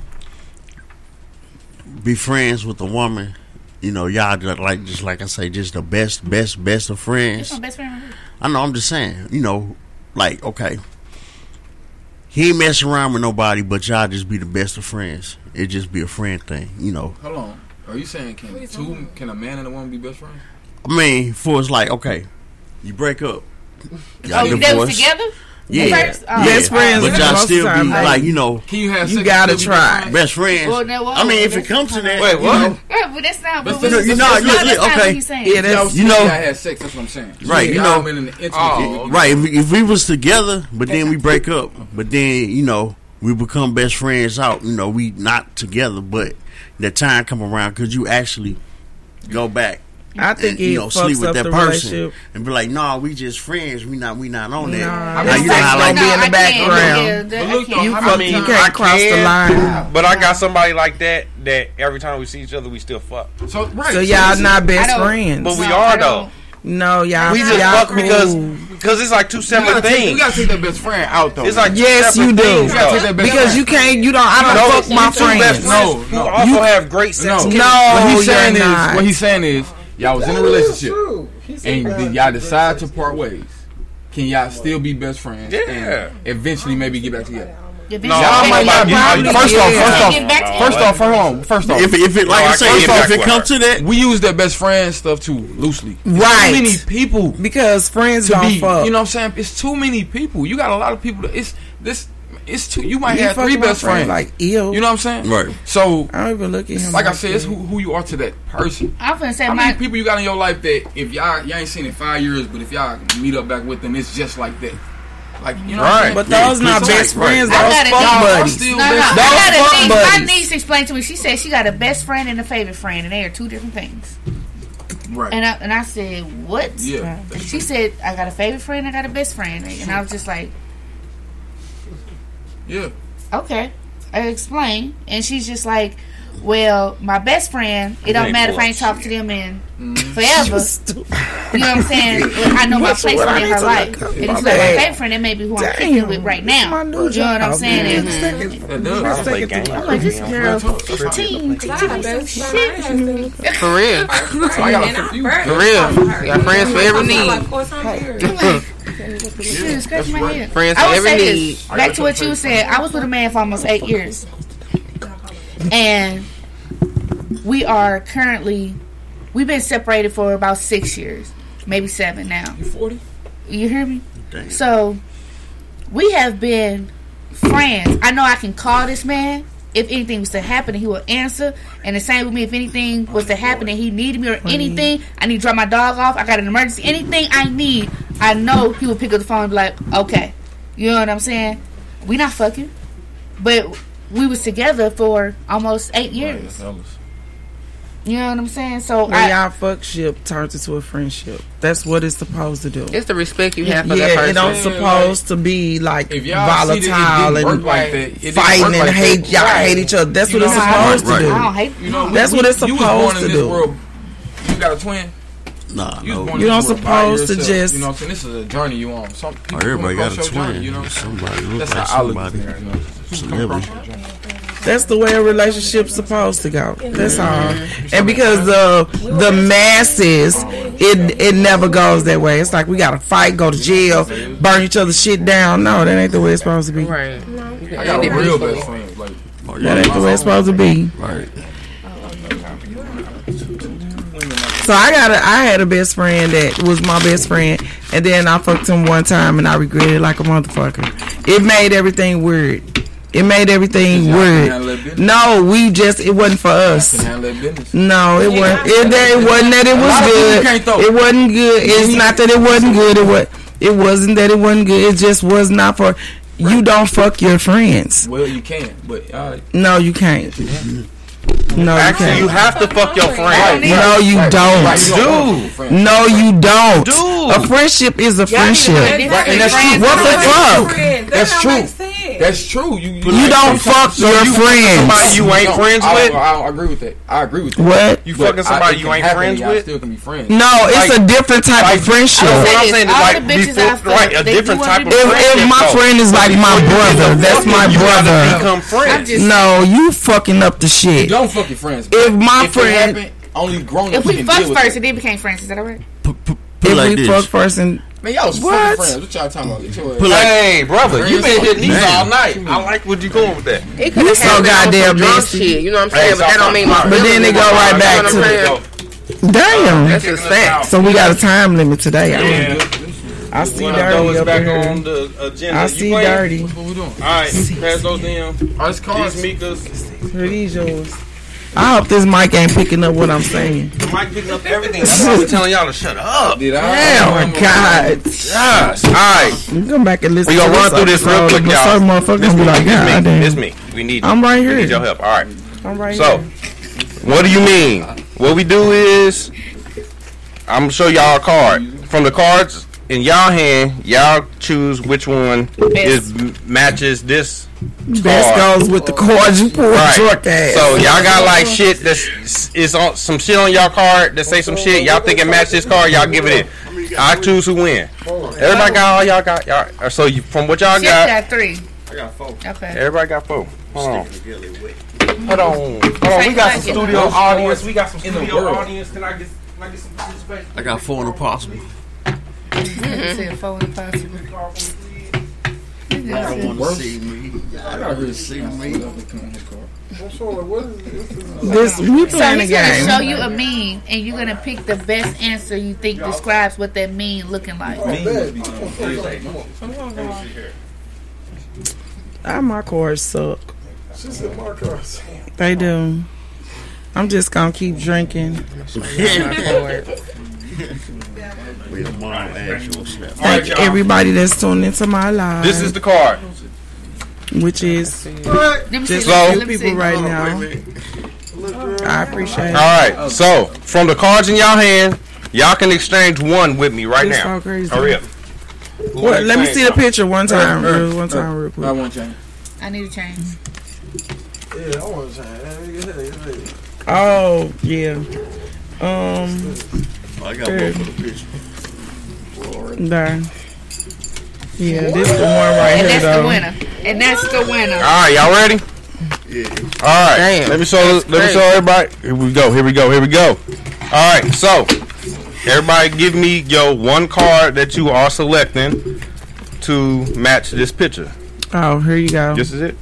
be friends with a woman? You know, y'all just like just like I say, just the best, best, best of friends. my best friend. I know. I'm just saying, you know, like okay, he ain't messing around with nobody, but y'all just be the best of friends. It just be a friend thing, you know. Hold on. Are you saying can two can a man and a woman be best friends? I mean, for it's like okay, you break up, y'all Oh, they was together? Yeah, First? Oh. Uh, yeah. Best friends but y'all of the still be like- like you know. Can you have? You gotta and still be try. best friends? Best friends. Well, now, whoa, I mean, if it comes to that, Wait, you what? know, Yeah, but that's not. But But that's- you know, that's- look, look, okay. Yeah, that's You know- y'all had sex. That's what I'm saying. Right, you know- been in the intimate. Oh, right? If, if we was together, but then we break up, but then you know we become best friends out. You know, we not together, but the time come around, could you actually go back? I think and, you know sleep with that person and be like, "Nah, we just friends. We not we not on that." Nah, Now, you know how like be in the background. Yeah, But look, can't. You I fuck, mean, you I can't cross the line. But I got somebody like that that every time we see each other, we still fuck. So right. So y'all listen, not best friends. But we No, are though. No, y'all. We just y'all fuck cool. because because it's like two separate gotta, take, you gotta take that best friend out though. It's like Yes, separate you do. things, You gotta take that best because friend. you can't. You don't. I don't No, fuck my two best friends. No, friends who also You- have great sex. No. No, what he's saying you're is what he's saying is y'all was in a relationship and then y'all decide to part ways. Can y'all still be best friends? Yeah. And eventually maybe get back together. No, Y'all I'm might not be. First off, first off, first off, hold on. First off, If if it like No, I I say, if, if it back come to that, we use that best friend stuff too loosely. It's Right. Too many people Because friends to don't be. fuck. You know what I'm saying? It's too many people. You got a lot of people. That, it's this. It's two. You might You have three my best friend, friends. Like ew. you know what I'm saying? Right. So, I don't even look at him. like I said, it's who, who you are to that person. I'm gonna say How my. many people you got in your life that if y'all y'all ain't seen in five years, but if y'all meet up back with them, it's just like that. Like you know, what I'm Right. But those Yeah, not it's best like- friends. I Those got a fuck buddies. No, no, best- I Those got a fuck niece. My niece explained to me. She said she got a best friend and a favorite friend, and they are two different things. right. And I and I said, what? Yeah, And she said, I got a favorite friend, I got a best friend, and I was just like, yeah. okay. I explained, and she's just like, well, my best friend, it don't matter if I ain't bullshit. talked to them in Mm-hmm. forever. You know what I'm saying? I know my place what I in her life. look? And My it's like my bad. favorite friend, that may be who I'm Damn. kicking with right now. My You know what. I'm saying? That does. Let's take it to- I'm like, this girl, 15, I got a best friend. For real. I got a few. For real. You got friends for every need. Like, I'm here. Shit, scratch my head. Friends I for would every say need. this. Back to what you said. I was with a man for almost eight years, and we are currently we've been separated for about six years, maybe seven now. You 40? You hear me? So we have been friends. I know I can call this man. If anything was to happen, he will answer. And the same with me. If anything was to happen and he needed me or anything, I need to drop my dog off. I got an emergency. Anything I need, I know he would pick up the phone and be like, "Okay," you know what I'm saying? We not fucking, but we was together for almost eight years. You know what I'm saying? So When I, y'all fuck ship turns into a friendship. That's what it's supposed to do. It's the respect you have for that Yeah, person. it don't supposed to be like If y'all see that it volatile and like that, fighting and like hate. that. Y'all Right. hate each other. That's You what it's supposed right, to do. I don't hate. You know, That's we- what it's you was born supposed in to this do. World, you got a twin. Nah, You, no. You in don't this world by supposed to just- You know what I'm saying? This is a journey you on. Some oh, people Oh, everybody got a twin. journey, you know what I'm saying? Somebody look That's like how I look somebody. at it. You know, people come across your journey. That's the way a relationship's supposed to go. That's all. And because the the masses, it it never goes that way. It's like we gotta fight, go to jail, burn each other's shit down. No, that ain't the way it's supposed to be. Right. I got a real best friend. Like, Oh, That ain't the way it's supposed to be. Right. So I got a, I had a best friend that was my best friend, and then I fucked him one time, and I regretted like a motherfucker. It made everything weird. It made everything Y'all weird. handle that business. No, we just it wasn't for us. can handle that business. No, it wasn't. It, that- it wasn't that it was lot of people good. It wasn't good. It's not that it wasn't good. It was. It wasn't that it wasn't good. It just was not for. You don't fuck your friends. Well, you can, but all right. No, you can't. No, you Actually, can't. you have to fuck your friend. No, you Right, don't. right, you don't fuck your friend. No, you don't. Dude. A friendship is a friendship. Right, and that's true. What the fuck? That's true. That's true. You You don't fuck your friends. Somebody you ain't No, friends I, with. I, I agree with that. I agree with that. What? You But fucking somebody I, you ain't friends y'all with. Still can be friends. No, it's Like- a different type like, of friendship. That's what I'm saying. this, all Like the bitches before, I fuck, right? A different type of wanna be If, friendship. if my friend is like my brother, that's my brother. become friends. No, you fucking up the shit. don't fuck your friends. If my friend, only grown up, if we can fucked first it. and then became friends, is that alright? Put if it like we this. fuck first and Man, y'all was What? fucking friends. What y'all talking about? Get your Pull like- Hey, brother, you been hitting these Man. all night. I like what you going with that. It could have so goddamn some drunk shit. You know what I'm Hey, saying? But that don't mean my But then they go right wrong, back to what I'm the- saying? Damn. That's just fact. So we got a time limit today. Yeah. I see Wanna throw dirty us up back here. on the agenda. I see playing? dirty. What we doing? All right, pass those down. Oh, it's cards. These Mikas. Here, these yours. I hope this mic ain't picking up what I'm saying. The mic picking up everything. That's why I was telling y'all to shut up. Did Oh my god. Yes. All right. You come back and listen. We gonna to run through this real episode, quick, but y'all. Some motherfuckers be like, This God me. damn. This me. We need. you. I'm right We here. need your help. All right. I'm right So, here. what do you mean? What we do is, I'm gonna show y'all a card. From the cards in y'all hand, y'all choose which one is matches this. Best goes with the cards you pull Right. short ass. So y'all got like shit that's is on some shit on y'all card that say some shit. Y'all think it match this card? Y'all give it in. I choose who win. Everybody got all y'all got y'all. Uh, so you, from what y'all Shit got, got three. I got four. Okay. everybody got four. Hold on. Hold on. Hold on. We got some studio audience. We got some In the studio audience. Can I get, can I get some participation? I got four in the possible. You said four in the possible. I don't want to see me. I I don't want to see me. What's wrong? Like, what is this? This we So playing a game. show you a meme, and you're gonna pick the best answer you think describes what that meme looking like. Ah, my cards suck. She said my cards. They do. I'm just gonna keep drinking. We a mom actual snap. Thank y'all. everybody that's tuned into my live. This is the card. which is Let just So- a Let few me people see. right now. I appreciate it. All right. So from the cards in y'all hand, y'all can exchange one with me right This now. so crazy. Hurry up. What, let me see the picture one time, Uh, uh, real, one time, real quick. I quick. want change. I need a change. Yeah, I want to change. Oh yeah. Um, I got both of the pictures. there. Yeah, this is the one right here. And here that's the winner. And that's the winner. All right, y'all ready? Yeah. All right. Damn, let me show. that's Let me show everybody. Here we go. Here we go. Here we go. All right. So, everybody, give me your one card that you are selecting to match this picture. Oh, here you go. This is it.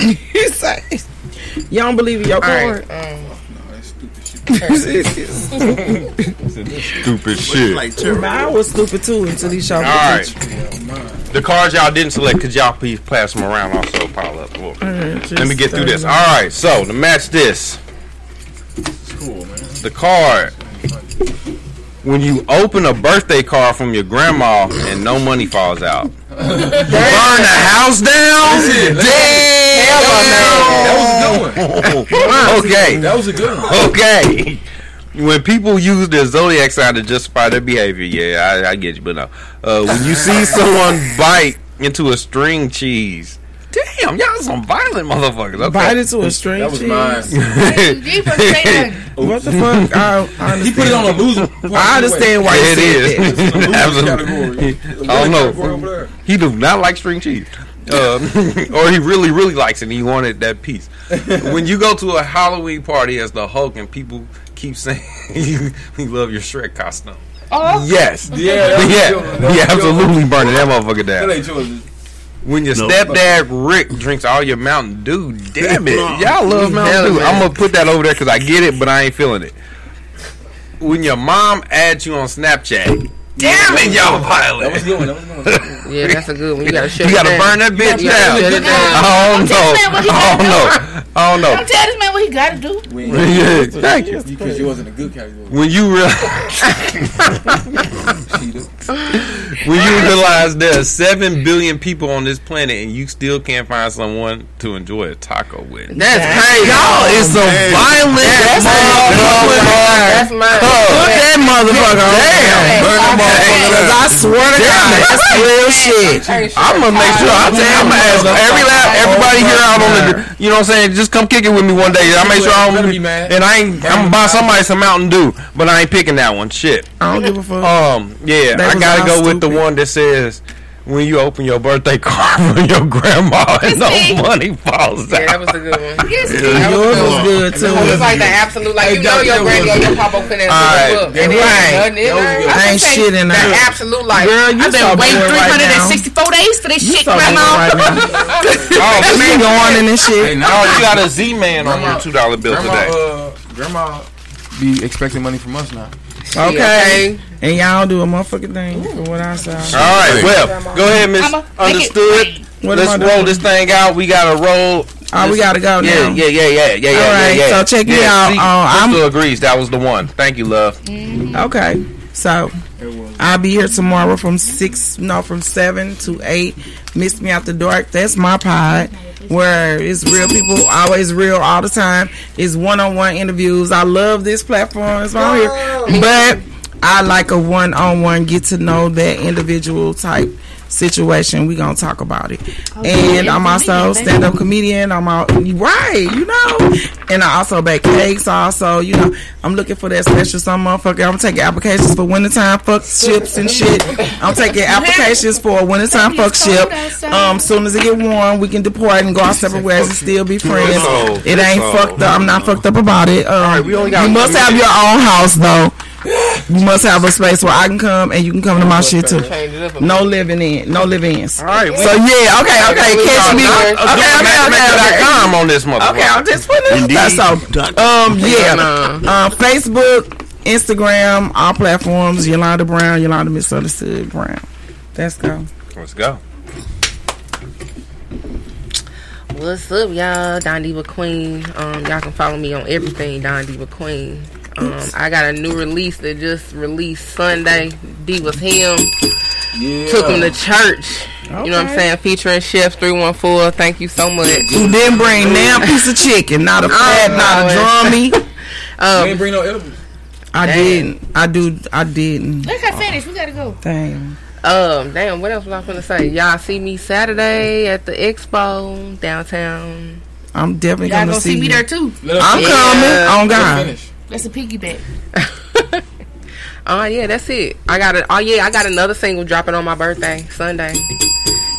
you don't believe in your All card? right. Um, Stupid shit. Like terrible. Mine was stupid too until he showed me All right. the cards y'all didn't select, could y'all please pass them around also pile up. Whoa. Alright, Let me get through this. it All on. right, so to match this, Cool, the card. When you open a birthday card from your grandma and no money falls out, burn the house down. That was a good one. okay, That was a good one. okay. When people use their zodiac sign to justify their behavior, yeah, I, I get you, but no. Uh, when you see someone bite into a string cheese, damn, y'all some violent motherfuckers. Okay. Bite into a string That was cheese. mine. You supposed to say that. What the fuck? I, I He put it on a loser. I understand why it you said Absolutely. I don't know. He do not like string cheese. Um, or he really, really likes it and he wanted that piece. when you go to a Halloween party as the Hulk and people keep saying you, you love your Shrek costume. Oh, Yes. Yeah, that was yeah. yours. Yeah, absolutely burning that motherfucker That down. ain't yours. When your No. stepdad Rick drinks all your Mountain Dew, damn it. Y'all love Mountain Dew. I'm to put that over there because I get it, but I ain't feeling it. When your mom adds you on Snapchat, damn it, y'all That was violent. a good one. That was good one. yeah, that's a good one. You gotta shut You gotta down. burn that bitch You gotta down. shut it down. I don't Don't tell know. this man what he I gotta don't know. I don't know. Don't tell this man what he got to do. We Yeah, ain't thank you. Because you wasn't a good category. When you realize, when you realize there are seven billion people on this planet and you still can't find someone to enjoy a taco with, That's crazy. y'all is some violent motherfuckers. That's mine. Put that motherfucker. Damn, burn that motherfucker. Cause I swear to God, that's real shit. I'm gonna make sure. I'm, I'm gonna ask every last everybody here out on the, you know what I'm saying. Just come kick it with me one day. I make sure I'm, Better be mad. and I ain't. I'm gonna buy somebody some Mountain Dew, but I ain't picking that one. Shit. I don't give a fuck. Um, yeah, I gotta go with the one that says when you open your birthday card from your grandma and no money falls out. Yeah, that was a good one. Yes, That yours was good, too. It was like the absolute, like you know your granny or your papa finna Alright, look, that and it right. ain't nothing. It was. I'm Ain't saying shit in the absolute like. Girl, you I've been waiting bored right 364 days for this You shit, Grandma. right. Oh, That man going in this shit. Oh, you got a Z man on your two dollar bill today. Uh, grandma be expecting money from us now. Okay. And y'all do a motherfucking thing for what I saw. All right, well, go ahead, Miss I'ma make it Understood. What Let's roll this thing out. We gotta roll. Oh, we gotta go yeah, now. Yeah, yeah, yeah, yeah, yeah. All yeah, right, yeah. so check me yeah, out. See, Uh, I'm- Crystal agrees. That was the one. Thank you, love. Okay. So I'll be here tomorrow from six no from seven to eight. Miss me out the dark. That's my pod. Where it's real people, always real all the time. It's one on one interviews. I love this platform. It's on here. Oh. But I like a one on one get to know that individual type situation. We're gonna talk about it. and I'm also stand up comedian. I'm all right, you know. And I also bake cakes. Also, you know, I'm looking for that special some motherfucker. I'm taking applications for wintertime fuck ships and shit. I'm taking applications for a wintertime fuck ship. Um, soon as it get warm, we can depart and go our separate ways and still be friends. So, It ain't so. fucked up. I'm not fucked up about it. Um, we only got you must have your own house though. You must have a space where I can come and you can come to my shit too. No living in, no live-ins. All right. So yeah, okay, okay. Catch me. Okay, okay, okay, okay. com on this motherfucker. Okay, I'm just putting it out there. So, um, yeah, um, Facebook, Instagram, all platforms. Yolanda Brown, Yolanda Misunderstood Brown. Let's go. Let's go. What's up, y'all? Don Diva Queen. Um, y'all can follow me on everything, Don Diva Queen. Um, I got a new release that just released Sunday. Diva's Him. Took him to church. You know what I'm saying? Featuring Chef 314. Thank you so much. Who didn't bring damn piece of chicken, not a fat, not a drummy. Um, you ain't bring no edibles. I Damn. didn't. I do. I didn't. Let her finish. We gotta go. Damn. Um, damn, what else was I gonna say? Y'all see me Saturday at the expo downtown. I'm definitely Y'all gonna, gonna see me you. there too. I'm Yeah. coming. On God. Finish. That's a piggyback. Oh yeah, that's it. I got it. Oh yeah, I got another single dropping on my birthday Sunday.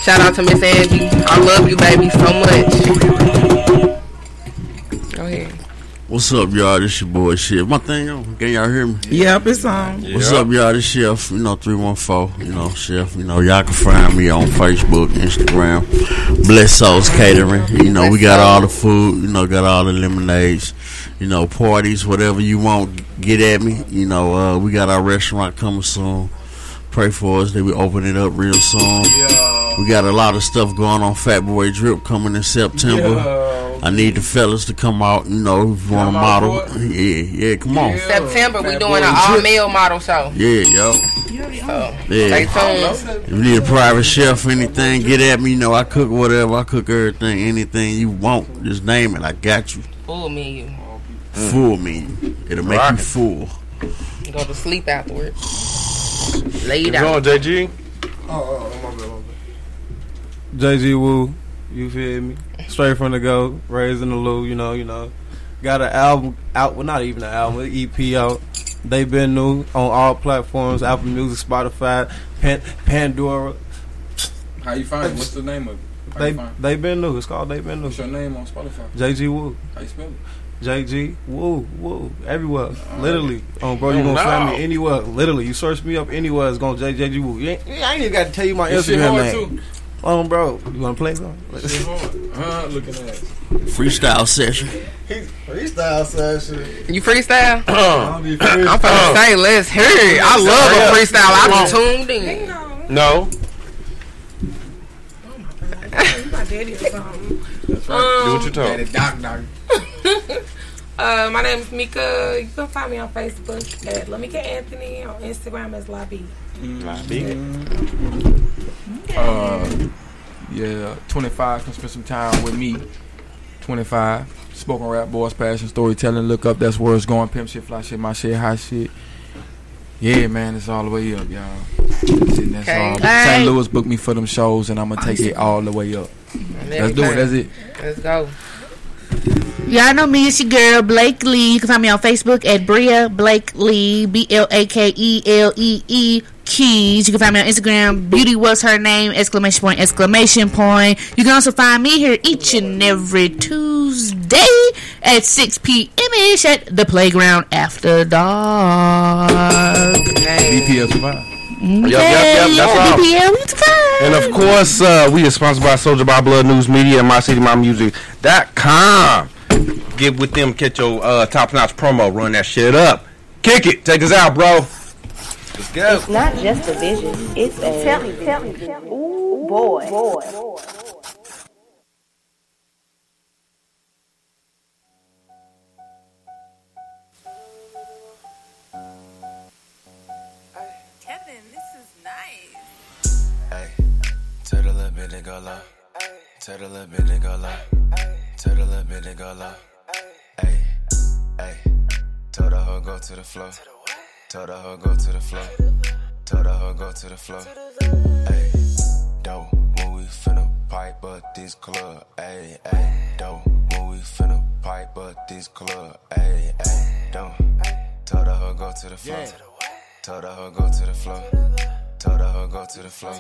Shout out to Miss Angie. I love you, baby, so much. Go ahead. What's up, y'all? This is your boy Chef. My thing on. Can y'all hear me? Yep, it's on. What's up, y'all? This Chef, you know, 314, you know, Chef, you know, y'all can find me on Facebook, Instagram, Bless Souls Catering. You know, we got all the food, you know, got all the lemonades, you know, parties, whatever you want, get at me. You know, uh, we got our restaurant coming soon. Pray for us that we open it up real soon. We got a lot of stuff going on. Fat Boy Drip coming in September. I need the fellas to come out, you know, if you want to model. Yeah, yeah, come on. September, we doing an all male model show. Yeah, yo. So, Yeah. stay tuned. If you need a private chef or anything, get at me. You know, I cook whatever. I cook everything, anything you want. Just name it. I got you. Full menu. Full me. It'll make you Rockin'. full. Go to sleep afterwards. Lay Keep down. going, JG. Oh, oh, oh, my bad, my bad. JG Woo, you feel me? Straight from the go, raising the Lou, you know, you know. Got an album out, well, not even an album, an EP out. They been new on all platforms: Apple Music, Spotify, Pan- Pandora. How you find it? What's the name of it? How They you find it? they been new. It's called They Been New. What's your name on Spotify? JG Woo. How you spell it? JG Woo Woo everywhere. Literally, oh bro, you gonna find me anywhere. Literally, you search me up anywhere. It's gonna JG Woo. You ain't, I ain't even got to tell you my This shit Instagram hard, name. too. Oh, bro, you wanna play some? Shit hard. Uh, looking at. Freestyle session. Freestyle session. You freestyle? I'll be I'm finna say, let's hear it. I love a freestyle. I'm tuned in. No. Oh my god, my daddy or something. Do what you told. Daddy Doc Doc. Uh, my name is Mika. You can find me on Facebook at Lamika Anthony, on Instagram as Labi. Uh, yeah, 25. Come spend some time with me. 25. Spoken rap, boys, passion, storytelling. Look up. That's where it's going. Pimp shit, fly shit, my shit, hot shit. Yeah, man, it's all the way up, y'all. That's that's Okay. all. Alright. St. Louis booked me for them shows, and I'm gonna take it all the way up. Let's do it. That's it. Let's go. Y'all know me. It's your girl Blake Lee. You can find me on Facebook at Bria Blake Lee. B L A K E L E E Keys. You can find me on Instagram. Beauty was her name. Exclamation point! Exclamation point! You can also find me here each and every Tuesday at 6 p.m. ish at the playground after dark. BPL survive. Yep, yep, yep, that's all. BPL survive. And of course, uh, we are sponsored by Soldier by Blood News Media and MyCityMyMusic.com. Get with them, catch your uh, top notch promo, run that shit up. Kick it, take us out, bro. Let's go. It's not just a vision. It's a Tell me, tell me. Ooh, boy. boy. Kevin, the little bit to low. Tell the little bit go low. Tell the little bit go low. Hey, hey, tell the hoe go to the floor. Tell the hoe go to the floor. Tell the hoe go to the floor. Hey, dope, when we finna pipe up this club. Hey, hey, dope, when we finna pipe up this club. Hey, hey, dope. Tell the hoe go to the floor. Tell the hoe go to the floor. The hoe go to the floor.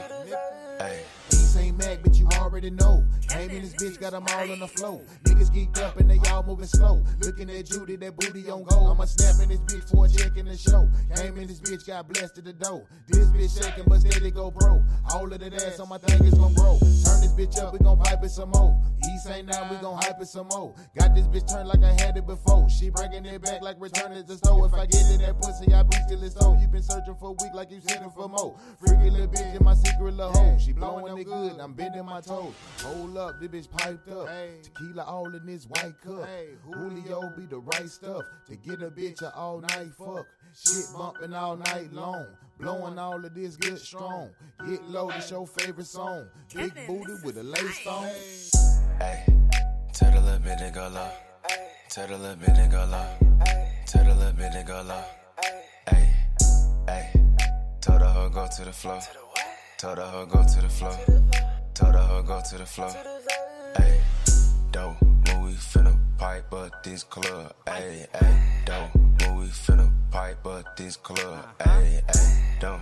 Hey. These ain't mad, but you already know. Came in this bitch, got them all on the floor. Niggas geeked up and they all moving slow. Looking at Judy, that booty on go. I'ma snap in this bitch for a check in the show. Came in this bitch, got blessed at the door. This bitch shaking, but steady go bro. All of that ass on my thing is gon' grow. Turn this bitch up, we gon' pipe it some more. East ain't now, we gon' hype it some more. Got this bitch turned like I had it before. She bringing it back like returning to the store. If I get to that pussy, I be still in store. You been searching for a week like you searching for more. Freaky little bitch in my secret little hole. She blowing it good, I'm bending my toes. Hold up, this bitch piped up. Tequila all in this white cup. Julio be the right stuff to get a bitch a all night fuck. Shit bumping all night long. Blowing all of this good strong. Get low, this your favorite song. Big booty with a lace on. Hey, tell the little bit to go low. Tell the little bit to go low. Tell the little bit to go low. Hey, hey, tell the hoe go to the floor. Tell the hoe go to the floor. Tell the hoe go to the floor. Hey, dope, when we finna pipe up this club. Hey, hey, dope, when we finna pipe up this club. Hey, hey, dope.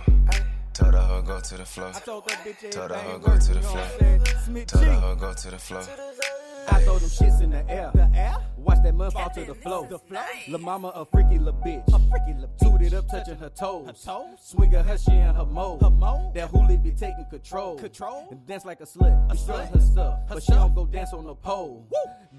Tell the hoe go to the floor. Tell the hoe go to the floor. Tell the hoe go to the floor. I throw them shits in the air. The air? Watch that mud fall to the floor. The floor? La mama a freaky little bitch. A freaky little Tooted up, touching her toes. Her toes? Her shit in her mode. Her mode? That hoolie be taking control. Control? And dance like a slut. Be showing her stuff. but she don't go dance on the pole.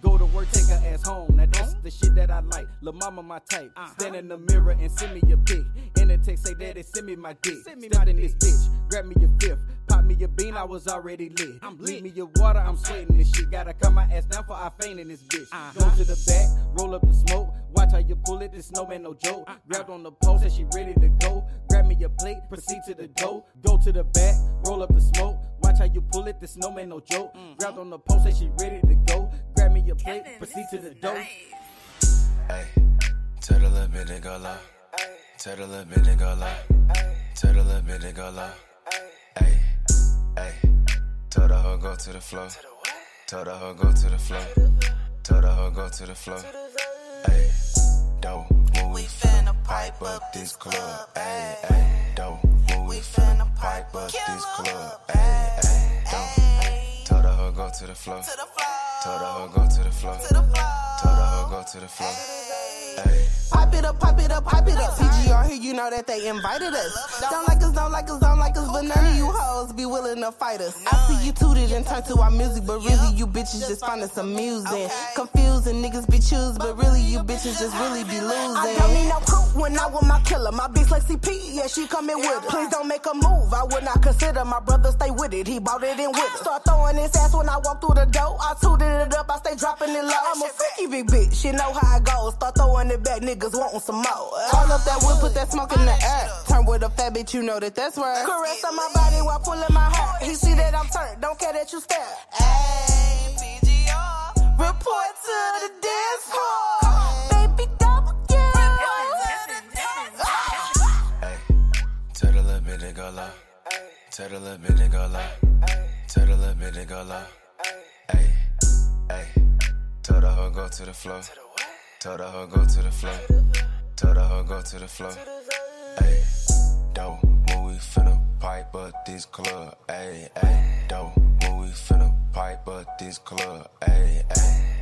Go to work, take her ass home. Now that's the shit that I like. La mama my type. Uh-huh. Stand in the mirror and send me your pic. In the text say daddy send me my dick. Send me Step in this bitch. Grab me your fifth. Pop me a bean, I was already lit. I'm Leave me your water, I'm sweating this shit. Gotta cut my ass down for I faint in this bitch. Uh-huh. Go to the back, roll up the smoke. Watch how you pull it, this snowman no joke. Uh-huh. Grabbed on the post, and she ready to go. Grab me a plate, proceed to the dough. Go to the back, roll up the smoke. Watch how you pull it, this snowman no joke. Mm-hmm. Grabbed on the post, and she ready to go. Grab me a plate, proceed to the dough. Hey, tell the little bit to go low. Tell the little bit to go low. Tell the little bit to go low. Hey, hey, tell the hoe go to the floor. Tell the hoe go to the floor. Tell the hoe go to the floor. Hey, dope, when we finna pipe up this club. Hey, hey, dope, when we finna pipe up this club. Hey, hey, dope, tell the hoe go to the floor. Tell the hoe go to the floor. Tell the hoe go to the floor. Hey. Pipe it up, pipe it up, pipe it up. CGR here, you know that they invited us. Don't like us, don't like us, don't like us, but none of you hoes be willing to fight us. I see you tooted and turn to our music, but really you bitches just find us amusing. Confused and niggas be choosing, but really you bitches just really be losing. I don't need no crew when I with my killer. My bitch like CP, yeah, she coming with it. Please don't make a move. I would not consider my brother stay with it. He bought it in with it. Start throwing his ass when I walk through the door. I tooted it up, I stay dropping it low. I'm a freaky big bitch. You know how it goes. Start throwing it back, niggas wanting some more. Uh. All up that wood, put that smoke in the air. Turn with a fat bitch, you know that that's right. Caress on my body while pulling my hair. He see that I'm turned, don't care that you stare. Ayy, PGR, report to the dance floor. Baby, double Tell the little bit to go low. Tell the little bit to go low. Tell the little bit to go low. Hey, hey. Tell the hoe go to the floor. The hoe go to the floor. The hoe go to the floor. Hey, dope, when we finna pipe up this club, ayy, ayy, don't. When we finna pipe up this club, ayy,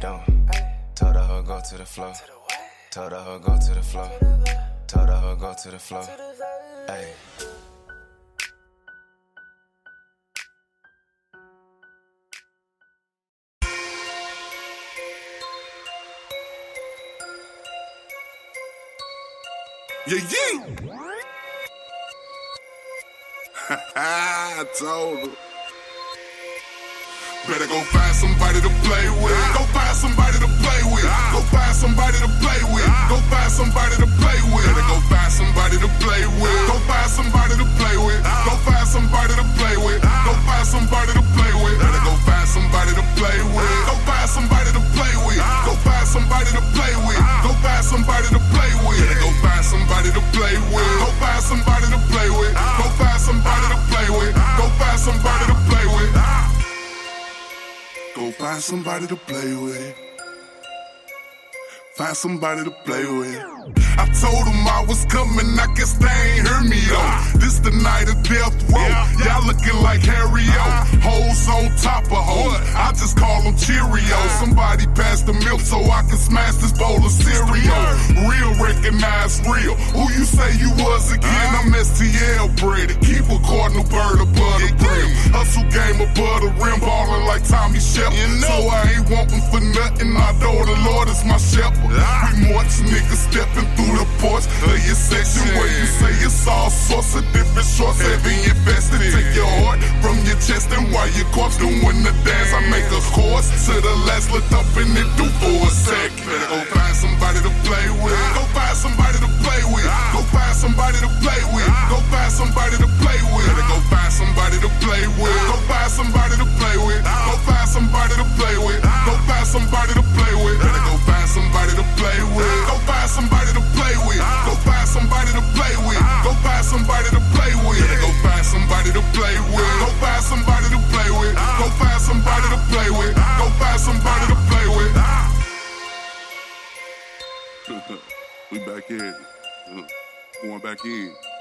don't. Tell the hoe go to the floor. The hoe go to the floor. The hoe go to the floor. Ayy. Yeah, yeah. I told her. Better go find somebody to play with. Go find somebody to play with. Go find somebody to play with. Go find somebody to play with. Better go find somebody to play with. Go find somebody to play with. Go find somebody to play with. Go find somebody to play with. Better go find somebody to play with. Go find somebody to play with. Go find somebody to play with. Go find somebody to play with. Better go find somebody to play with. Go find somebody to play with. Go find somebody to play with. Go find somebody to play with. Go find somebody to play with. Find somebody to play with. I told them I was coming, I guess they ain't hear me though. This the night of death row. Y'all looking like Harry O. Hoes on top of hoes. I just call them Cheerios. Somebody pass the milk so I can smash this bowl of cereal. Real recognize real. Who you say you was again? I'm STL breaded. Keep a cardinal bird above the brim. Hustle game above the rim, ballin' like Tommy Shepard. So I ain't wantin' for nothing. I know the Lord is my shepherd. Ah. We march niggas stepping through the porch of your section where you say it's all sorts of different shorts heavy invested. Take your heart from your chest and while your corpse doing the dance, I make a course to the last. Look up and it do for a second. Better go find somebody to play with. Go find somebody to play with. Go find somebody to play with. Go find somebody to play with. Better go find somebody to play with. Go find somebody to play with. Go find somebody to play with. Go find somebody to play with. Better go find somebody to play with. Go find somebody to play with. Go find somebody to play with. Go find somebody to play with. Go find somebody to play with. Go find somebody to play with. Go find somebody to play with. Go find somebody to play with. we back in. Going back in.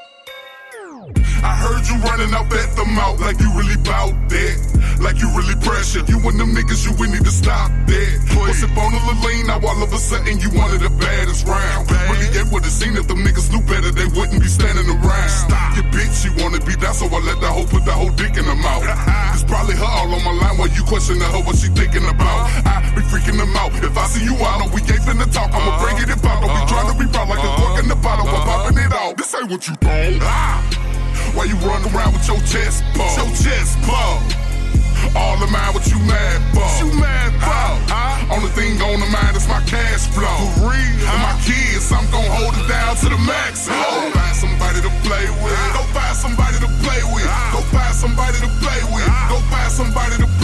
I heard you running up at the mouth like you really bout that. Like you really pressured. You and them niggas, you would need to stop that. Was it on a lean? Now all of a sudden you of the baddest round. Really ain't would have seen if them niggas knew better, they wouldn't be standing around. Stop. Your bitch, she wanna be down, so I let the hoe put the whole dick in her mouth. It's probably her all on my line while you questioning her what she thinking about. Uh-huh. I be freaking them out. If I see you out, we ain't finna talk. I'ma bring it about. Don't be trying to be proud like a cork in the bottle. I'm uh-huh. popping it out. This ain't what you thought. Ah. Why you run around with your chest puffed? Your chest puffed. All the mind what you mad for? What You mad for? Uh, uh. Only thing on the mind is my cash flow. For real? And my kids, I'm gon' hold it down to the max. Go find somebody to play with. Uh. Go find somebody to play with. Go find somebody to play with. Go find somebody to